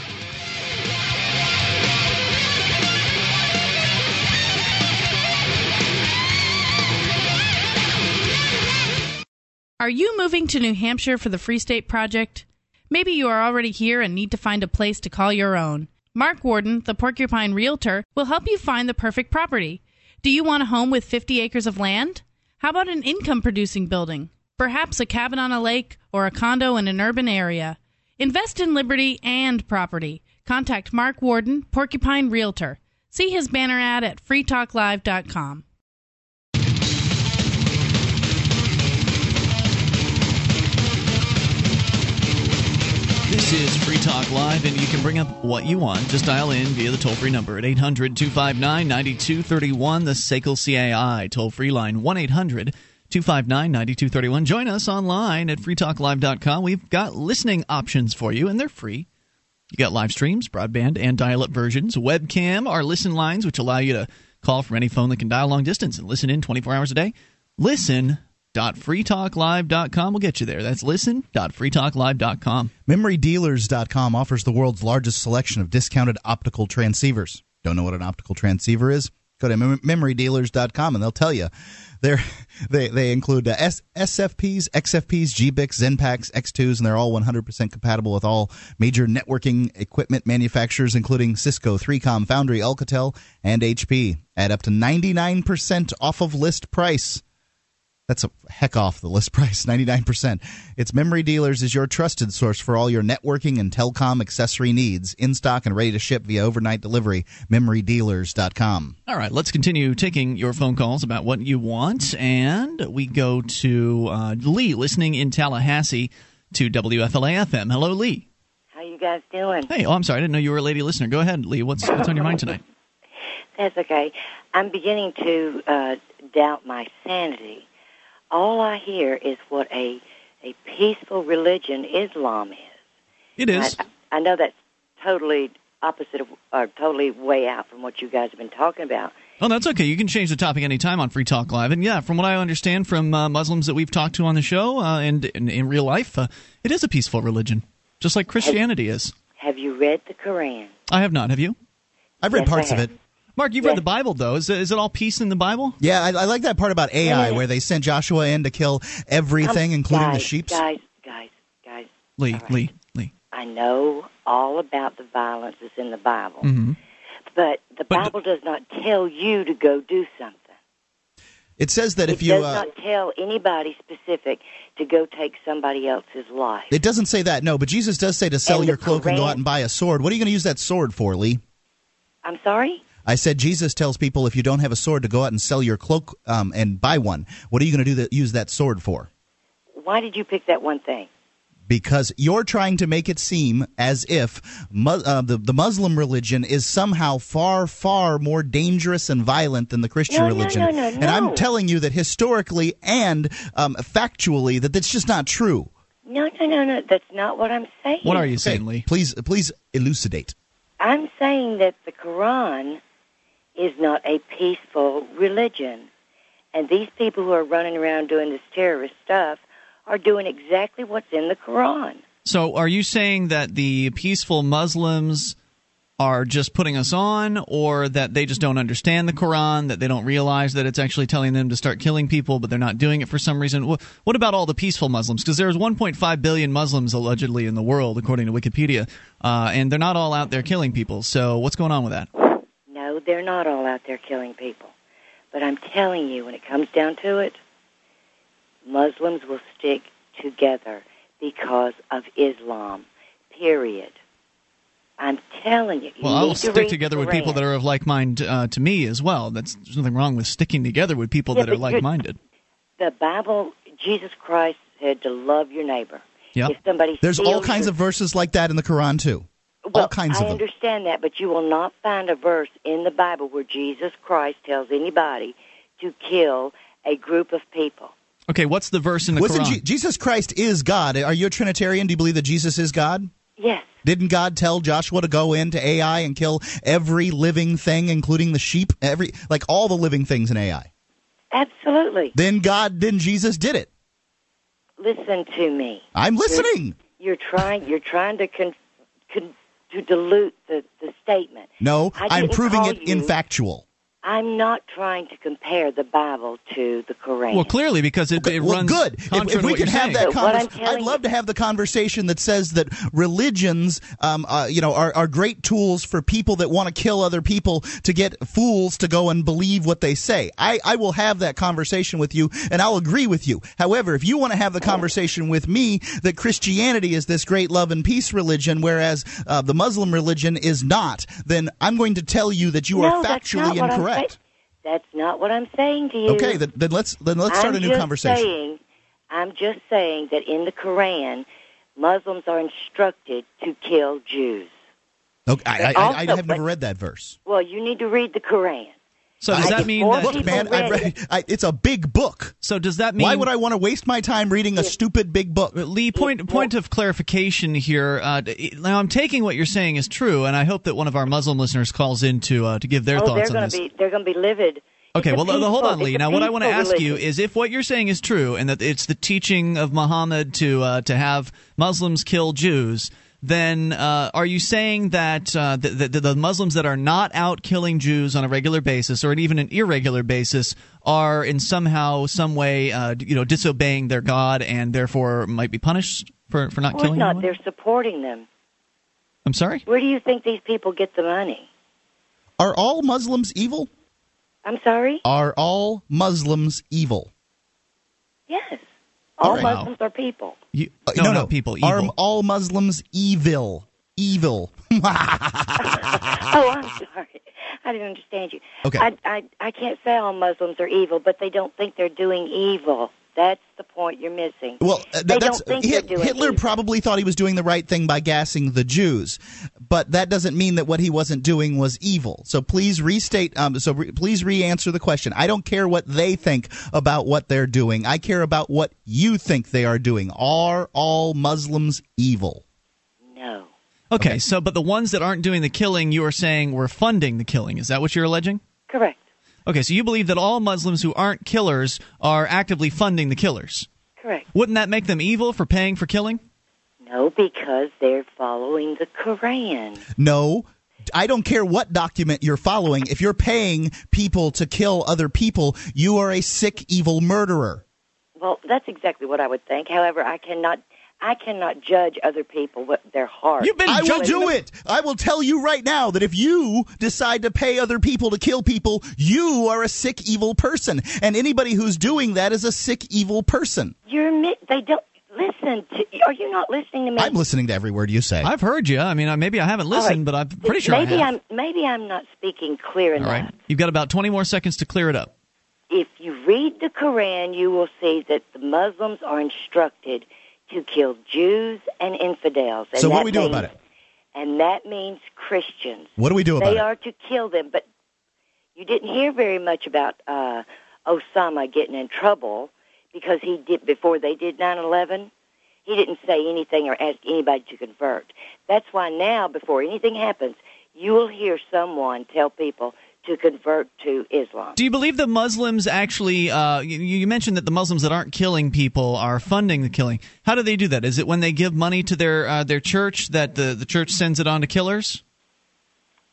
Speaker 12: Are you moving to New Hampshire for the Free State Project? Maybe you are already here and need to find a place to call your own. Mark Warden, the Porcupine Realtor, will help you find the perfect property. Do you want a home with 50 acres of land? How about an income producing building? Perhaps a cabin on a lake or a condo in an urban area. Invest in liberty and property. Contact Mark Warden, Porcupine Realtor. See his banner ad at freetalklive.com.
Speaker 1: This is Free Talk Live, and you can bring up what you want. Just dial in via the toll free number at 800 259 9231, the SACL CAI toll free line 1 800 259 9231. Join us online at freetalklive.com. We've got listening options for you, and they're free. You got live streams, broadband, and dial up versions. Webcam are listen lines, which allow you to call from any phone that can dial long distance and listen in 24 hours a day. Listen.freetalklive.com will get you there. That's listen.freetalklive.com.
Speaker 2: MemoryDealers.com offers the world's largest selection of discounted optical transceivers. Don't know what an optical transceiver is? Go to mem- MemoryDealers.com and they'll tell you. They're, they they include uh, S, SFPs, XFPs, GBICs, XENPAKs, X2s, and they're all 100% compatible with all major networking equipment manufacturers, including Cisco, 3Com, Foundry, Alcatel, and HP, at up to 99% off of list price. That's a heck off the list price, 99%. It's Memory Dealers is your trusted source for all your networking and telecom accessory needs, in stock and ready to ship via overnight delivery. MemoryDealers.com.
Speaker 1: All right, let's continue taking your phone calls about what you want. And we go to uh, Lee, listening in Tallahassee to WFLA FM. Hello, Lee.
Speaker 21: How you guys doing?
Speaker 1: Hey, oh, I'm sorry. I didn't know you were a lady listener. Go ahead, Lee. What's, what's on your mind tonight?
Speaker 21: That's okay. I'm beginning to uh, doubt my sanity. All I hear is what a a peaceful religion Islam is.
Speaker 1: It is.
Speaker 21: I, I know that's totally opposite of, or totally way out from what you guys have been talking about.
Speaker 1: Oh, that's okay. You can change the topic anytime on Free Talk Live. And yeah, from what I understand from uh, Muslims that we've talked to on the show uh, and, in real life, uh, it is a peaceful religion, just like Christianity is.
Speaker 21: Have you read the Quran?
Speaker 1: I have not. Have you?
Speaker 2: I've read
Speaker 21: Yes,
Speaker 2: parts of it.
Speaker 1: Mark, you've read the Bible, though. Is, it- is it all peace in the Bible?
Speaker 2: Yeah, I, I like that part about Ai
Speaker 21: Yeah.
Speaker 2: where they sent Joshua in to kill everything,
Speaker 21: Um,
Speaker 2: including
Speaker 21: guys,
Speaker 2: the sheep.
Speaker 21: Guys, guys, guys.
Speaker 1: Lee,
Speaker 21: All right.
Speaker 1: Lee, Lee.
Speaker 21: I know all about the violence that's in the Bible,
Speaker 1: hmm
Speaker 21: but the Bible does not tell you to go do something.
Speaker 2: It says that
Speaker 21: it
Speaker 2: if you.
Speaker 21: does
Speaker 2: Uh,
Speaker 21: not tell anybody specific to go take somebody else's life.
Speaker 2: it doesn't say that, no, but Jesus does say to sell
Speaker 21: And
Speaker 2: your cloak and go out and buy a sword. What are you going to use that sword for, Lee?
Speaker 21: I'm sorry.
Speaker 2: I said Jesus tells people if you don't have a sword to go out and sell your cloak um, and buy one. What are you going to do that use that sword for?
Speaker 21: Why did you pick that one thing?
Speaker 2: Because you're trying to make it seem as if uh, the the Muslim religion is somehow far far more dangerous and violent than the Christian
Speaker 21: No, no,
Speaker 2: religion.
Speaker 21: no, no,
Speaker 2: And I'm telling you that historically and um, factually that that's just not true.
Speaker 21: No, no, no, no. That's not what I'm saying.
Speaker 1: What are you saying, Lee?
Speaker 2: Please please elucidate.
Speaker 21: I'm saying that the Quran is not a peaceful religion. And these people who are running around doing this terrorist stuff are doing exactly what's in the Quran.
Speaker 1: So, are you saying that the peaceful Muslims are just putting us on, or that they just don't understand the Quran, that they don't realize that it's actually telling them to start killing people, but they're not doing it for some reason? What about all the peaceful Muslims? Because there's 1.5 billion Muslims allegedly in the world, according to Wikipedia, uh, and they're not all out there killing people. So, what's going on with that?
Speaker 21: No, they're not all out there killing people. But I'm telling you, when it comes down to it, Muslims will stick together because of Islam. Period. I'm telling you. you
Speaker 1: Well, I will
Speaker 21: to
Speaker 1: stick together
Speaker 21: the
Speaker 1: with people that are of like mind uh, to me as well. That's there's nothing wrong with sticking together with people
Speaker 21: Yeah,
Speaker 1: that are like minded.
Speaker 21: The Bible, Jesus Christ said to love your neighbor.
Speaker 2: Yep.
Speaker 21: If somebody
Speaker 2: There's all kinds
Speaker 21: your-
Speaker 2: of verses like that in the Quran too.
Speaker 21: Well,
Speaker 2: all kinds
Speaker 21: I
Speaker 2: of them.
Speaker 21: understand that, but you will not find a verse in the Bible where Jesus Christ tells anybody to kill a group of people.
Speaker 1: Okay, what's the verse in the
Speaker 2: Wasn't
Speaker 1: Quran?
Speaker 2: Je- Jesus Christ is God? Are you a Trinitarian? Do you believe that Jesus is God?
Speaker 21: Yes.
Speaker 2: Didn't God tell Joshua to go into Ai and kill every living thing, including the sheep, every like all the living things in Ai?
Speaker 21: Absolutely.
Speaker 2: Then God, then Jesus did it.
Speaker 21: Listen to me.
Speaker 2: I'm listening.
Speaker 21: You're, you're trying. You're trying to con, con, to dilute the, the statement.
Speaker 2: No, I'm proving it
Speaker 21: you-
Speaker 2: infactual.
Speaker 21: I'm not trying to compare the Bible to the Quran.
Speaker 1: Well, clearly because it, it
Speaker 2: well,
Speaker 1: runs
Speaker 2: good. If,
Speaker 1: contrary
Speaker 2: if
Speaker 1: to
Speaker 2: we
Speaker 1: what
Speaker 2: can
Speaker 1: you're
Speaker 2: have
Speaker 1: saying.
Speaker 2: that
Speaker 21: But what I'm
Speaker 2: conversation,
Speaker 21: telling
Speaker 2: I'd love to have the conversation that says that religions, um, uh, you know, are, are great tools for people that want to kill other people to get fools to go and believe what they say. I, I will have that conversation with you, and I'll agree with you. However, if you want to have the conversation with me that Christianity is this great love and peace religion, whereas uh, the Muslim religion is not, then I'm going to tell you that you
Speaker 21: no,
Speaker 2: are factually incorrect.
Speaker 21: That's not what I'm saying to you.
Speaker 2: Okay, then, then let's then let's start
Speaker 21: I'm
Speaker 2: a new
Speaker 21: just
Speaker 2: conversation.
Speaker 21: Saying, I'm just saying that in the Quran, Muslims are instructed to kill Jews.
Speaker 2: Okay, I, I, I, I have never read that verse.
Speaker 21: Well, you need to read the Quran.
Speaker 1: So does
Speaker 21: I
Speaker 1: that mean that-
Speaker 2: Look, man, I
Speaker 21: read
Speaker 2: read. I, it's a big book.
Speaker 1: So does that mean
Speaker 2: Why would I want to waste my time reading a stupid big book?
Speaker 1: Lee, point point of clarification here. Uh, now, I'm taking what you're saying is true, and I hope that one of our Muslim listeners calls in to uh, to give their
Speaker 21: oh, they're
Speaker 1: thoughts on
Speaker 21: going
Speaker 1: this.
Speaker 21: be they're going to be livid.
Speaker 1: Okay, well, th- hold on, Lee. Now, what I want to
Speaker 21: peaceful
Speaker 1: ask you is if what you're saying is true, and that it's the teaching of Muhammad to uh, to have Muslims kill Jews, then uh, are you saying that uh, the, the, the Muslims that are not out killing Jews on a regular basis, or even an irregular basis, are in somehow, some way, uh, you know, disobeying their God and therefore might be punished for for not
Speaker 21: Of course
Speaker 1: killing
Speaker 21: not.
Speaker 1: anyone?
Speaker 21: They're supporting them.
Speaker 1: I'm sorry.
Speaker 21: Where do you think these people get the money?
Speaker 2: Are all Muslims evil?
Speaker 21: I'm sorry.
Speaker 2: Are all Muslims evil?
Speaker 21: Yes. All
Speaker 2: right.
Speaker 21: Muslims are people.
Speaker 1: You,
Speaker 2: Uh,
Speaker 1: no, no, people.
Speaker 2: Are all Muslims evil? Evil.
Speaker 21: oh, I'm sorry. I didn't understand you.
Speaker 2: Okay.
Speaker 21: I, I I can't say all Muslims are evil, but they don't think they're doing evil. That's the point you're missing.
Speaker 2: Well, uh,
Speaker 21: they
Speaker 2: that's
Speaker 21: don't think
Speaker 2: Hit-
Speaker 21: they're doing
Speaker 2: Hitler
Speaker 21: evil.
Speaker 2: probably thought he was doing the right thing by gassing the Jews, but that doesn't mean that what he wasn't doing was evil. So please restate. Um, so re- please re-answer the question. I don't care what they think about what they're doing. I care about what you think they are doing. Are all Muslims evil?
Speaker 21: No.
Speaker 1: Okay, so but the ones that aren't doing the killing, you are saying were funding the killing. Is that what you're alleging?
Speaker 21: Correct.
Speaker 1: Okay, so you believe that all Muslims who aren't killers are actively funding the killers.
Speaker 21: Correct.
Speaker 1: Wouldn't that make them evil for paying for killing?
Speaker 21: No, because they're following the Quran.
Speaker 2: No. I don't care what document you're following. If you're paying people to kill other people, you are a sick, evil murderer.
Speaker 21: Well, that's exactly what I would think. However, I cannot I cannot judge other people what their heart.
Speaker 2: I will do it. I will tell you right now that if you decide to pay other people to kill people, you are a sick, evil person. And anybody who's doing that is a sick, evil person.
Speaker 21: You're mi- they don't listen to. Are you not listening to me?
Speaker 2: I'm listening to every word you say.
Speaker 1: I've heard you. I mean, maybe I haven't
Speaker 21: All right.
Speaker 1: listened, but I'm pretty sure
Speaker 21: maybe
Speaker 1: I have.
Speaker 21: am maybe I'm not speaking clear enough.
Speaker 1: right, you've got about 20 more seconds to clear it up.
Speaker 21: If you read the Quran, you will see that the Muslims are instructed to kill Jews and infidels. And
Speaker 2: So what do we do
Speaker 21: means-
Speaker 2: about it?
Speaker 21: And that means Christians.
Speaker 2: What do we do about
Speaker 21: they
Speaker 2: it?
Speaker 21: are to kill them, but you didn't hear very much about uh, Osama getting in trouble because he did before they did 9/11. He didn't say anything or ask anybody to convert. That's why now, before anything happens, you will hear someone tell people to convert to Islam.
Speaker 1: Do you believe the Muslims actually? Uh, you, you mentioned that the Muslims that aren't killing people are funding the killing. How do they do that? Is it when they give money to their uh, their church that the the church sends it on to killers?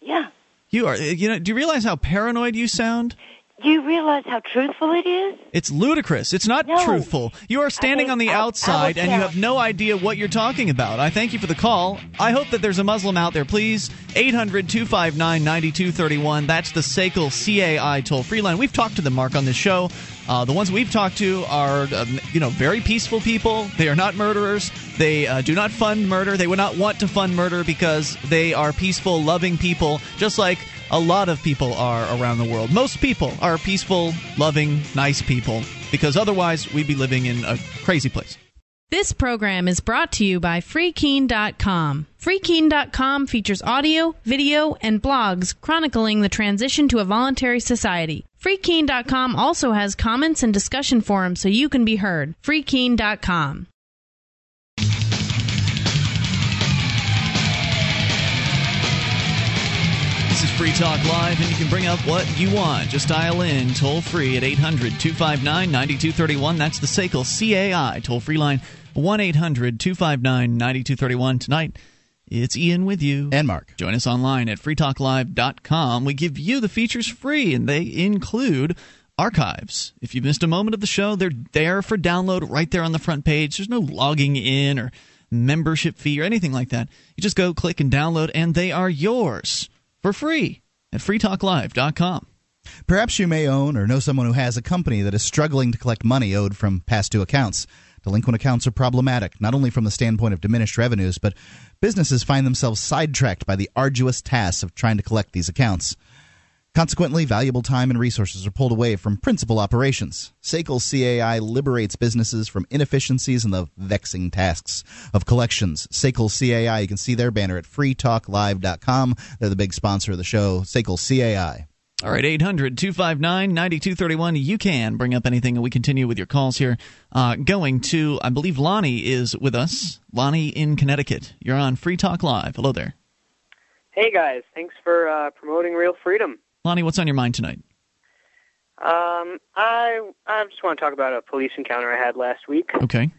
Speaker 21: Yeah.
Speaker 1: You are. You know. Do you realize how paranoid you sound?
Speaker 21: Do you realize how truthful it is?
Speaker 1: It's ludicrous. It's not
Speaker 21: No.
Speaker 1: truthful. You are standing on the outside and you have no idea what you're talking about. I thank you for the call. I hope that there's a Muslim out there. Please, 800 259 9231. That's the SACL CAI toll free line. We've talked to them, Mark, on this show. Uh, the ones we've talked to are, um, you know, very peaceful people. They are not murderers. They uh, do not fund murder. They would not want to fund murder because they are peaceful, loving people, just like a lot of people are around the world. Most people are peaceful, loving, nice people because otherwise we'd be living in a crazy place.
Speaker 12: This program is brought to you by FreeKeen.com. FreeKeen.com features audio, video, and blogs chronicling the transition to a voluntary society. FreeKeen.com also has comments and discussion forums so you can be heard. FreeKeen.com.
Speaker 1: This is Free Talk Live, and you can bring up what you want. Just dial in toll free at 800 259 9231. That's the SACL CAI toll free line 1 800 259 9231. Tonight, It's Ian with you.
Speaker 2: And Mark.
Speaker 1: Join us online at freetalklive.com. We give you the features free, and they include archives. If you missed a moment of the show, they're there for download right there on the front page. There's no logging in or membership fee or anything like that. You just go click and download, and they are yours for free at freetalklive.com.
Speaker 2: Perhaps you may own or know someone who has a company that is struggling to collect money owed from past due accounts. Delinquent accounts are problematic, not only from the standpoint of diminished revenues, but businesses find themselves sidetracked by the arduous tasks of trying to collect these accounts. Consequently, valuable time and resources are pulled away from principal operations. SACL CAI liberates businesses from inefficiencies and the vexing tasks of collections. SACL CAI, you can see their banner at freetalklive.com. They're the big sponsor of the show, SACL CAI.
Speaker 1: All right, 800 259 9231. You can bring up anything, and we continue with your calls here. Uh, going to, I believe Lonnie is with us. Lonnie in Connecticut. You're on Free Talk Live. Hello there.
Speaker 22: Hey, guys. Thanks for uh, promoting Real Freedom.
Speaker 1: Lonnie, what's on your mind tonight?
Speaker 22: Um, I I just want to talk about a police encounter I had last week.
Speaker 1: Okay.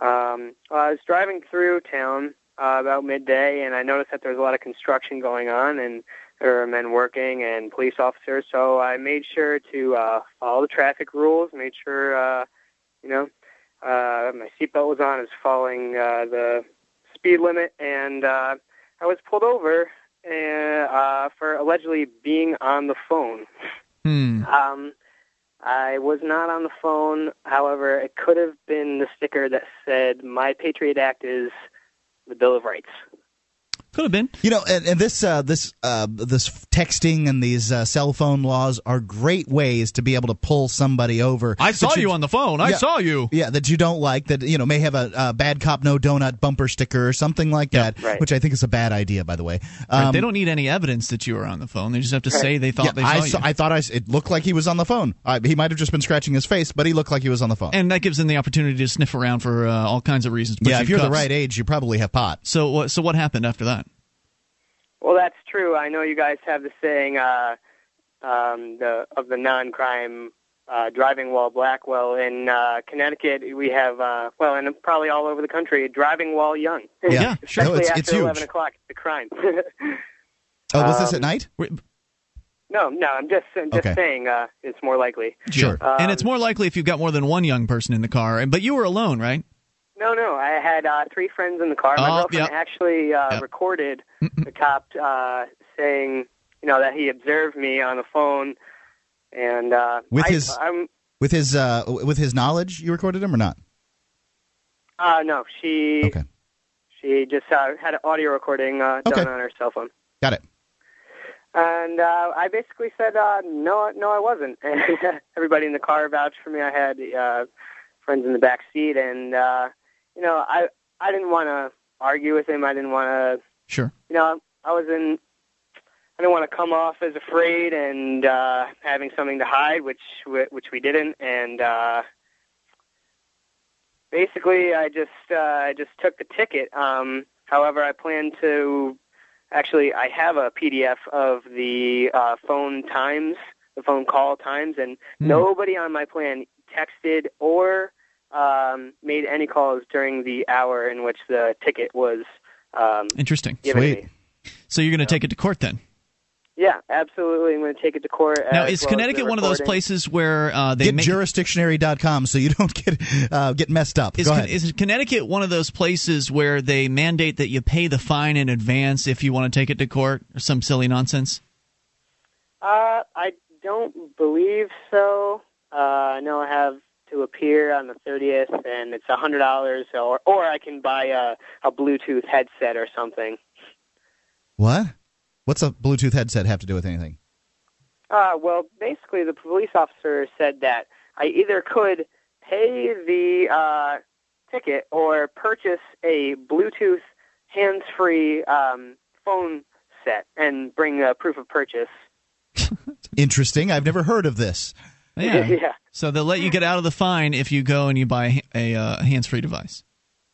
Speaker 22: Um, I was driving through town uh, about midday, and I noticed that there was a lot of construction going on, and there were men working and police officers. So I made sure to uh, follow the traffic rules. Made sure, uh, you know, uh, my seatbelt was on. I was following uh, the speed limit, and uh, I was pulled over uh, uh, for allegedly being on the phone.
Speaker 1: Hmm.
Speaker 22: Um, I was not on the phone. However, it could have been the sticker that said "My Patriot Act is the Bill of Rights."
Speaker 1: Could have been.
Speaker 2: You know, and, and this uh, this uh, this texting and these uh, cell phone laws are great ways to be able to pull somebody over.
Speaker 1: I saw
Speaker 2: that
Speaker 1: you on the phone. I
Speaker 2: Yeah.
Speaker 1: saw you.
Speaker 2: Yeah, that you don't like. That you know may have a, a bad cop no donut bumper sticker or something like that,
Speaker 1: right.
Speaker 2: which I think is a bad idea. By the way,
Speaker 1: Right,
Speaker 2: Um,
Speaker 1: they don't need any evidence that you were on the phone. They just have to say they thought
Speaker 2: yeah,
Speaker 1: they saw
Speaker 2: I
Speaker 1: you.
Speaker 2: saw, I thought I s- it looked like he was on the phone. Uh, he might have just been scratching his face, but he looked like he was on the phone.
Speaker 1: and that gives them the opportunity to sniff around for uh, all kinds of reasons.
Speaker 2: yeah,
Speaker 1: you
Speaker 2: if you're the right age, you probably have pot.
Speaker 1: So what? So what happened after that?
Speaker 22: Well, that's true. I know you guys have the saying uh, um, the of the non-crime uh, driving while black. Well, in uh, Connecticut, we have uh, well, and probably all over the country, driving while young.
Speaker 2: Yeah, yeah.
Speaker 22: especially
Speaker 2: No, it's-
Speaker 22: after
Speaker 2: it's huge.
Speaker 22: eleven o'clock, it's a crime.
Speaker 2: Oh, was this at
Speaker 22: Um,
Speaker 2: night?
Speaker 22: no, no, I'm just I'm just
Speaker 1: Okay.
Speaker 22: saying uh, it's more likely.
Speaker 1: Sure. and
Speaker 22: Um,
Speaker 1: it's more likely if you've got more than one young person in the car. But you were alone, right?
Speaker 22: No, no. I had uh, three friends in the car. My
Speaker 1: Oh,
Speaker 22: girlfriend
Speaker 1: yeah.
Speaker 22: actually uh,
Speaker 1: Yeah.
Speaker 22: recorded the cop uh, saying, you know, that he observed me on the phone, and uh,
Speaker 2: With
Speaker 22: I,
Speaker 2: his-
Speaker 22: I'm
Speaker 2: With his uh, with his knowledge, you recorded him or not?
Speaker 22: uh, no, she
Speaker 2: Okay.
Speaker 22: she just uh, had an audio recording uh,
Speaker 2: Okay.
Speaker 22: done on her cell phone.
Speaker 2: Got it.
Speaker 22: And uh, I basically said, uh, no, no, I wasn't. And everybody in the car vouched for me. I had uh, friends in the back seat, and uh, you know, I I didn't want to argue with him. I didn't want to
Speaker 1: Sure.
Speaker 22: you know, I was in. I didn't want to come off as afraid and uh, having something to hide, which which we didn't, and uh, basically, I just uh, I just took the ticket. Um, however, I plan to actually I have a PDF of the uh, phone times, the phone call times, and nobody on my plan texted or um, made any calls during the hour in which the ticket was um,
Speaker 1: Interesting.
Speaker 22: given to me.
Speaker 1: So you're going to take it to court then?
Speaker 22: Yeah, absolutely. I'm going to take it to court.
Speaker 1: Now, is
Speaker 22: well
Speaker 1: Connecticut
Speaker 22: the
Speaker 1: one of those places where uh, they
Speaker 2: Get
Speaker 1: make
Speaker 2: jurisdictionary.com so you don't get uh, get messed up.
Speaker 1: Is,
Speaker 2: Go
Speaker 1: Con-
Speaker 2: ahead.
Speaker 1: is Connecticut one of those places where they mandate that you pay the fine in advance if you want to take it to court or some silly nonsense?
Speaker 22: Uh, I don't believe so. Uh, I know I have to appear on the 30th, and it's a hundred dollars, or or I can buy a a Bluetooth headset or something.
Speaker 2: What? What's a Bluetooth headset have to do with anything?
Speaker 22: Uh, well, basically, the police officer said that I either could pay the uh, ticket or purchase a Bluetooth hands-free um, phone set and bring a proof of purchase.
Speaker 2: Interesting. I've never heard of this.
Speaker 1: Yeah.
Speaker 22: Yeah.
Speaker 1: So they'll let you get out of the fine if you go and you buy a, uh, hands-free device.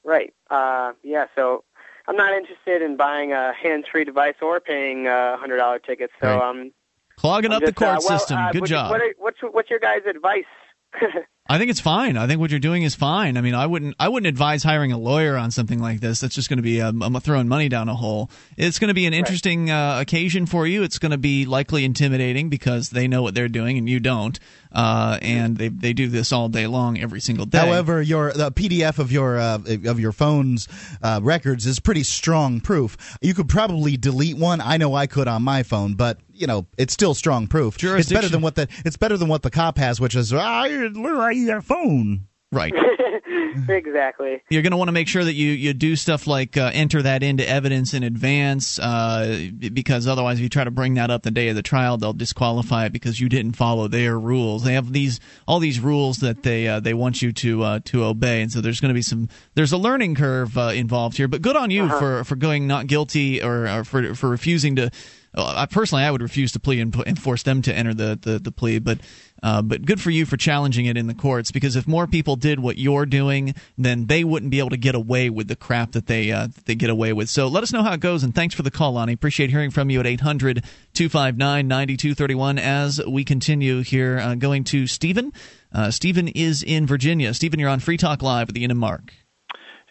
Speaker 22: Right. Uh, yeah. So I'm not interested in buying a hands-free device or paying a hundred dollar ticket. So
Speaker 1: Right.
Speaker 22: um,
Speaker 1: Clogging
Speaker 22: I'm
Speaker 1: up the
Speaker 22: just, uh,
Speaker 1: court
Speaker 22: well,
Speaker 1: system.
Speaker 22: uh,
Speaker 1: Good job.
Speaker 22: What are, what's what's your guys' advice?
Speaker 1: I think it's fine. I think what you're doing is fine. I mean, I wouldn't I wouldn't advise hiring a lawyer on something like this. That's just going to be um, throwing money down a hole. It's going to be an interesting uh, occasion for you. It's going to be likely intimidating because they know what they're doing and you don't. Uh, and they they do this all day long, every single day.
Speaker 2: However, your the PDF of your uh, of your phone's uh, records is pretty strong proof. You could probably delete one. I know I could on my phone, but you know it's still strong proof. It's better than what the it's better than what the cop has, which is ah, I your phone.
Speaker 1: Right.
Speaker 22: exactly.
Speaker 1: You're going to want to make sure that you, you do stuff like uh, enter that into evidence in advance, uh, because otherwise, if you try to bring that up the day of the trial, they'll disqualify it because you didn't follow their rules. They have these all these rules that they uh, they want you to uh, to obey, and so there's going to be some there's a learning curve uh, involved here. But good on you
Speaker 22: Uh-huh.
Speaker 1: for for going not guilty or, or for for refusing to. Uh, I personally, I would refuse to plea and, and force them to enter the, the, the plea, but uh, but good for you for challenging it in the courts because if more people did what you're doing, then they wouldn't be able to get away with the crap that they uh, that they get away with. So let us know how it goes, and thanks for the call, Lonnie. Appreciate hearing from you at 800 259 9231 as we continue here. Uh, going to Stephen. Uh, Stephen is in Virginia. Stephen, you're on Free Talk Live with Ian and Mark.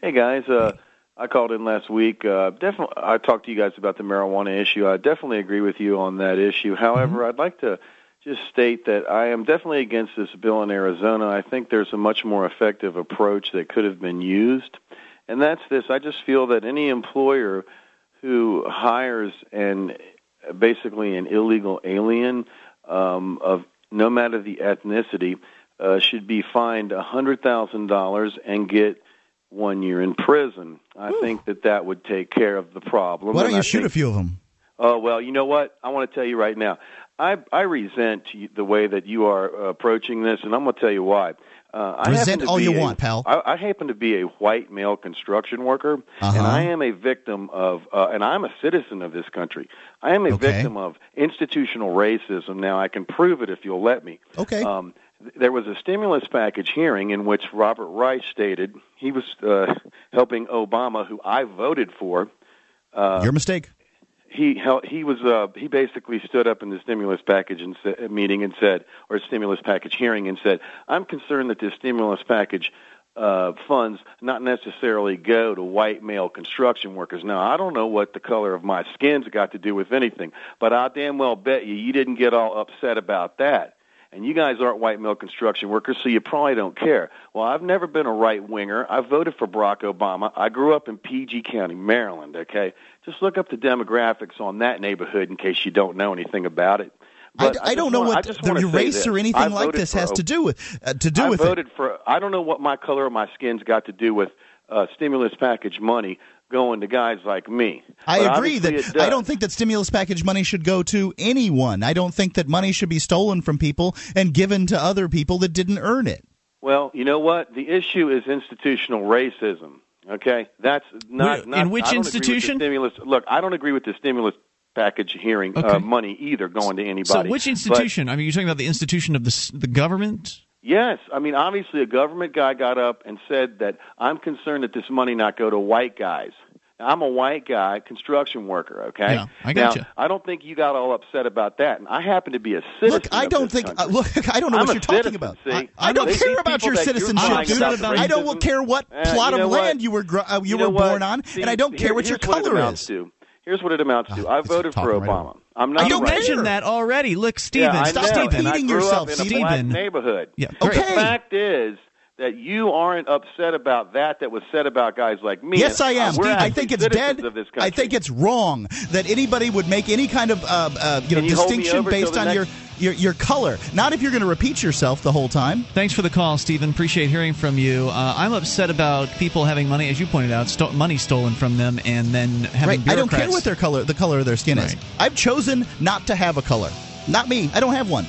Speaker 23: Hey guys, uh, I called in last week. Uh, definitely, I talked to you guys about the marijuana issue. I definitely agree with you on that issue. However, I'd like to just state that I am definitely against this bill in Arizona. I think there's a much more effective approach that could have been used, and that's this. I just feel that any employer who hires an basically an illegal alien um, of no matter the ethnicity uh, should be fined a hundred thousand dollars and get one year in prison. I think that that would take care of the problem.
Speaker 2: Why don't you
Speaker 23: I
Speaker 2: shoot
Speaker 23: think-
Speaker 2: a few of them?
Speaker 23: Oh well, you know what? I want to tell you right now. I I resent the way that you are approaching this, and I'm going to tell you why. Uh, I
Speaker 2: Resent
Speaker 23: happen to
Speaker 2: all
Speaker 23: be
Speaker 2: you
Speaker 23: a-
Speaker 2: want, pal.
Speaker 23: I, I happen to be a white male construction worker,
Speaker 2: Uh-huh.
Speaker 23: and I am a victim of, uh, and I'm a citizen of this country. I am a
Speaker 2: Okay.
Speaker 23: victim of institutional racism. Now I can prove it if you'll let me.
Speaker 2: Okay.
Speaker 23: Um, there was a stimulus package hearing in which Robert Reich stated he was uh, helping Obama, who I voted for. Uh,
Speaker 2: Your mistake.
Speaker 23: He hel- he was uh, he basically stood up in the stimulus package and sa- meeting and said, or stimulus package hearing and said, I'm concerned that this stimulus package uh, funds not necessarily go to white male construction workers. Now I don't know what the color of my skin's got to do with anything, but I damn well bet you you didn't get all upset about that. And you guys aren't white male construction workers, so you probably don't care. Well, I've never been a right winger. I voted for Barack Obama. I grew up in PG County, Maryland, okay? Just look up the demographics on that neighborhood in case you don't know anything about it.
Speaker 2: I,
Speaker 23: But
Speaker 2: I don't know
Speaker 23: wanna-
Speaker 2: what the, your race
Speaker 23: this.
Speaker 2: or anything
Speaker 23: I
Speaker 2: like this has to do with uh, to do
Speaker 23: I
Speaker 2: with
Speaker 23: voted
Speaker 2: it.
Speaker 23: for. I don't know what my color of my skin's got to do with uh, stimulus package money going to guys like me.
Speaker 2: I
Speaker 23: But
Speaker 2: agree that I don't think that stimulus package money should go to anyone. I don't think that money should be stolen from people and given to other people that didn't earn it.
Speaker 23: Well, you know what? The issue is institutional racism. Okay, that's not.
Speaker 1: Wait,
Speaker 23: not
Speaker 1: in which
Speaker 23: I don't agree with the
Speaker 1: institution?
Speaker 23: stimulus. Look, I don't agree with the stimulus package hearing
Speaker 1: Okay.
Speaker 23: uh, money either going to anybody.
Speaker 1: So, which
Speaker 23: But-
Speaker 1: institution? I mean, you're talking about the institution of the the government.
Speaker 23: Yes, I mean obviously a government guy got up and said that I'm concerned that this money not go to white guys. Now, I'm a white guy, construction worker. Okay,
Speaker 1: Yeah, I
Speaker 23: now
Speaker 1: gotcha.
Speaker 23: I don't think you got all upset about that, and I happen to be a citizen.
Speaker 2: Look, I don't think. Uh, look, I don't know
Speaker 23: I'm
Speaker 2: what you're talking
Speaker 23: citizen,
Speaker 2: about.
Speaker 23: see?
Speaker 2: I, I don't
Speaker 23: These
Speaker 2: care about your citizenship, dude. I don't care what
Speaker 23: Uh,
Speaker 2: plot
Speaker 23: you know
Speaker 2: of
Speaker 23: what?
Speaker 2: land you were gr- uh, you,
Speaker 23: You
Speaker 2: were
Speaker 23: know what?
Speaker 2: born on,
Speaker 23: See,
Speaker 2: and I don't care what your
Speaker 23: what
Speaker 2: color
Speaker 23: amounts
Speaker 2: is.
Speaker 23: To. Here's what it amounts to. I voted for
Speaker 2: talking right
Speaker 23: Obama. I'm not. A right
Speaker 1: that already. Look, Steven,
Speaker 23: Yeah,
Speaker 1: stop
Speaker 23: know,
Speaker 2: repeating yourself,
Speaker 23: up in a black
Speaker 1: Steven.
Speaker 23: neighborhood.
Speaker 1: Yeah,
Speaker 2: okay.
Speaker 23: The fact is that you aren't upset about that that was said about guys like me.
Speaker 2: Yes, I am.
Speaker 23: We're
Speaker 2: I think it's dead.
Speaker 23: Of this
Speaker 2: I think it's wrong that anybody would make any kind of uh, uh, you know
Speaker 23: you
Speaker 2: distinction based on
Speaker 23: next-
Speaker 2: your, your your color. Not if you're going to repeat yourself the whole time.
Speaker 1: Thanks for the call, Stephen. Appreciate hearing from you. Uh, I'm upset about people having money, as you pointed out, sto- money stolen from them, and then having
Speaker 2: Right. I don't care what their color, the color of their skin is. I've chosen not to have a color. Not me. I don't have one.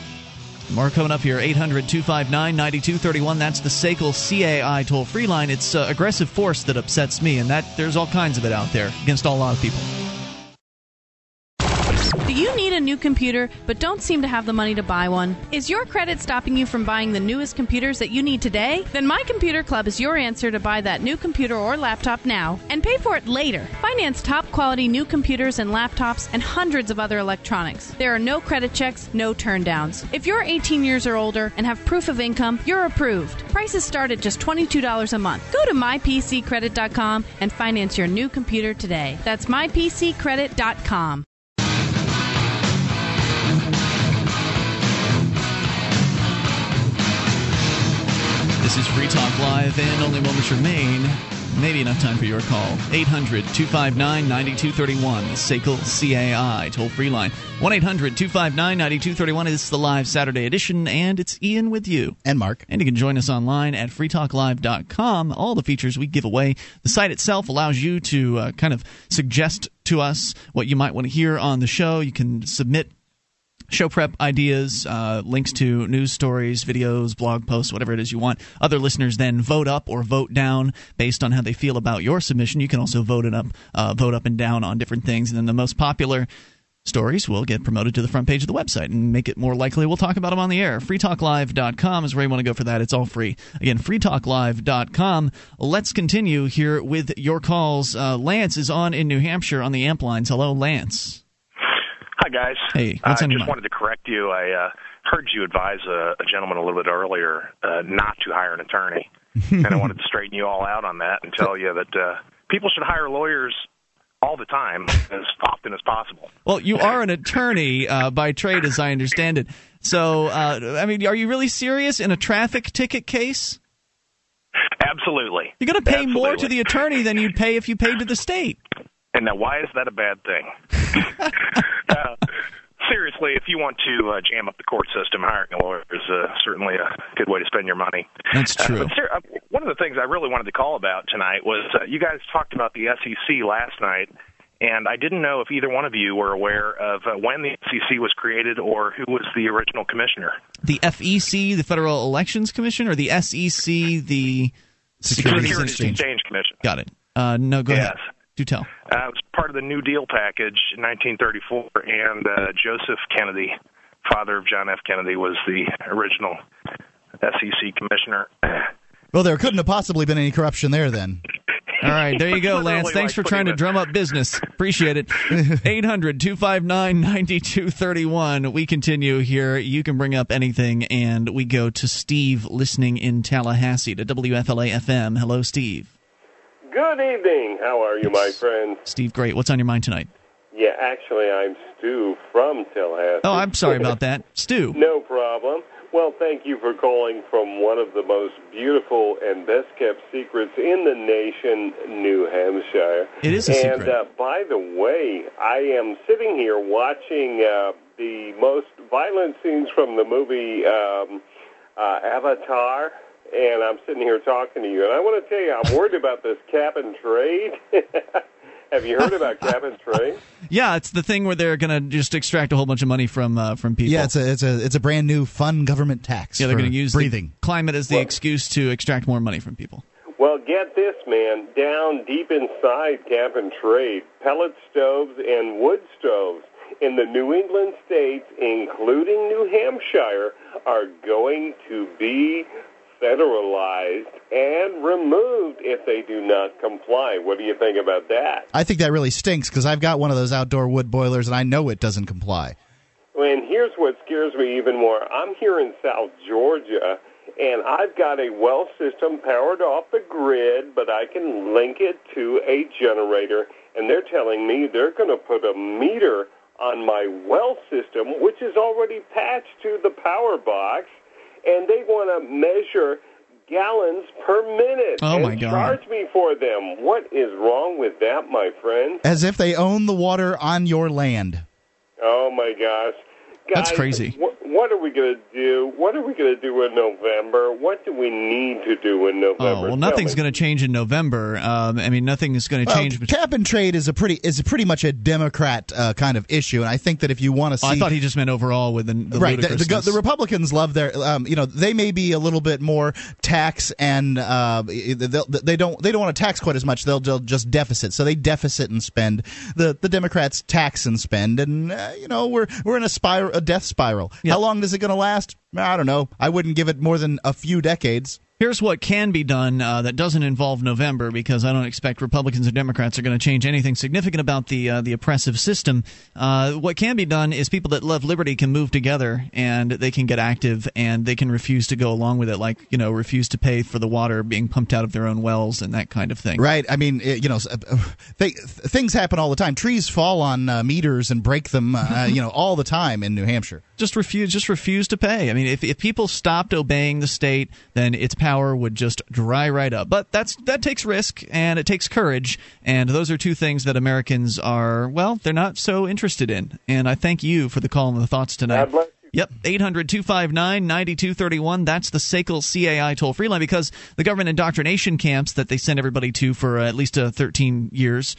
Speaker 1: More coming up here 800 259 9231. That's the SACL CAI toll free line. It's uh, aggressive force that upsets me, and that there's all kinds of it out there against all, a lot of people.
Speaker 12: You need a new computer but don't seem to have the money to buy one? Is your credit stopping you from buying the newest computers that you need today? Then My Computer Club is your answer to buy that new computer or laptop now and pay for it later. Finance top quality new computers and laptops and hundreds of other electronics. There are no credit checks, no turndowns. If you're 18 years or older and have proof of income, you're approved. Prices start at just $22 a month. Go to mypccredit.com and finance your new computer today. That's mypccredit.com.
Speaker 1: This is Free Talk Live, and only moments remain. Maybe enough time for your call. 800 259 9231, the SACL CAI toll free line. 1 800 259 9231 is the live Saturday edition, and it's Ian with you.
Speaker 2: And Mark.
Speaker 1: And you can join us online at freetalklive.com. All the features we give away. The site itself allows you to uh, kind of suggest to us what you might want to hear on the show. You can submit show prep ideas, uh, links to news stories, videos, blog posts, whatever it is you want. Other listeners then vote up or vote down based on how they feel about your submission. You can also vote it up, uh, vote up and down on different things, and then the most popular stories will get promoted to the front page of the website and make it more likely we'll talk about them on the air. freetalklive.com is where you want to go for that. It's all free. Again, freetalklive.com. Let's continue here with your calls. Uh, Lance is on in New Hampshire on the amp lines. Hello, Lance.
Speaker 24: Hi, guys.
Speaker 1: Hey,
Speaker 24: I just
Speaker 1: mind?
Speaker 24: wanted to correct you. I uh, heard you advise a, a gentleman a little bit earlier uh, not to hire an attorney, and I wanted to straighten you all out on that and tell you that uh, people should hire lawyers all the time, as often as possible.
Speaker 1: Well, you are an attorney uh, by trade, as I understand it. So, uh, I mean, are you really serious in a traffic ticket case?
Speaker 24: Absolutely.
Speaker 1: You're going to pay more to the attorney than you'd pay if you paid to the state.
Speaker 24: And now, why is that a bad thing? uh, seriously, if you want to uh, jam up the court system, hiring a lawyer is uh, certainly a good way to spend your money.
Speaker 1: That's true.
Speaker 24: Uh, but ser- uh, one of the things I really wanted to call about tonight was uh, you guys talked about the SEC last night, and I didn't know if either one of you were aware of uh, when the SEC was created or who was the original commissioner.
Speaker 1: The FEC, the Federal Elections Commission, or the SEC, the Securities,
Speaker 24: Exchange Commission.
Speaker 1: Got it. Uh, no, go ahead.
Speaker 24: Yes.
Speaker 1: Do tell.
Speaker 24: Uh, it was part of the New Deal package in 1934, and uh, Joseph Kennedy, father of John F. Kennedy, was the original SEC commissioner.
Speaker 2: Well, there couldn't have possibly been any corruption there then.
Speaker 1: All right, there you go, Lance. Thanks for trying to drum up business. Appreciate it. 800 259 9231. We continue here. You can bring up anything, and we go to Steve listening in Tallahassee to WFLA FM. Hello, Steve.
Speaker 25: Good evening. How are you, my friend?
Speaker 1: Steve, great. What's on your mind tonight?
Speaker 25: Yeah, actually, I'm Stu from Tallahassee.
Speaker 1: Oh, I'm sorry about that. Stu.
Speaker 25: No problem. Well, thank you for calling from one of the most beautiful and best kept secrets in the nation, New Hampshire.
Speaker 1: It is a
Speaker 25: and,
Speaker 1: secret.
Speaker 25: uh, by the way, I am sitting here watching uh, the most violent scenes from the movie um, uh, Avatar, and I'm sitting here talking to you. And I want to tell you, I'm worried about this cap and trade. Have you heard about cap and trade?
Speaker 1: Yeah, it's the thing where they're going to just extract a whole bunch of money from uh, from people.
Speaker 2: Yeah, it's a it's a it's a brand new fun government tax.
Speaker 1: Yeah, they're going to use
Speaker 2: breathing.
Speaker 1: the climate as the excuse to extract more money from people.
Speaker 25: Well, get this, man. Down deep inside cap and trade, pellet stoves and wood stoves in the New England states, including New Hampshire, are going to be federalized and removed if they do not comply. What do you think about that?
Speaker 2: I think that really stinks because I've got one of those outdoor wood boilers and I know it doesn't comply.
Speaker 25: And here's what scares me even more. I'm here in South Georgia, and I've got a well system powered off the grid, but I can link it to a generator, and they're telling me they're going to put a meter on my well system, which is already patched to the power box, and they want to measure gallons per minute
Speaker 1: Oh,
Speaker 25: and
Speaker 1: my God.
Speaker 25: charge me for them. What is wrong with that, my friend?
Speaker 2: As if they own the water on your land.
Speaker 25: Oh my gosh.
Speaker 1: That's crazy.
Speaker 25: What are we going to do? What are we going to do in November? What do we need to do in November?
Speaker 1: Oh well, nothing's going to change in November. Um, I mean, nothing is going to
Speaker 2: Well,
Speaker 1: change.
Speaker 2: cap and trade is a pretty is pretty much a Democrat uh, kind of issue, and I think that if you want to see,
Speaker 1: Oh, I thought he just meant overall with the, the
Speaker 2: right. The, the, the Republicans love their, um, you know, they may be a little bit more tax and uh, they'll- don't they don't want to tax quite as much. They'll, they'll just deficit, so they deficit and spend. The the Democrats tax and spend, and uh, you know we're we're in a spiral, a death spiral. How long is it going to last? I don't know. I wouldn't give it more than a few decades.
Speaker 1: Here's what can be done uh, that doesn't involve November, because I don't expect Republicans or Democrats are going to change anything significant about the uh, the oppressive system. Uh, what can be done is people that love liberty can move together and they can get active and they can refuse to go along with it, like you know, refuse to pay for the water being pumped out of their own wells and that kind of thing.
Speaker 2: Right. I mean, it- you know, s- uh, things happen all the time. Trees fall on uh, meters and break them, uh, you know, all the time in New Hampshire.
Speaker 1: just refuse just refuse to pay. I mean, if, if people stopped obeying the state, then its power would just dry right up. But that's that takes risk and it takes courage, and those are two things that Americans are well, they're not so interested in. And I thank you for the call and the thoughts tonight.
Speaker 25: God bless
Speaker 1: Yep, 800 259 9231. That's the SACL CAI toll free line because the government indoctrination camps that they send everybody to for uh, at least uh, 13 years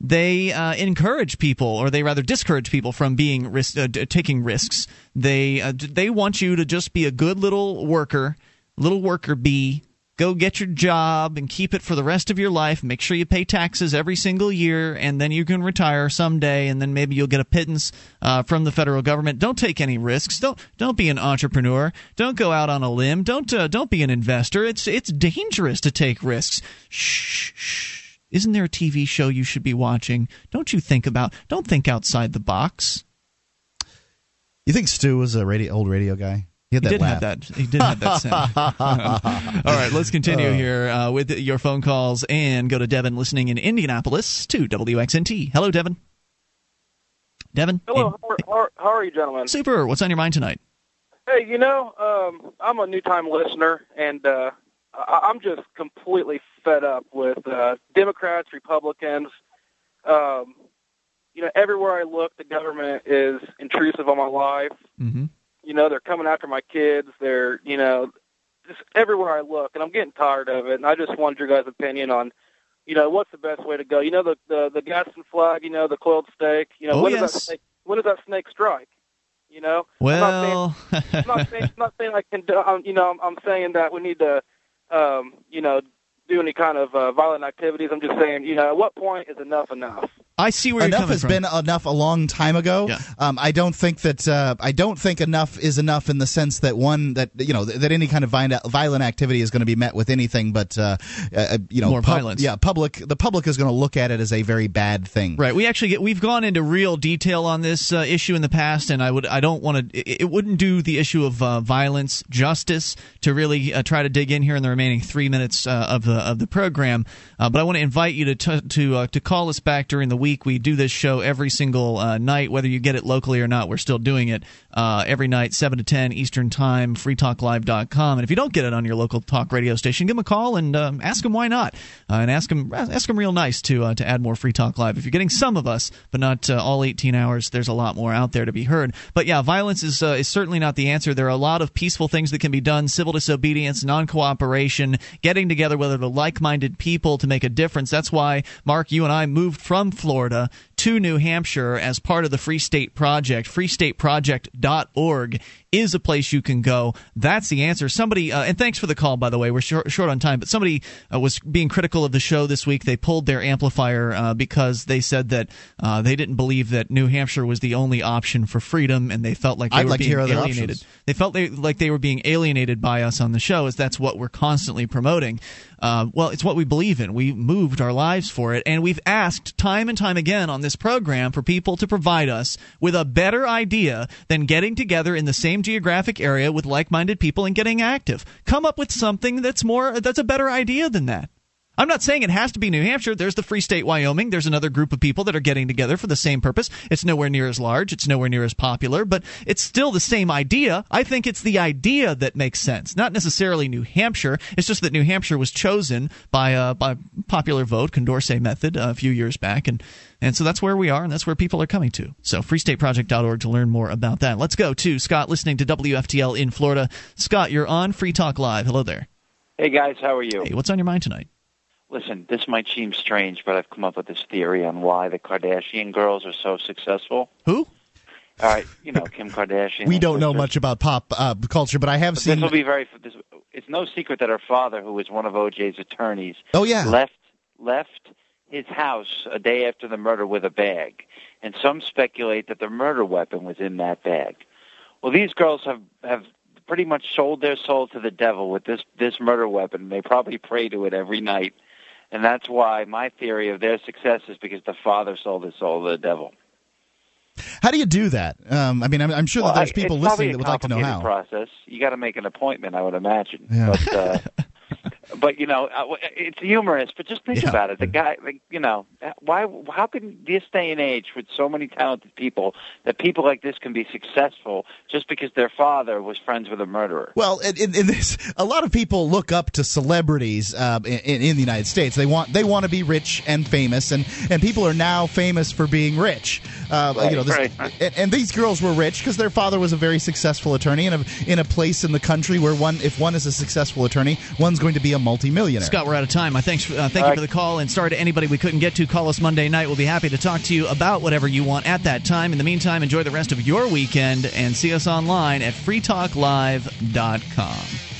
Speaker 1: they uh, encourage people, or they rather discourage people from being risk, uh, d- taking risks. They uh, d- they want you to just be a good little worker, little worker bee. Go get your job and keep it for the rest of your life. Make sure you pay taxes every single year, and then you can retire someday, and then maybe you'll get a pittance uh, from the federal government. Don't take any risks. Don't don't be an entrepreneur. Don't go out on a limb. Don't uh, don't be an investor. It's it's dangerous to take risks. Shh. shh. Isn't there a TV show you should be watching? Don't you think about? Don't think outside the box.
Speaker 2: You think Stu was a radio, old radio guy? He had that
Speaker 1: did
Speaker 2: laugh.
Speaker 1: have that. He did have that sound. All right, let's continue
Speaker 2: Oh.
Speaker 1: here uh, with your phone calls and go to Devin listening in Indianapolis to WXNT. Hello, Devin. Devin.
Speaker 26: Hello, how are, how are, how are you, gentlemen?
Speaker 1: Super. What's on your mind tonight?
Speaker 26: Hey, you know, um, I'm a new time listener, and uh, I- I'm just completely fed up with uh, Democrats, Republicans. Um, you know, everywhere I look, the government is intrusive on my life.
Speaker 1: Mm-hmm.
Speaker 26: You know, they're coming after my kids. They're, you know, just everywhere I look, and I'm getting tired of it. And I just wanted your guys' opinion on, you know, what's the best way to go. You know, the the, the Gadsden flag. You know, the coiled stake. You know,
Speaker 1: Oh,
Speaker 26: when does that snake? When does that snake strike? You know,
Speaker 1: Well,
Speaker 26: I'm not saying, I'm not saying I can. Do, um, you know, I'm, I'm saying that we need to, um, you know, do any kind of uh, violent activities. I'm just saying, you know, at what point is enough enough?
Speaker 1: I see where
Speaker 2: enough has
Speaker 1: from.
Speaker 2: been enough a long time ago. Um, I don't think that uh, I don't think enough is enough in the sense that one that you know that any kind of violent activity is going to be met with anything but uh, uh, you know
Speaker 1: More
Speaker 2: pub-
Speaker 1: violence.
Speaker 2: Yeah, public the public is going to look at it as a very bad thing.
Speaker 1: Right. We actually get we've gone into real detail on this uh, issue in the past, and I would I don't want to. It, it wouldn't do the issue of uh, violence justice to really uh, try to dig in here in the remaining three minutes uh, of the of the program. Uh, but I want to invite you to t- to uh, to call us back during the week. We do this show every single uh, night, whether you get it locally or not. We're still doing it uh, every night, seven to ten Eastern Time, freetalklive.com. And if you don't get it on your local talk radio station, give them a call and um, ask them why not, uh, and ask them ask them real nice to uh, to add more Free Talk Live. If you're getting some of us, but not uh, all 18 hours, there's a lot more out there to be heard. But yeah, violence is uh, is certainly not the answer. There are a lot of peaceful things that can be done: civil disobedience, non cooperation, getting together with other like minded people to make a difference. That's why Mark, you and I moved from Florida to New Hampshire as part of the Free State Project. FreeStateProject.org is a place you can go. That's the answer. Somebody, uh, and thanks for the call, by the way. We're short, short on time, but somebody uh, was being critical of the show this week. They pulled their amplifier uh, because they said that uh, they didn't believe that New Hampshire was the only option for freedom, and they felt like they
Speaker 2: I'd
Speaker 1: were
Speaker 2: like to
Speaker 1: being
Speaker 2: hear other
Speaker 1: alienated.
Speaker 2: options.
Speaker 1: They felt they, like they were being alienated by us on the show, as that's what we're constantly promoting. Uh, well, it's what we believe in. We moved our lives for it, and we've asked time and time again on this program for people to provide us with a better idea than getting together in the same geographic area with like-minded people and getting active. Come up with something that's more that's a better idea than that. I'm not saying it has to be New Hampshire. There's the Free State Wyoming. There's another group of people that are getting together for the same purpose. It's nowhere near as large. It's nowhere near as popular, but it's still the same idea. I think it's the idea that makes sense, not necessarily New Hampshire. It's just that New Hampshire was chosen by a by popular vote, Condorcet method, uh, a few years back, and and so that's where we are, and that's where people are coming to. So freestateproject.org to learn more about that. Let's go to Scott listening to WFTL in Florida. Scott, you're on Free Talk Live. Hello there.
Speaker 27: Hey guys, how are you?
Speaker 1: Hey, what's on your mind tonight?
Speaker 27: Listen, this might seem strange, but I've come up with this theory on why the Kardashian girls are so successful.
Speaker 1: Who?
Speaker 27: All right, you know Kim Kardashian.
Speaker 2: We don't know much about pop uh, culture, but I have
Speaker 27: But
Speaker 2: seen.
Speaker 27: This will be very. This, it's no secret that her father, who was one of OJ's attorneys,
Speaker 2: Oh, yeah.
Speaker 27: left left his house a day after the murder with a bag, and some speculate that the murder weapon was in that bag. Well, these girls have have pretty much sold their soul to the devil with this this murder weapon. They probably pray to it every night, and that's why my theory of their success is because the father sold his soul to the devil.
Speaker 2: How do you do that? Um, I mean, I'm, I'm sure
Speaker 27: Well,
Speaker 2: that there's people listening that would like to know how.
Speaker 27: Process. You got to make an appointment, I would imagine.
Speaker 2: Yeah.
Speaker 27: But uh, but you know, uh, it's humorous. But just think
Speaker 2: Yeah.
Speaker 27: about it. The guy, like, you know, why? How can this day and age, with so many talented people, that people like this can be successful just because their father was friends with a murderer?
Speaker 2: Well, in, in, in this, a lot of people look up to celebrities uh, in, in the United States. They want they want to be rich and famous, and, and people are now famous for being rich. Uh,
Speaker 27: Right,
Speaker 2: you know, this,
Speaker 27: right.
Speaker 2: and, and these girls were rich because their father was a very successful attorney in a in a place in the country where one if one is a successful attorney, one's going to be a multimillionaire.
Speaker 1: Scott, we're out of time. I thanks, uh, thank you for the call, and sorry to anybody we couldn't get to. Call us Monday night. We'll be happy to talk to you about whatever you want at that time. In the meantime, enjoy the rest of your weekend and see us online at freetalklive.com.